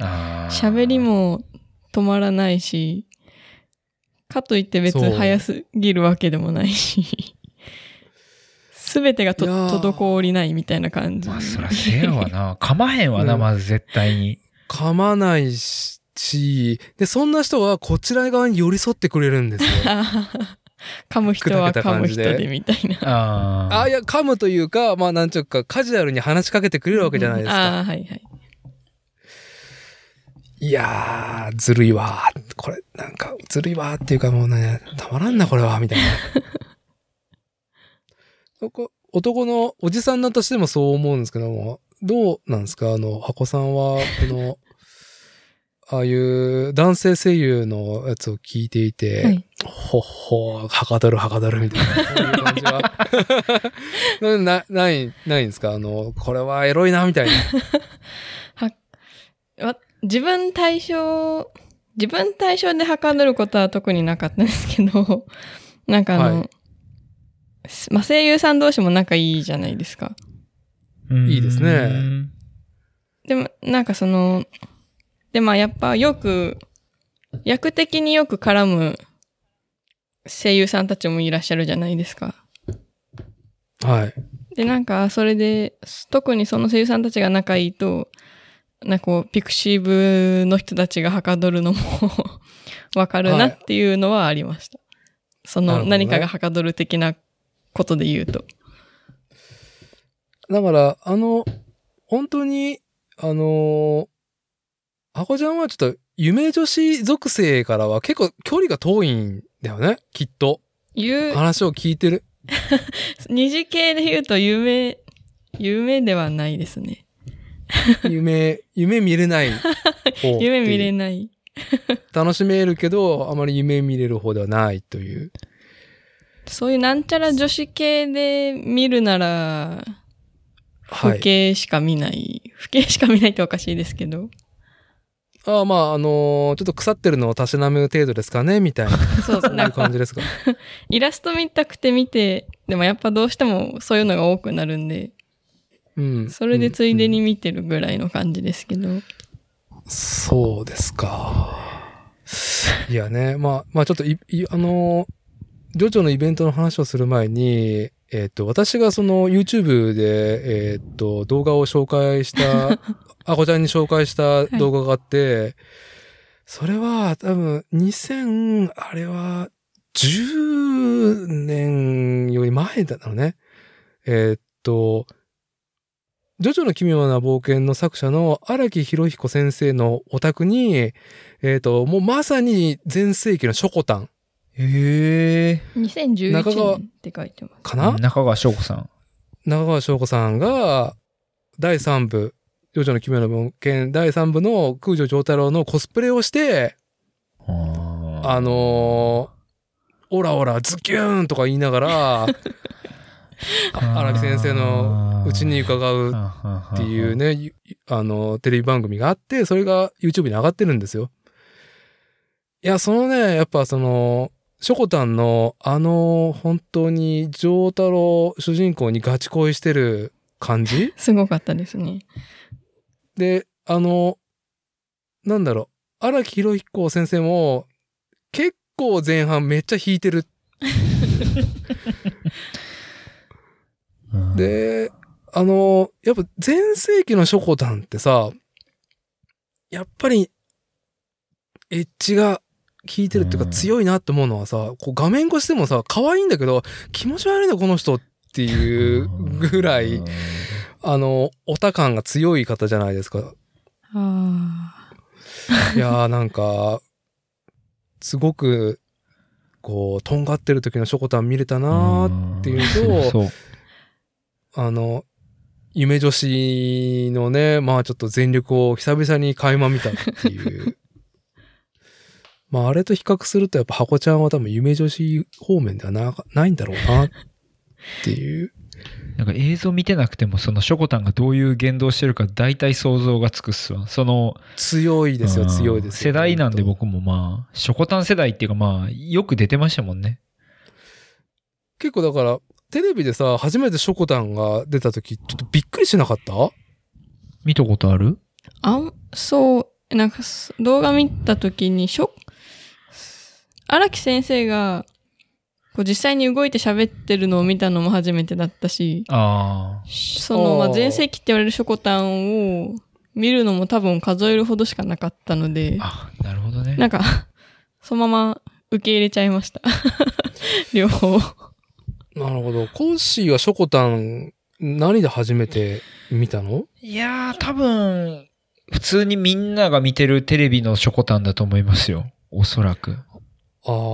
C: 喋り。も止まらないし、かといって別に早すぎるわけでもないし、すべてがと滞りないみたいな感じ。
A: まあ、そらせやわな。噛まへんわな、
B: うん
A: まず絶対に。
B: 噛まないし、で、そんな人はこちら側に寄り添ってくれるんですよ。
C: 噛む人は噛む
B: 感じで
C: 人でみたいな。
A: ああ。
B: あ、いや、噛むというか、まあ、なんちゅうか、カジュアルに話しかけてくれるわけじゃないですか。
C: ああ、はいはい。
B: いやー、ずるいわー。これ、なんか、ずるいわーっていうかもうね、たまらんな、これは、みたいな。男のおじさんだとしてもそう思うんですけども、どうなんですか？あの、箱さんは、この、ああいう男性声優のやつを聞いていて、
C: はい
B: ほっほー、はかどるはかどるみたいな、そういう感じは。な、ない、ないんですか？あの、これはエロいな、みたいな。
C: わ自分対象、自分対象ではかどることは特になかったんですけど、なんかあの、
B: はい
C: まあ、声優さん同士も仲いいじゃないですか。
A: うん
B: いいですね。
C: でも、なんかその、で、まあやっぱよく、役的によく絡む声優さんたちもいらっしゃるじゃないですか。
B: はい。
C: で、なんかそれで、特にその声優さんたちが仲いいと、なんかこう、ピクシブの人たちがはかどるのも わかるなっていうのはありました。その
B: なるほどね
C: 何かがはかどる的なことで言うと。
B: だから、あの、本当に、あのー、ハコちゃんはちょっと、夢女子属性からは結構距離が遠いんだよね、きっと。
C: いう、
B: 話を聞いてる。
C: 二次系で言うと夢、夢ではないですね。
B: 夢、夢見れない方。
C: 夢見れ
B: ない。
C: ない。
B: 楽しめるけど、あまり夢見れる方ではないという。
C: そういうなんちゃら女子系で見るなら、
B: はい。
C: 不景しか見ない。不景しか見ないっておかしいですけど。
B: ああまあ、あのーちょっと腐ってるのをたしなむ程度ですかね、みたいな。
C: そう、
B: そう
C: ないんか、
B: う感じですか？
C: イラスト見たくて見て、でもやっぱどうしてもそういうのが多くなるんで、
B: うん。
C: それでついでに
B: うん
C: 見てるぐらいの感じですけど。
B: そうですか。いやね、まあ、まあちょっとい、いあのー、ジョジョのイベントの話をする前に、えっ、と、私がその YouTube で、えっ、と、動画を紹介した、あこちゃんに紹介した動画があって、それは多分2000、あれは10年より前だったのね。えっ、と、ジョジョの奇妙な冒険の作者の荒木博彦先生のお宅に、えっ、と、もうまさに前世紀のショコタン
A: へえ。
C: 2011
B: 中川
C: 年って書いてます。
B: かな、
A: 中川翔子さん。
B: 中川翔子さんが、第3部、ジョジョの奇妙な冒険第3部の空女上太郎のコスプレをして、
A: あ
B: あのーオラオラズキューンとか言いながら、あ 荒木先生のうちに伺う
A: っ
B: っていう。ね、ゆあの、テレビ番組があって、それが YouTube に上がってるんですよ。いや、そのね、やっぱその、ショコタンの、あの、本当に、丈太郎主人公にガチ恋してる感じ？
C: すごかったですね。
B: で、あの、なんだろう、荒木博彦先生も、結構前半めっちゃ弾いてる。
A: うん、
B: で、あの、やっぱ前世紀のショコタンってさ、やっぱり、エッジが効いてるっていうか
A: うん
B: 強いなって思うのはさ、こう画面越しでもさ、可愛いんだけど、気持ち悪いな、この人っていうぐらい、あの、オタ感が強い方じゃないですか。
C: あ
B: いやーなんか、すごく、こう、とんがってる時のショコタン見れたなーっていうのと、
A: そう。
B: あの、夢女子のね、まあちょっと全力を久々に垣間見たっていう。まああれと比較するとやっぱ箱ちゃんは多分夢女子方面ではなないんだろうなっていう。
A: なんか映像見てなくても、そのショコタンがどういう言動してるか大体想像がつくっすわ。その、
B: 強いですよ、
A: うん
B: 強いですよ。
A: 世代なんで
B: 本
A: 僕もまあ、ショコタン世代っていうかまあ、よく出てましたもんね。
B: 当結構だから、テレビでさ、初めてショコタンが出た時、ちょっとびっくりしなかった？
A: 見たことある？
C: あ。あん、そう、なんかす動画見たときに、しょ、荒木先生が、こう実際に動いて喋ってるのを見たのも初めてだったし、
A: あ
C: その、まあ、
B: あー
C: 全盛期って言われるショコタンを見るのも多分数えるほどしかなかったので
A: あ。、あ、なるほどね。
C: なんか、そのまま受け入れちゃいました。両方。
B: なるほど。コッシーはショコタン、何で初めて見たの？
A: いやー、多分、普通にみんなが見てるテレビのショコタンだと思いますよ。おそらく。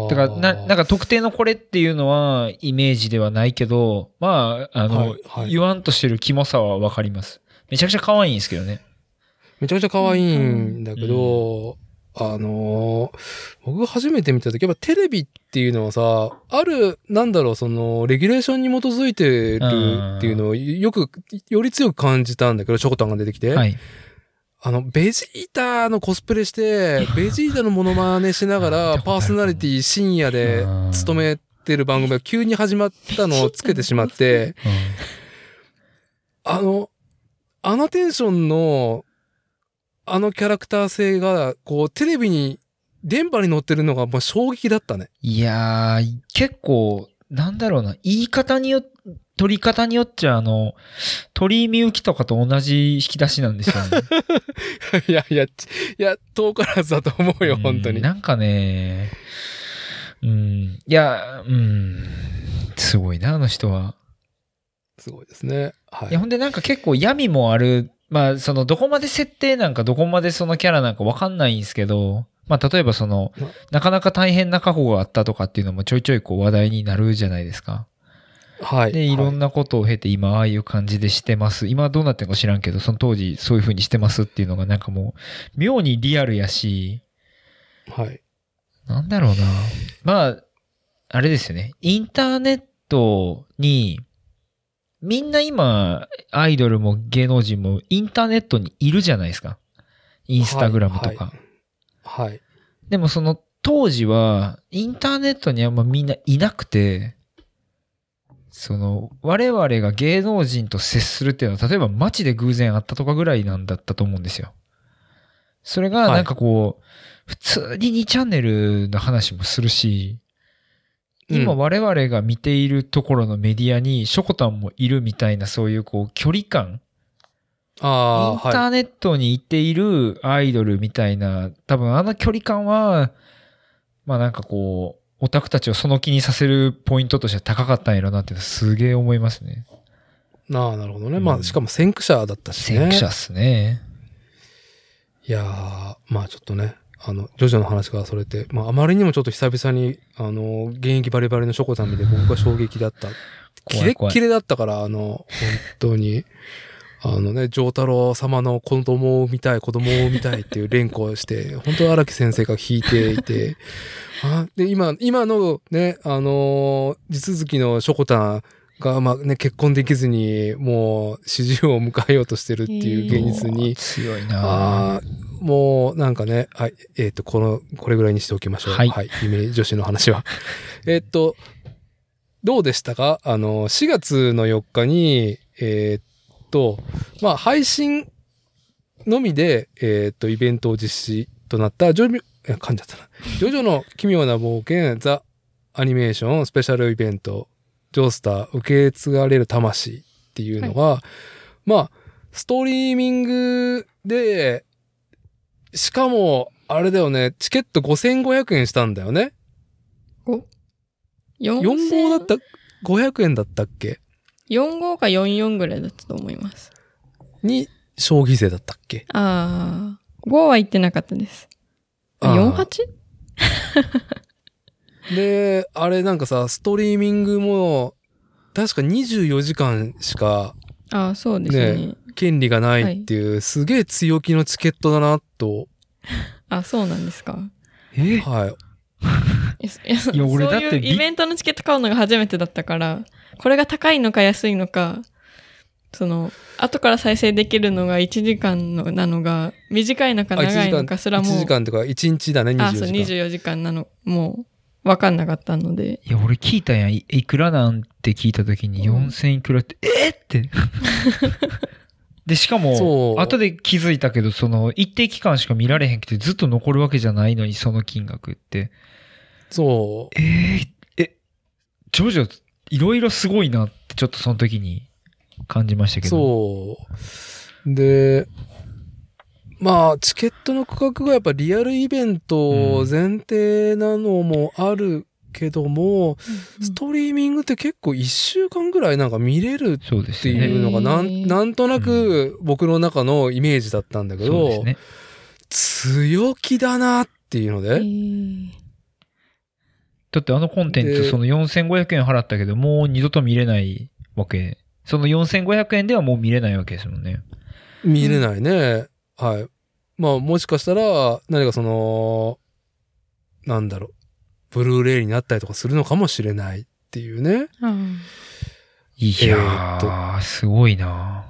A: だから、な、なんか特定のこれっていうのはイメージではないけど、まあ、あの、
B: はいはい
A: 言わんとしてるキモさはわかります。めちゃくちゃ可愛いんですけどね。
B: めちゃくちゃ可愛いんだけど、あのー僕が初めて見た時、やっぱテレビっていうのはさ、ある、なんだろう、その、レギュレーションに基づいてるっていうのをよく、より強く感じたんだけど、ショコタンが出てきて。
A: はい。
B: あの、ベジータのコスプレして、ベジータのモノマネしながら、パーソナリティ深夜で務めてる番組が急に始まったのをつけてしまって、あの、あのテンションの、あのキャラクター性が、こう、テレビに、電波に乗ってるのがもう衝撃だったね。
A: いやー、結構、なんだろうな、言い方によっ取り方によっちゃ、あの、鳥居みゆきとかと同じ引き出しなんですよね。
B: い やいや、ちいや、遠からずだと思うよ、本当に。
A: うんなんかね、うん、いや、うん、すごいな、あの人は。
B: すごいですね。はい
A: いや、ほんでなんか結構闇もある。まあ、その、どこまで設定なんか、どこまでそのキャラなんかわかんないんですけど、まあ、例えばその
B: ま、
A: なかなか大変な過去があったとかっていうのもちょいちょいこう話題になるじゃないですか。
B: はい。
A: で、いろん
B: な。
A: なことを経て今ああいう感じでしてます。今はどうなってるか知らんけど、その当時そういう風にしてますっていうのがなんかもう、妙にリアルやし、
B: はい。
A: なんだろうな。まあ、あれですよね。インターネットに、みんな今、アイドルも芸能人もインターネットにいるじゃないですか。インスタグラムとか。
B: はいはい。
A: でもその当時は、インターネットにあんまみんないなくて、その、我々が芸能人と接するっていうのは、例えば街で偶然会ったとかぐらいなんだったと思うんですよ。それがなんかこう、普通に2チャンネルの話もするし、今
B: うん
A: 我々が見ているところのメディアにショコタンもいるみたいなそういうこう距離感イン
B: ああ、はい。
A: ターネットに行っているアイドルみたいな、多分あの距離感は、まあなんかこう、オタクたちをその気にさせるポイントとしては高かったんやろなってすげえ思いますね。
B: なあ、なるほどね。
A: うん
B: まあ、しかも先駆者だったしね。
A: 先駆者っすね。
B: いやー、まあちょっとね、あの、ジョジョの話からそれて、まああまりにもちょっと久々に、あの、現役バリバリのショコタン見て僕が衝撃だった。キレッキレだったから、あの、本当に、あのね、丈太郎様の子供を産みたい、子供を産みたいっていう連呼をして、本当荒木先生が弾いていて、あで、今、今のね、あのー地続きのショコタンが、まあね、結婚できずに、もう、四十を迎えようとしてるっていう現実に、
A: 強いな。
B: もう、なんかね、はい、えっ、と、この、これぐらいにしておきましょう。
A: はい。
B: はい、夢女子の話は。えっと、どうでしたか？あの、4月の4日に、えっと、まあ、配信のみで、えっと、イベントを実施となった、ジョジョ、え噛んじゃったな。ジョジョの奇妙な冒険、ザ・アニメーションスペシャルイベント、ジョースター、受け継がれる魂っていうのが、まあ、ストリーミングで、しかもあれだよね、チケット5500円したんだよね。
C: 4
B: 4号だった、500円だったっけ？
C: ?4 号か44ぐらいだったと思います。
B: に、消費税だったっけ？
C: ああ、5は行ってなかったです。あ
B: あー
C: 48?
B: で、あれなんかさ、ストリーミングも、確か24時間しか
C: ああ、そうですね。
B: ね権利がないっていう、すげえ強気のチケットだな、と。
C: あ、そうなんですか。
A: え？
B: はい。
C: いや
A: 俺だって
C: イベントのチケット買うのが初めてだったから、これが高いのか安いのか、その、後から再生できるのが1時間のなのが、短いのか
B: あ1
C: 長いのかすらも
B: 1時間とか1日だね、24時間。
C: あ、そう、24時間なの、もう、わかんなかったので。
A: いや、俺聞いたんや。いいくらなんて聞いたときに
C: うん
A: 4000いくらって、えーって。で、しかも後で気づいたけど、その、一定期間しか見られへんくてずっと残るわけじゃないのに、その金額って。
B: そう。
A: えー、え、ジョジョ、いろいろすごいなって、ちょっとその時に感じましたけど。
B: そう。で、まあ、チケットの価格がやっぱリアルイベント前提なのもあるけども、ストリーミングって結構1週間ぐらいなんか見れるってい。うのがなんなんとなく僕の中のイメージだったんだけど、
A: そうですね。
B: 強気だなっていうの
C: え
B: で、
C: ー
A: だってあのコンテンツ、
B: で
A: その4500円払ったけど、もう二度と見れないわけ。その4500円ではもう見れないわけですもんね。
B: 見れないね。はい。まあもしかしたら何かその、なんだろう、ブルーレイになったりとかするのかもしれないっていうね。
C: うん
A: い
B: え
A: や
B: ー
A: ー、すごいな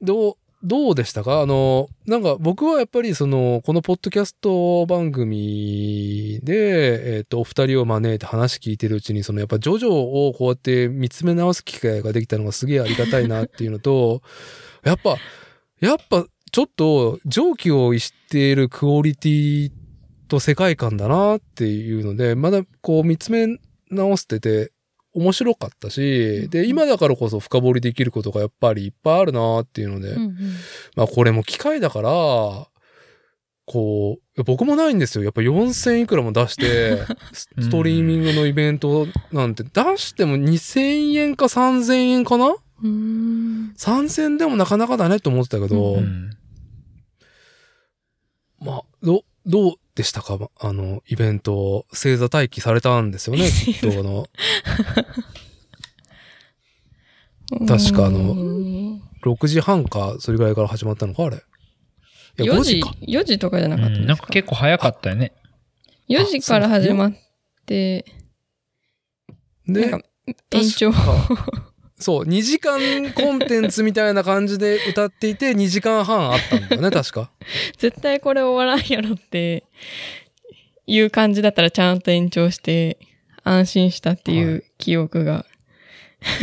B: どう、どうでしたか？あの、なんか僕はやっぱりその、このポッドキャスト番組で、えっ、と、お二人を招いて話聞いてるうちに、そのやっぱジョジョをこうやって見つめ直す機会ができたのがすげえありがたいなっていうのと、やっぱ、やっぱちょっと上気を逸しているクオリティと世界観だなっていうので、まだこう見つめ直してて面白かったし、で、今だからこそ深掘りできることがやっぱりいっぱいあるなっていうので、
C: うんうん
B: まあこれも機械だから、こう、僕もないんですよ。やっぱ4000いくらも出して、ストリーミングのイベントなんて出しても2000円か3000円かな？
C: うーん
B: ?3000 でもなかなかだねと思ってたけど、
A: うん。
B: まあ、ど、どうでしたか？あの、イベント、星座待機されたんですよね、きっと。あの、確かあの
C: うん
B: 6時半か、それぐらいから始まったのか、あれ。いや、
C: 4
B: 5
C: 時
B: 時か。、
C: 4時とかじゃなかった
A: うんなんか結構早かったよね。
C: 4時から始まって、
B: で、
C: なんか延長。
B: そう、2時間コンテンツみたいな感じで歌っていて、2時間半あったんだよね、確か。
C: 絶対これ終わらんやろっていう感じだったらちゃんと延長して安心したってい
B: は
C: う記憶が。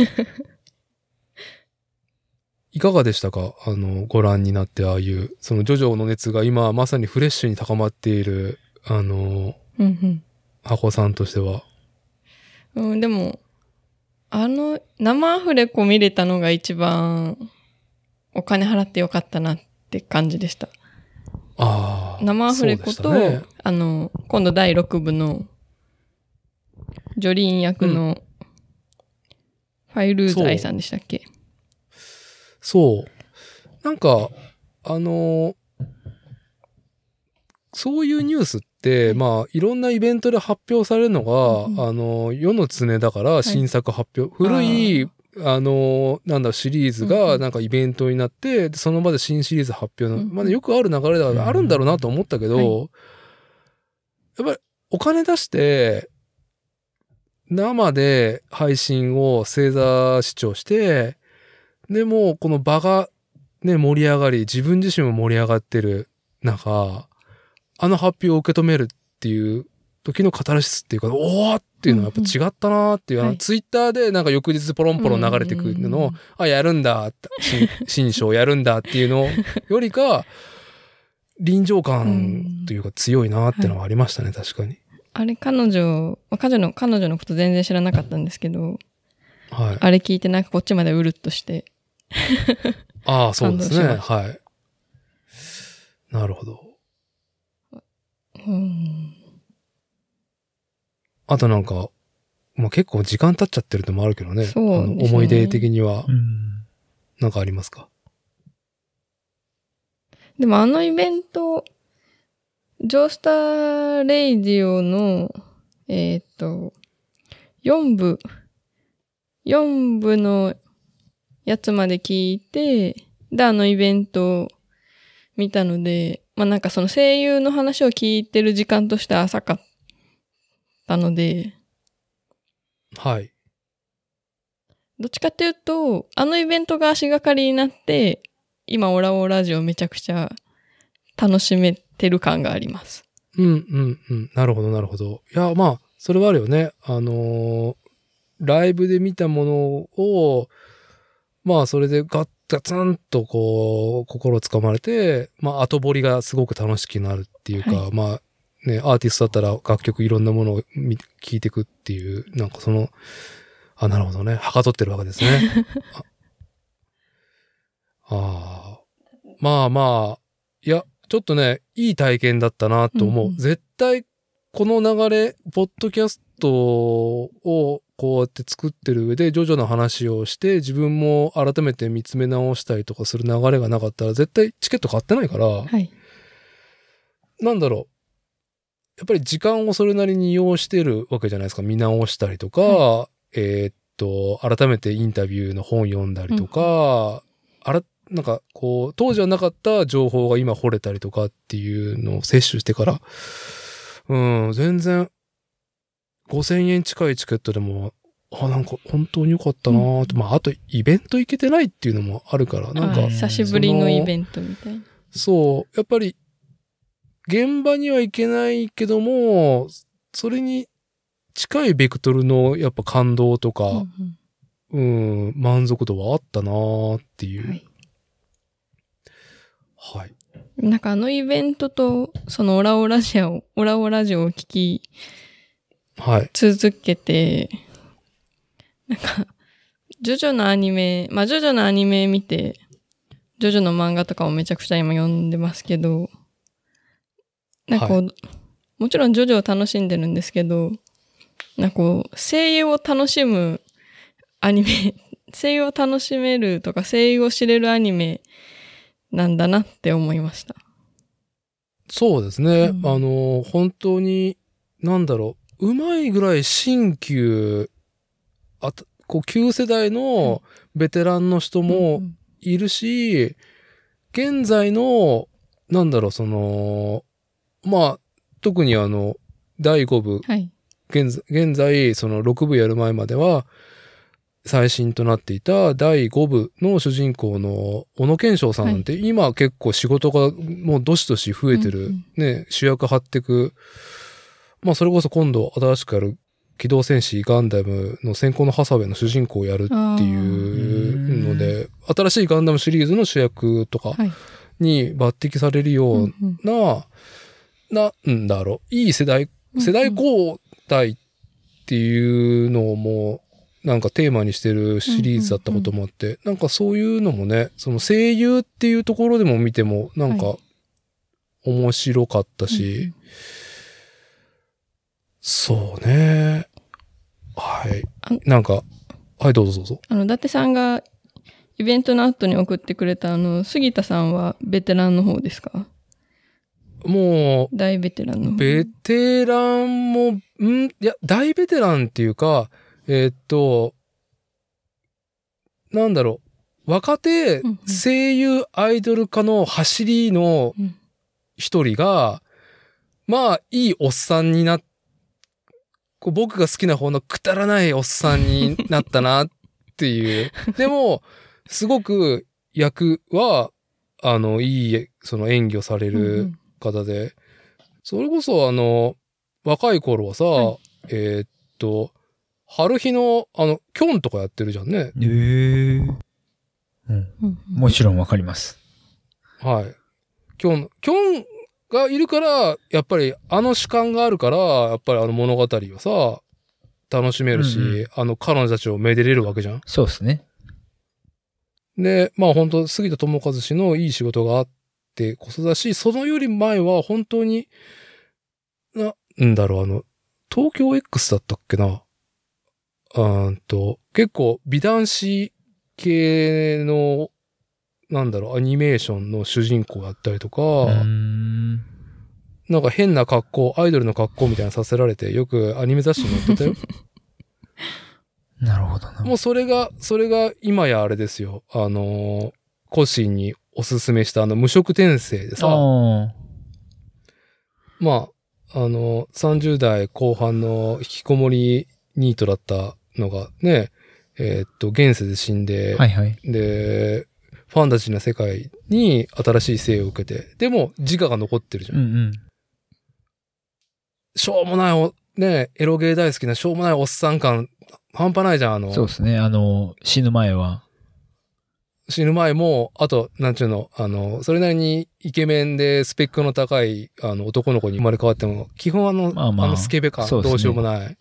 B: いかがでしたか？あの、ご覧になって、ああいう、その、ジョジョの熱が今、まさにフレッシュに高まっている、あの、
C: うん
B: 箱さんとしては。
C: うん。うん、でも、あの、生アフレコ見れたのが一番お金払ってよかったなって感じでした。
B: ああ。
C: 生アフレコと、
B: ね
C: あの、今度第6部のジョリーン役のファイルーズアイさんでしたっけ？
B: そう。なんか、あのそういうニュースって、まあ、いろんなイベントで発表されるのが、
C: うん
B: あの世の常だから新作発表。古い、あのなんだ、シリーズ
C: うん
B: が、
C: うん。
B: なんかイベントになって、でその場で新シリーズ発表の、
C: うんうん。
B: まだよくある流れだあるんだろうなと思ったけど、
C: は
B: やっぱりお金出して、生で配信を正座視聴して、でも、この場がね、盛り上がり、自分自身も盛り上がってる中、あの発表を受け止めるっていう時のカタルシスっていうか、おーっていうのはやっぱ違ったなーっていう、あの
C: はい
B: ツイッターでなんか翌日ポロンポロン流れてくるのを、あ、やるんだ新新章やるんだっていうの よりか、臨場感というか強いなーってのはありましたね、確かに。
C: あれ彼女、まあ彼女の、彼女のこと全然知らなかったんですけど、
B: はい。
C: あれ聞いてなんかこっちまでうるっとして、
B: ああ、そうですね。はい。なるほど。
C: うん。
B: あとなんか、まあ、結構時間経っちゃってるのもあるけどね。
C: そうね
B: 思い出的には
A: うん。
B: なんかありますか？
C: でもあのイベント、ジョースターレイディオの、えーっと、4部、4部のやつまで聞いて、で、あのイベントを見たので、まあなんかその声優の話を聞いてる時間として浅かったので、
B: はい。
C: どっちかっていうと、あのイベントが足がかりになって、今オラオラジオめちゃくちゃ楽しめてる感があります。
B: うんうんうん。なるほどなるほど。いや、まあ、それはあるよね。あのーライブで見たものを、まあ、それでガッガツンとこう、心つかまれて、まあ、後掘りがすごく楽しくなるっていうか、
C: は
B: まあ、ね、アーティストだったら楽曲いろんなものを見聞いていくっていう、なんかその、あ、なるほどね。はかどってるわけですね。ああー。まあまあ、いや、ちょっとね、いい体験だったなと思う。
C: うんうん
B: 絶対、この流れ、ポッドキャストをこうやって作ってる上で、ジョジョの話をして、自分も改めて見つめ直したりとかする流れがなかったら、絶対チケット買ってないから、
C: はい。
B: なんだろう。やっぱり時間をそれなりに要してるわけじゃないですか。見直したりとか、
C: は
B: えーっと、改めてインタビューの本読んだりとか、あら、なんかこう、当時はなかった情報が今掘れたりとかっていうのを摂取してから、うん、全然、5000円近いチケットでも、あ、なんか本当に良かったなーって、まあ、あとイベント行けてないっていうのもあるから、なんか
C: あ、久しぶりのイベントみたいな。
B: そう、やっぱり、現場には行けないけども、それに近いベクトルのやっぱ感動とか、
C: うんうん
B: うん、満足度はあったなーっていう。
C: はい
B: はい。
C: なんかあのイベントと、そのオラオラジオ、オラオラジオを聞き
B: はい。
C: 続けて、なんか、ジョジョのアニメ、まあジョジョのアニメ見て、ジョジョの漫画とかもめちゃくちゃ今読んでますけど、なんかこう、もちろんジョジョを楽しんでるんですけど、なんかこう、声優を楽しむアニメ、声優を楽しめるとか声優を知れるアニメなんだなって思いました。
B: そうですね。
C: うん
B: あの、本当に、なんだろう、うまいぐらい新旧、あたこう、旧世代のベテランの人も、
C: うん
B: いるし、現在の、なんだろう、その、まあ、特にあの、第5部、
C: はい。
B: 現在、現在その6部やる前までは、最新となっていた第5部の主人公の小野賢章さんなんて、今結構仕事がもうどしどし増えてる、ね、主役張ってく、まあそれこそ今度新しくやる機動戦士ガンダムの先行のハサウェイの主人公をやるっていうので、新しいガンダムシリーズの主役とか
C: はい。
B: に抜擢されるよう
C: うんうん
B: な、なんだろう、いい世代、世代交代っていうのをもう、なんかテーマにしてるシリーズだったこともあって、なんかそういうのもね、その声優っていうところでも見ても、なんか
C: は
B: 面白かったし、そうね。はい。なんか、はい、どうぞどうぞ。
C: あの、伊達さんがイベントの後に送ってくれたあの、杉田さんはベテランの方ですか？
B: も
C: 大ベテランの。
B: ベテランも、ん？いや、大ベテランっていうか、えーっと、なんだろう、若手声優アイドル化の走りの
C: うん
B: 一人が、まあ、いいおっさんになっ、こう僕が好きな方のくだらないおっさんになったなっていう。でも、すごく役は、あの、いい、その演技をされ
C: うん
B: る方で、それこそあの、若い頃はさ、
C: は
B: えーっと、春日の、あの、キョンとかやってるじゃんね。
A: ええうんもちろんわかります。
B: はい。キョン、キョンがいるから、やっぱりあの主観があるから、やっぱりあの物語をさ、楽しめるし、
A: うんう
B: あの彼女たちをめでれるわけじゃん。
A: そうですね。
B: で、まあ本当杉田智和氏のいい仕事があってこそだし、そのより前は本当に、なんだろう、あの、東京 X だったっけな。うーんと、結構美男子系の、なんだろう、アニメーションの主人公やったりとか。なんか変な格好、アイドルの格好みたいなのさせられて、よくアニメ雑誌に載ってたよ。
A: なるほどな。
B: もうそれが、それが今やあれですよ。あのーコッシーにおすすめしたあの無色転生でさ、
A: あ
B: まあ、あの、30代後半の引きこもりニートだったのがね、えーっと、現世で死んで、
A: あ。はいはい。
B: で、ファンタジーな世界に新しい生を受けて、でも自我が残ってるじゃん。
A: うんうん。
B: しょうもないお、ね、エロゲー大好きなしょうもないおっさん感、半端ないじゃん、あの、
A: そうですね。あの、死ぬ前は。
B: 死ぬ前も、あと、なんちゅうの、あの、それなりにイケメンでスペックの高い、あの、男の子に生まれ変わっても、基本あの、
A: まあまあ
B: あのスケベ感、どうしようもない。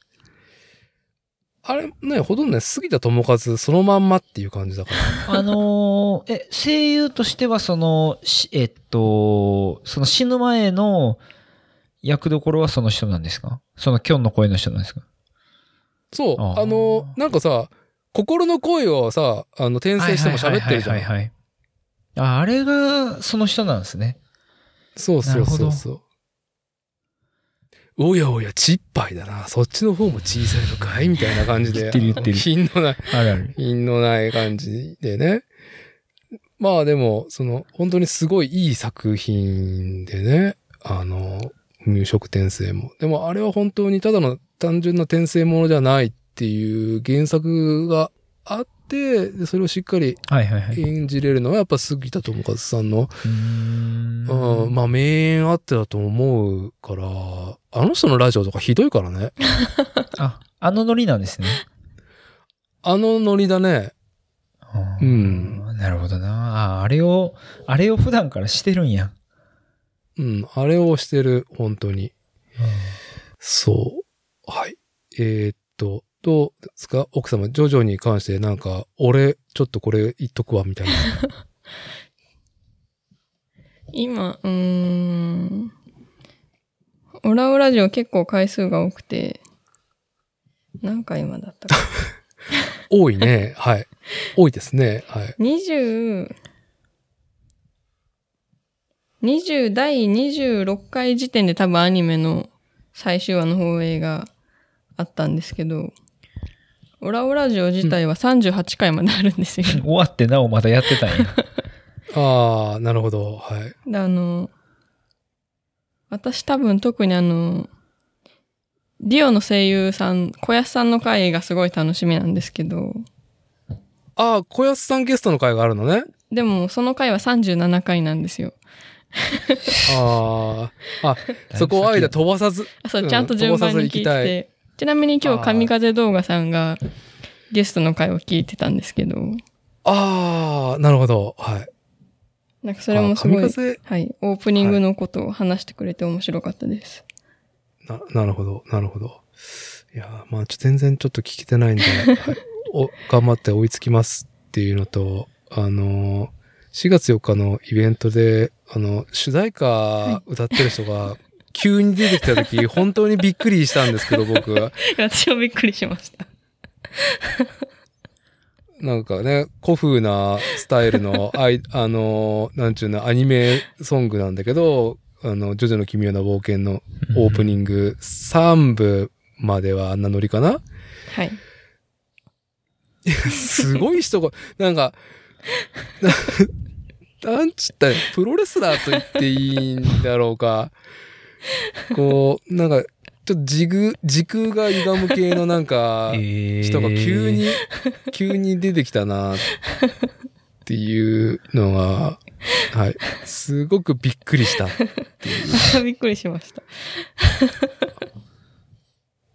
B: あれ、ね、ほとんどね、杉田智和そのまんまっていう感じだから。
A: あのーえ、声優としてはその、しえっと、その死ぬ前の役どころはその人なんですか？そのキョンの声の人なんですか？
B: そう、
A: あ
B: の、なんかさ、心の声をさ、あの、転生しても喋ってるじゃん。
A: はいはいはいはいはい。あ、あれがその人なんですね。
B: そうそうそう
A: な
B: そう。おやおや、ちっぱいだな。そっちの方も小さいのかいみたいな感じで。
A: 言ってる言ってる
B: 品のない、
A: あるある。
B: 品のない感じでね。まあでも、その、本当にすごいいい作品でね。あの、入植転生も。でもあれは本当にただの単純な転生ものじゃないっていう原作があって、でそれをしっかり。演じれるのはやっぱ杉田智和さんの
A: うーん
B: うん、まあ、名演あってだと思うから、あの人のラジオとかひどいからね。
A: あ、あのノリなんですね。
B: あのノリだね。うん
A: なるほどな。ああれを、あれを普段からしてるんや。
B: うん、あれをしてる、本当に。そう。はい。えーっと、どうですか？奥様、ジョジョに関してなんか、俺、ちょっとこれ言っとくわ、みたいな。
C: 今、うーん。オラオラジオ結構回数が多くて、何回今だったか。
B: 多いね。はい。多いですね。はい。
C: 20、20、第26回時点で多分アニメの最終話の放映があったんですけど、オラオラジオ自体は38回まであるんですよ。
A: 終わってなおまだやってたんや。
B: ああ、なるほど。はい。
C: で、あの、私多分特にあの、ディオの声優さん、小安さんの回がすごい楽しみなんですけど、
B: ああ、小安さんゲストの回があるのね。
C: でもその回は37回なんですよ。
B: ああ、あ、そこを間飛ばさず、
C: あそうう、
B: ん
C: ちゃんと順番に聞いて。て。ちなみに今日、神風動画さんがゲストの回を聞いてたんですけど、
B: ああ、なるほど。はい。
C: なんかそれもすごい、はい、オープニングのことを話してくれて面白かったです。
B: な、なるほど、なるほど。いやー、まあ、ちょ全然ちょっと聞けてないんで、はい、お、頑張って追いつきますっていうのと、あのー、4月4日のイベントで、あの、主題歌歌ってる人が、急に出てきた時、本当にびっくりしたんですけど、僕。
C: 私もびっくりしました。
B: なんかね、古風なスタイルの、あい、あのー、なんちゅうの、アニメソングなんだけど、あの、ジョジョの奇妙な冒険のオープニング3部まではあんなノリかな？
C: はい。
B: すごい人が、なんか、ななんちったらプロレスラーと言っていいんだろうか。こう、なんか、ちょっと時空、時空が歪む系のなんか、
A: えー
B: 人が急に、急に出てきたなっていうのが、はい。すごくびっくりしたっていう。
C: びっくりしました。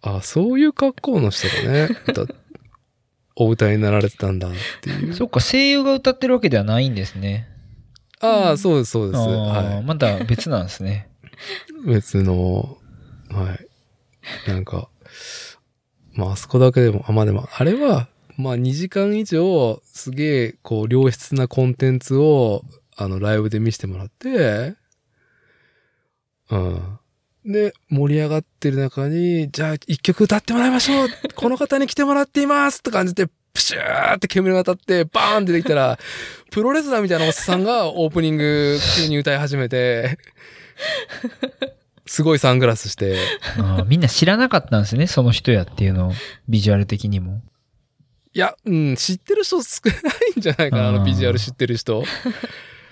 B: あ、そういう格好の人がね、歌お歌いになられてたんだっていう。
A: そっか、声優が歌ってるわけではないんですね。
B: ああ、そうです、そうです。は
A: また別なんですね。
B: い。別の、はい。なんか、まあ、あそこだけでも、あ、まあでも、あれは、まあ2時間以上、すげえ、こう、良質なコンテンツを、あの、ライブで見せてもらって、うん。で、盛り上がってる中に、じゃあ一曲歌ってもらいましょうこの方に来てもらっていますって感じで、プシューって煙が当たって、バーンって出てきたら、プロレスラーみたいなおっさんがオープニング急に歌い始めて、すごいサングラスして、
A: みんな知らなかったんですね、その人やっていうのを、ビジュアル的にも。
B: いや、うん、知ってる人少ないんじゃないかな、あのビジュアル知ってる人。はい。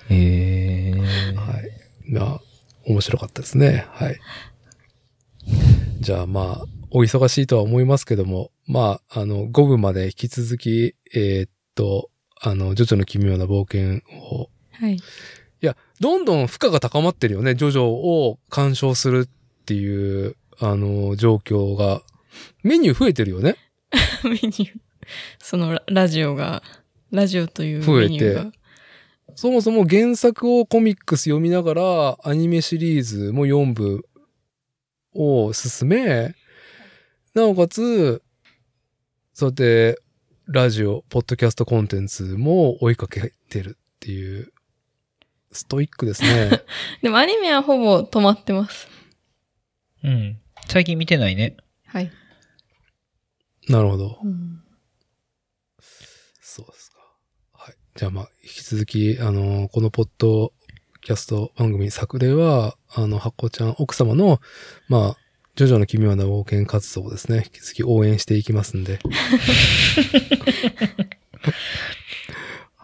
A: へえ。
B: まあ、面白かったですね。はい。じゃあまあ、お忙しいとは思いますけども、まあ、あの、5部まで引き続き、えーっと、あの、ジョジョの奇妙な冒険を、
C: はい。
B: いや、どんどん負荷が高まってるよね。ジョジョを鑑賞するっていう、あの、状況が。メニュー増えてるよね。
C: メニュー。そのララジオが、ラジオという
B: 増えて
C: メニューが。
B: そもそも原作をコミックス読みながら、アニメシリーズも4部を進め、なおかつ、そうやって、ラジオ、ポッドキャストコンテンツも追いかけてるっていう、ストイックですね。
C: でもアニメはほぼ止まってます。
A: うん。最近見てないね。
C: はい。
B: なるほど。
C: うん
B: そうですか。はい。じゃあまあ、引き続き、あの、このポッドキャスト番組作例は、あの、発行ちゃん奥様の、まあ、ジョジョの奇妙な冒険活動をですね、引き続き応援していきますんで。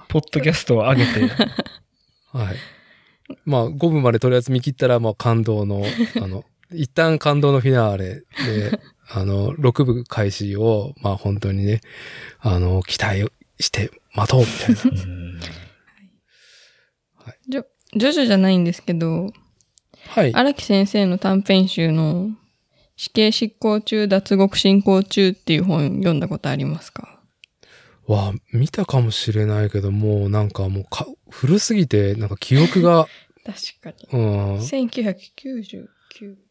A: ポッドキャストを上げて。
B: はい。まあ、5分までとりあえず見切ったら、まあ、感動の、あの、一旦感動のフィナーレで、あの、6部開始を、まあ、本当にね、あの、期待して待とうみたいな。
A: うん
C: ジョジョジョじゃないんですけど、
B: はい。
C: 荒木先生の短編集の死刑執行中、脱獄進行中っていう本読んだことありますか？
B: わあ、見たかもしれないけど、もうなんかもうか、古すぎて、なんか記憶が、
C: 確かに。
B: うん、うん、
C: 1999。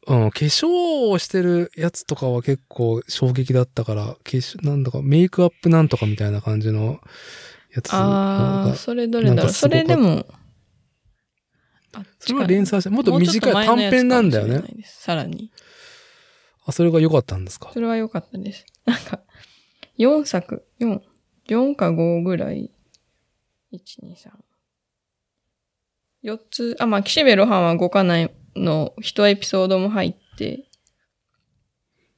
B: 化粧をしてるやつとかは結構衝撃だったから、化粧、なんだか、メイクアップなんとかみたいな感じのやつ
C: ああ、
B: が
C: それどれだろう？それでも、あ
B: それは連載して、もっと短い短編なんだよね
C: さらに。
B: あ、それが良かったんですか？
C: それは良かったです。なんか、4作、4、4か5ぐらい、1、2、3。4つ、あ、まあ、岸辺露伴は5かないの1エピソードも入って、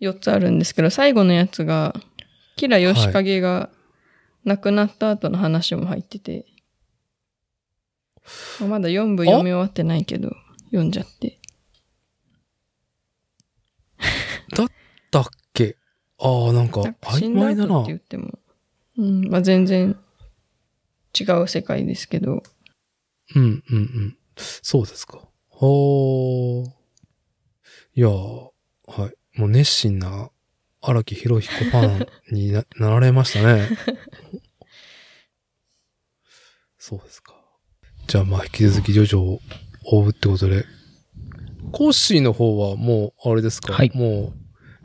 C: 4つあるんですけど、最後のやつが、キラヨシカゲが亡くなった後の話も入ってて、まだ4部読み終わってないけど、読んじゃって。
B: だっけ？ああ、なんか、曖昧だな
C: 後って。言っても、うん、まあ全然違う世界ですけど、
B: うん、うん、うん。そうですか。ほー。いやー、はい。もう熱心な荒木博彦ファンにななられましたね。そうですか。じゃあまあ引き続きジョジョを追うってことで。コッシーの方はもう、あれですか、
A: はい
B: もう、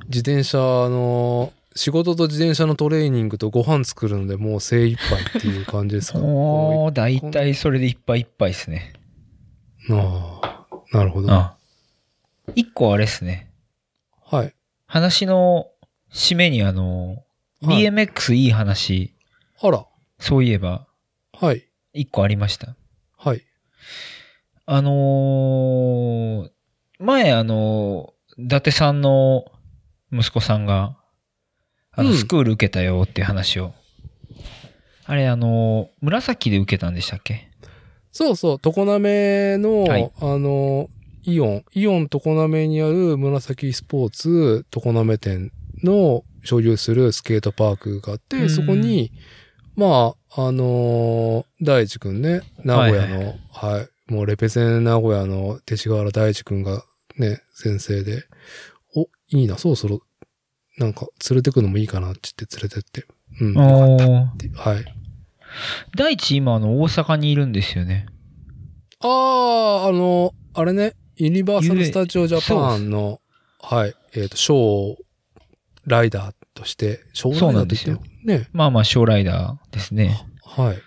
B: 自転車の、仕事と自転車のトレーニングとご飯作るのでもう精一杯っていう感じですか？
A: おー、だいたいそれでいっぱいいっぱいですね。
B: ああ、なるほど。
A: あ一個あれですね。
B: はい。
A: 話の締めにあの、
B: はい
A: BMX いい話、
B: あら。
A: そういえば、
B: はい。
A: 一個ありました。
B: はい。
A: あのー前あのー伊達さんの息子さんが、あの、
B: うん
A: スクール受けたよっていう話を。あれ、あのー紫で受けたんでしたっけ？
B: そうそう、常滑の、
A: はい
B: あの、イオン、イオン常滑にある紫スポーツ常滑店の所有するスケートパークがあって、
A: うん。
B: そこに、まあ、あのー大地くんね、名古屋の、はい、もうレペゼン名古屋の勅使河原大地くんがね、先生で、お、いいな、そろそろ、なんか連れてくのもいいかなって言って連れてって、うん、よかったはい。
A: 大地今あの大阪にいるんですよね。
B: ああ、あの、あれね、ユニバーサル・スタジオ・ジャパンの、はい、えっ、と、ショーライダーとして、ショーライダーって言ってもね。
A: まあまあ、ショーライダーですね。
B: はい。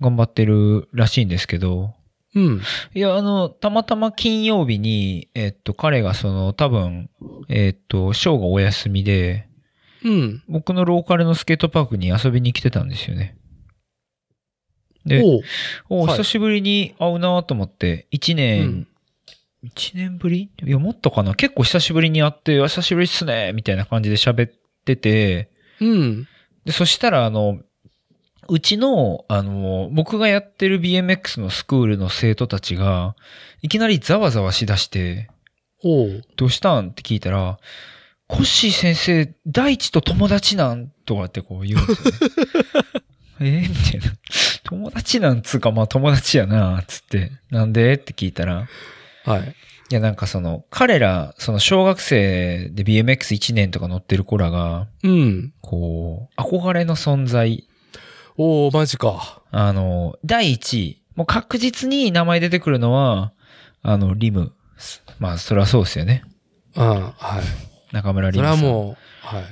A: 頑張ってるらしいんですけど、
B: うん。
A: いや、あの、たまたま金曜日に、えっと、彼がその、多分、えっと、ショーがお休みで、
B: うん。
A: 僕のローカルのスケートパークに遊びに来てたんですよね。で、
B: おう
A: お
B: はい
A: 久しぶりに会うなと思って、1
B: う
A: 年
B: ん、
A: 一年ぶり？いや、もっとかな？結構久しぶりに会って、あ久しぶりっすねみたいな感じで喋ってて、
B: うん。
A: で、そしたら、あの、うちの、あの、僕がやってる BMX のスクールの生徒たちが、いきなりざわざわしだして、
B: おう
A: どうしたん？って聞いたら、コッシー先生、大地と友達なん？とかってこう言うんですよね。え？ーみたいな。友達なんつうか、まあ友達やな、つって。なんで？って聞いたら、
B: はい。
A: いやなんかその、彼ら、その小学生で BMX1 年とか乗ってる子らが、
B: うん。
A: こう、憧れの存在、
B: おー、マジか。
A: あの、第一位、もう確実に名前出てくるのは、あの、リム。まあ、それはそうですよね。
B: うん。はい。
A: 中村リ
B: そ
A: ムさん。
B: れはもう、はい。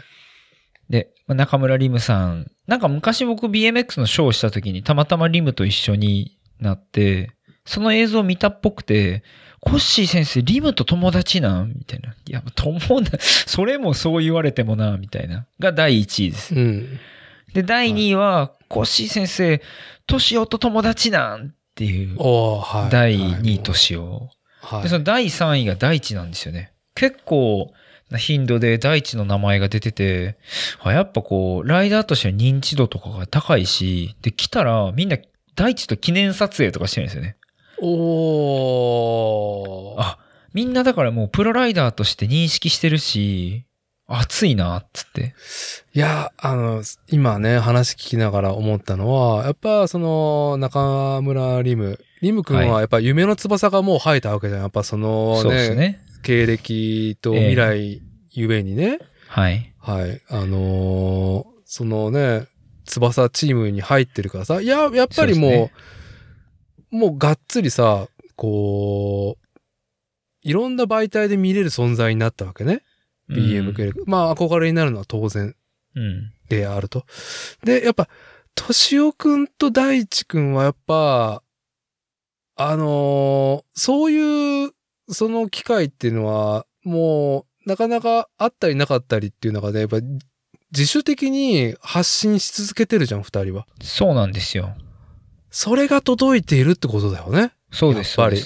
A: で、まあ中村リムさん。なんか昔僕 BMX のショーをした時にたまたまリムと一緒になって、その映像を見たっぽくて、コッシー先生、リムと友達なん？みたいな。いや、友達、それもそう言われてもな、みたいな。が第1位です。
B: うん。
A: で、第2位は、コッシー先生、トシオと友達なんっていう、
B: はい。
A: 第
B: はい
A: 2位トシオ。
B: はい
A: で、その第3位が大地なんですよね。結構な頻度で大地の名前が出てて、あやっぱこう、ライダーとしては認知度とかが高いし、で、来たらみんな大地と記念撮影とかしてるんですよね。
B: おー。
A: あ、みんなだからもうプロライダーとして認識してるし、熱いな、っつって。
B: いや、あの、今ね、話聞きながら思ったのは、やっぱその、中村リム。リム君
A: は
B: はやっぱ夢の翼がもう生えたわけじゃん。やっぱその
A: そうです
B: ね、
A: ね。
B: 経歴と未来ゆえにね。
A: はい。
B: はい。あのーそのね、翼チームに入ってるからさ、いや、やっぱりもう、もうがっつりさ、こう、いろんな媒体で見れる存在になったわけね。BM 系、まあ憧れになるのは当然
A: うん。
B: であると。で、やっぱ、としおくんと大地くんはやっぱ、あのーそういう、その機会っていうのは、もう、なかなかあったりなかったりっていう中で、やっぱ、自主的に発信し続けてるじゃん、二人は。
A: そうなんですよ。
B: それが届いているってことだよね。
A: そうです、
B: やっぱり。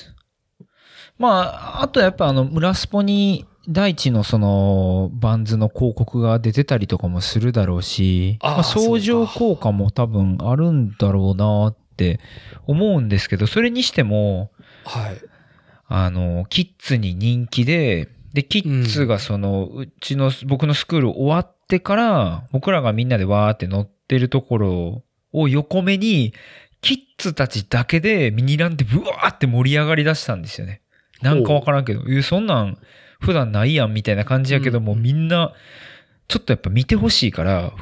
A: まあ、あとやっぱあの、村スポに大地のその、バンズの広告が出てたりとかもするだろうし、
B: あー
A: まあ、相乗効果も多分あるんだろうなって思うんですけど、それにしても、
B: はい。
A: あの、キッズに人気で、で、キッズがその、うちの、僕のスクール終わってから、僕らがみんなでわーって乗ってるところを横目に、キッズたちだけでミニランでブワーって盛り上がり出したんですよね。なんかわからんけど、え、そんなん普段ないやんみたいな感じやけども、
B: うん
A: みんな、ちょっとやっぱ見てほしいから、うわ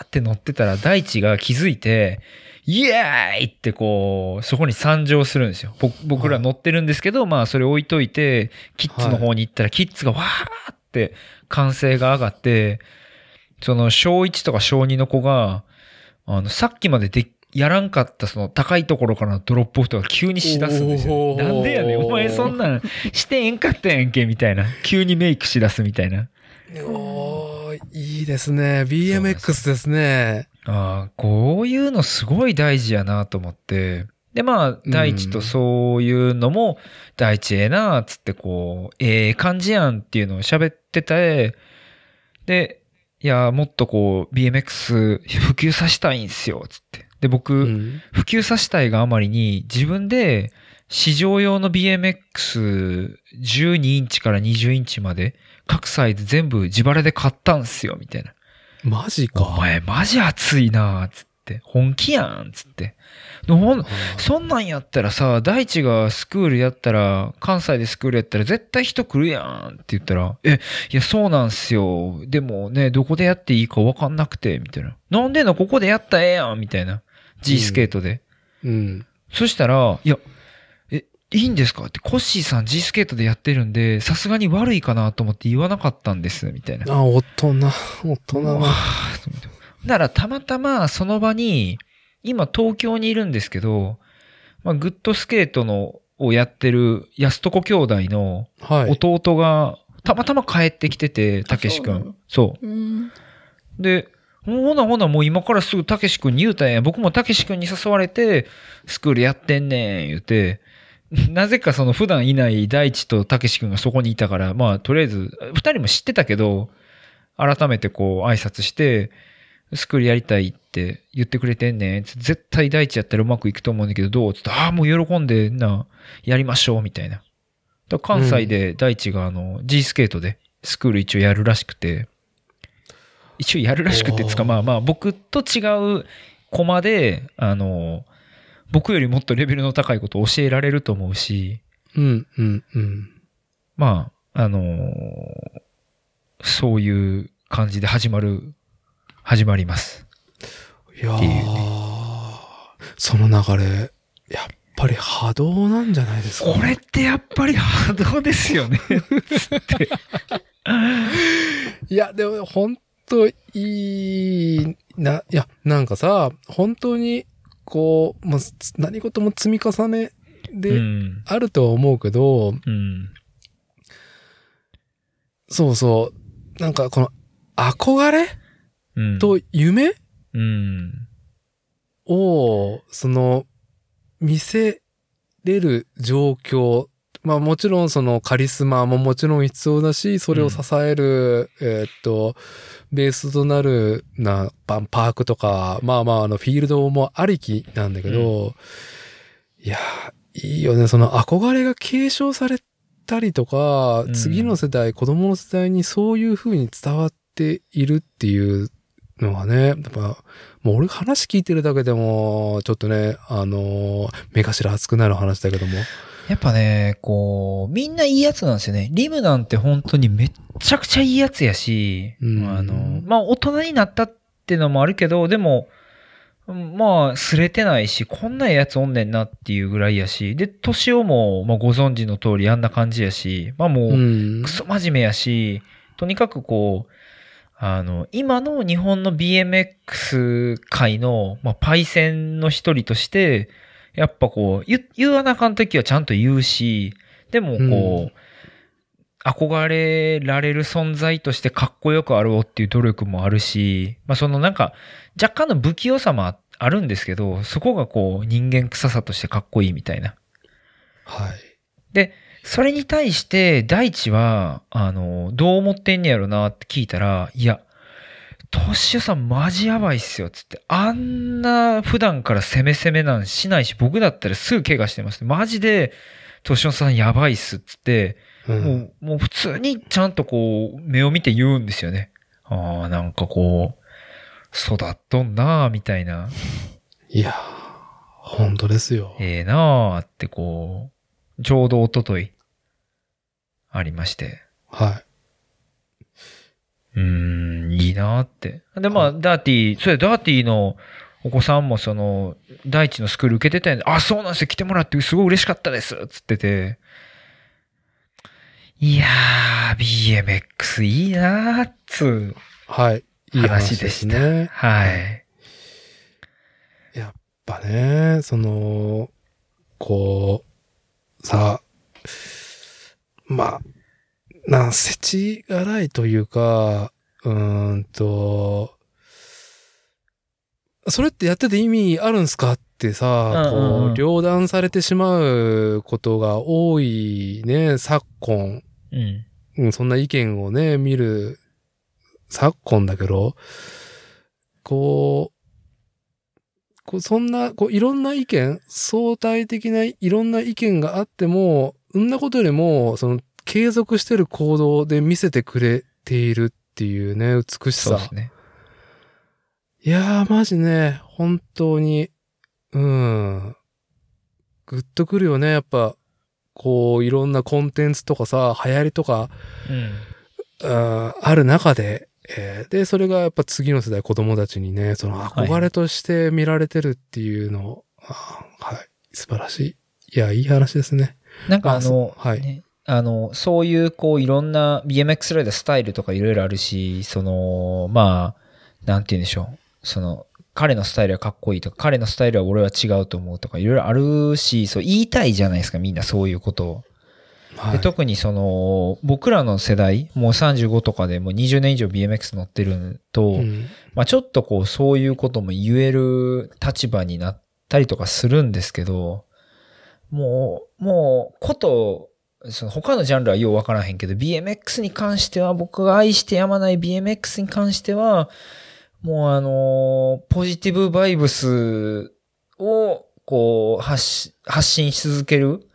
A: ーって乗ってたら大地が気づいて、イエーイってこう、そこに参上するんですよ。僕僕ら乗ってるんですけど、まあそれ置いといて、キッズの方に行ったら、キッズがわーって歓声が上がって、その小1とか小2の子が、あの、さっきまでで、やらんかったその高いところからのドロップオフとか急にしだすんですよ、なんでやねん、お前そんなんしてえんかったやんけ、みたいな。急にメイクしだすみたいな。
B: おー、いいですね。BMX ですね。
A: ああ、こういうのすごい大事やなと思って。で、まあ、大地とそういうのも、大地ええな、つってこう、ええ感じやんっていうのを喋ってて、で、いや、もっとこう、BMX 普及させたいんすよ、つって。で、僕、
B: うん。
A: 普及させたいがあまりに、自分で市場用の BMX12 インチから20インチまで、各サイズ全部自腹で買ったんすよ、みたいな。
B: マジか。
A: お前マジ熱いなつって。本気やんつって。そんなんやったらさ、大地がスクールやったら、関西でスクールやったら絶対人来るやんって言ったら、え、いや、そうなんすよ。でもね、どこでやっていいかわかんなくて、みたいな。なんでのここでやったらええやんみたいな。G スケートで。
B: うん。
A: そしたら、いや、え、いいんですか？って、コッシーさん G スケートでやってるんで、さすがに悪いかなと思って言わなかったんです、みたいな。
B: あ、大人、大人な。
A: ーだからたまたまその場に、今東京にいるんですけど、まあ、グッドスケートのをやってる安床兄弟の
B: はい。
A: 弟がたまたま帰ってきてて、たけしく。
C: そうなんの？
A: そう。
C: うん。
A: で、ほなほなもう今からすぐたけし君に言うたんや。僕もたけし君に誘われて、スクールやってんねん、言うて。なぜかその普段いない大地とたけし君がそこにいたから、まあとりあえず、二人も知ってたけど、改めてこう挨拶して、スクールやりたいって言ってくれてんねん。絶対大地やったらうまくいくと思うんだけど、どうつって、ああ、もう喜んでな、やりましょう、みたいな。関西で大地があの、G スケートでスクール一応やるらしくて、一応やるらしくてつか、まあまあ、僕と違うコマで、あの、僕よりもっとレベルの高いことを教えられると思うし、
B: うん、うん、うん。
A: まあ、あのそういう感じで始まる、始まります。
B: いやーその流れ、やっぱり波動なんじゃないですか？
A: これってやっぱり波動ですよね。
B: いや、でも本当いいな、いや、なんかさ、本当に、こう、もうつ何事も積み重ね
A: う
B: で
A: ん。
B: あるとは思うけど、
A: うん。
B: そうそう、なんかこの憧れ
A: うん。
B: と夢
A: うん。
B: を、その、見せれる状況。まあもちろんそのカリスマももちろん必要だし、それを支える、えーっと、ベースとなるな、パパークとか、まあまああのフィールドもありきなんだけど、いや、いいよね。その憧れが継承されたりとか、
A: うん
B: 次の世代、子供の世代にそういう風に伝わっているっていうのがね、やっぱ、もう俺話聞いてるだけでも、ちょっとね、あのー目頭熱くなる話だけども。
A: やっぱね、こう、みんないいやつなんですよね。リムなんて本当にめっちゃくちゃいいやつやし、
B: うん
A: あの、まあ大人になったってのもあるけど、でも、まあ、すれてないし、こんなやつおんねんなっていうぐらいやし、で、年をも、まあご存知の通りあんな感じやし、まあもう、
B: うん
A: ク。ソ真面目やし、とにかくこう、あの、今の日本の BMX 界の、まあ、パイセンの一人として、やっぱこう、言言わなあかんときはちゃんと言うし、でもこう、憧れられる存在としてかっこよくあろうっていう努力もあるし、まあそのなんか、若干の不器用さもああるんですけど、そこがこう、人間臭さとしてかっこいいみたいな。
B: はい。
A: それに対して、大地は、あの、どう思ってんねやろなって聞いたら、いや、トッシュさんマジやばいっすよ、つって。あんな普段から攻め攻めなんしないし、僕だったらすぐ怪我してます。マジで、トシオさんやばいっす、つって、
B: うん
A: もう、もう普通にちゃんとこう、目を見て言うんですよね。ああ、なんかこう、育っとんなあみたいな。
B: いやー、本当ですよ。
A: ええなあってこう、ちょうど一昨日ありまして。
B: は
A: うーん、いいなって。で、まあ、ダーティー、それダーティーのお子さんもその、第一のスクール受けてたんで、あ、そうなんですよ、来てもらってすごい嬉しかったです、つってて。いやー、BMX いいなーっつ。
B: はい。いい
A: 話
B: 話で
A: でした。
B: すね。
A: はい。
B: やっぱね、その、こう、さ、まあ、な、せちがないというか、うーんと、それってやってて意味あるんすかってさ、
A: うんうんうん
B: こう、両断されてしまうことが多いね、昨今。
A: うん。
B: うん、そんな意見をね、見る昨今だけど、こう、こうそんな、こう、いろんな意見、相対的ないろんな意見があっても、そんなことよりも、その、継続してる行動で見せてくれているっていうね、美しさ
A: そうです。ね。
B: いやー、マジね、本当に、うん、グッとくるよね、やっぱ、こう、いろんなコンテンツとかさ、流行りとか、
A: うん。
B: あある中で、えーで、それがやっぱ次の世代子供たちにね、その憧れとして見られてるっていうのを、あーはい、素晴らしい。いや、いい話ですね。
A: なんかあの、
B: あはい
A: ねあの、そういうこういろんな BMX ライダースタイルとかいろいろあるし、その、まあ、なんて言うんでしょう。その、彼のスタイルはかっこいいとか、彼のスタイルは俺は違うと思うとか、いろいろあるし、そう言いたいじゃないですか、みんなそういうことを。
B: はい
A: で特にその、僕らの世代、もう35とかでもう20年以上 BMX 乗ってると、
B: うん
A: まあちょっとこう、そういうことも言える立場になったりとかするんですけど、もう、もう、こと、その他のジャンルはようわからへんけど、BMX に関しては、僕が愛してやまない BMX に関しては、もうあのポジティブバイブスを、こう、発し発信し続ける、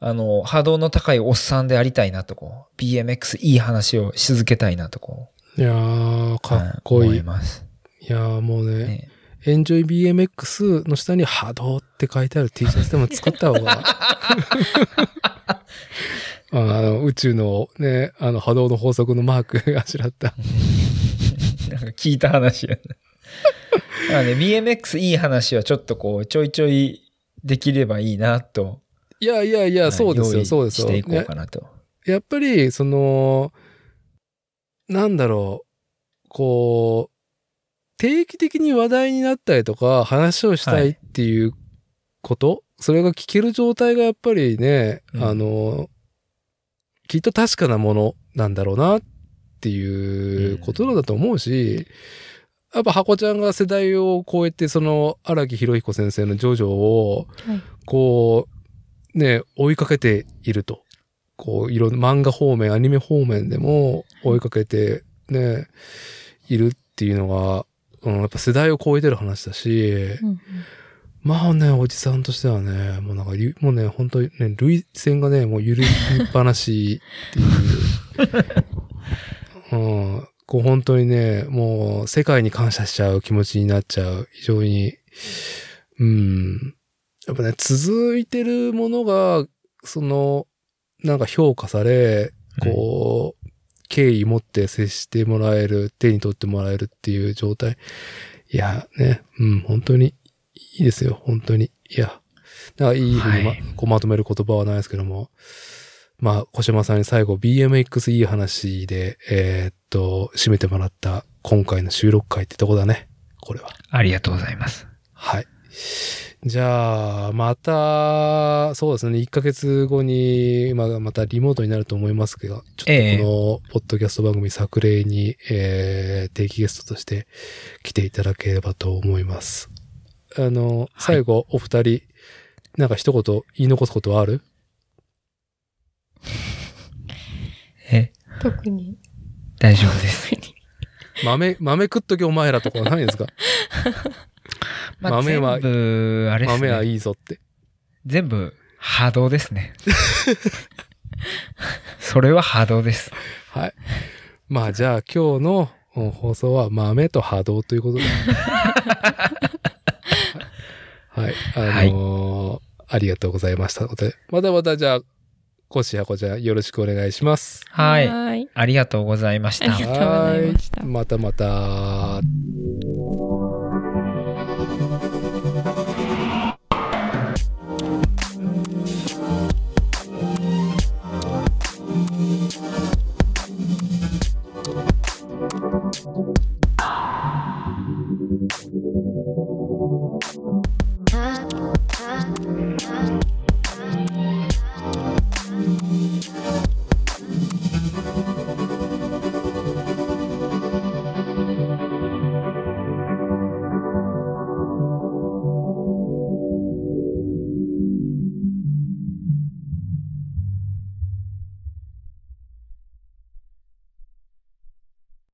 A: あの、波動の高いおっさんでありたいなと、こう、BMX いい話をし続けたいなと、こう、
B: いやー、かっこいい。
A: 思
B: い
A: います。
B: やーもうね、
A: ね
B: エンジョイ BMX の下に波動って書いてある T シャツでも作った方が。あの宇宙のね、あの波動の法則のマークがあしらった。
A: なんか聞いた話やな。だからね、BMX いい話はちょっとこう、ちょいちょいできればいいなと。
B: いやいやいや、そうですよ、そうですよ。
A: していこうかなと。
B: ややっぱり、その、なんだろう、こう、定期的に話題になったりとか、話をしたいっていうこと、それが聞ける状態がやっぱりね、
A: うん。
B: あの、きっと確かなものなんだろうなっていうことなんだと思うし、やっぱ箱ちゃんが世代を超えて、その荒木博彦先生のジョジョを、
C: はい。
B: こう、ね、追いかけていると。こう、いろんな漫画方面、アニメ方面でも追いかけてね、いるっていうのが、うん、やっぱ世代を超えてる話だし、
C: うん
B: まあね、おじさんとしてはね、もうなんか、もうね、本当にね、類線がね、もう緩みっぱなしっていう。うん、こう本当にね、もう世界に感謝しちゃう気持ちになっちゃう。非常に、うん。やっぱね、続いてるものが、その、なんか評価され、こう、敬意持って接してもらえる、手に取ってもらえるっていう状態。いや、ね、うん、本当にいいですよ、本当に。いや、なんかいいふうにま,、
A: はい
B: こうまとめる言葉はないですけども。まあ、小島さんに最後 BMX いい話で、えーっと、締めてもらった今回の収録会ってとこだね。これは。
A: ありがとうございます。
B: はい。じゃあ、また、そうですね、1ヶ月後に、まあ、またリモートになると思いますけど、ちょ
A: ええ
B: っとこの、ポッドキャスト番組作例に、えー、定期ゲストとして来ていただければと思います。あの、最後、お二人、なんか一言言い残すことはある？
A: え、
C: 特に。
A: 大丈夫です。
B: 豆、豆食っとけお前らとかはないんですか？
A: まあ、
B: 豆は
A: 全部、あれです
B: 豆は
A: ね。
B: いいぞって。
A: 全部波動ですね。それは波動です。
B: はい。まあ、じゃあ今日のうん放送は豆と波動ということで。はい。あのーありがとうございましたので。またまたじゃあ、コッシーハコちゃんよろしくお願いします。
A: はい。
C: はい。
A: ありがとうございました
C: あり。がとうございました
B: はいまたまた。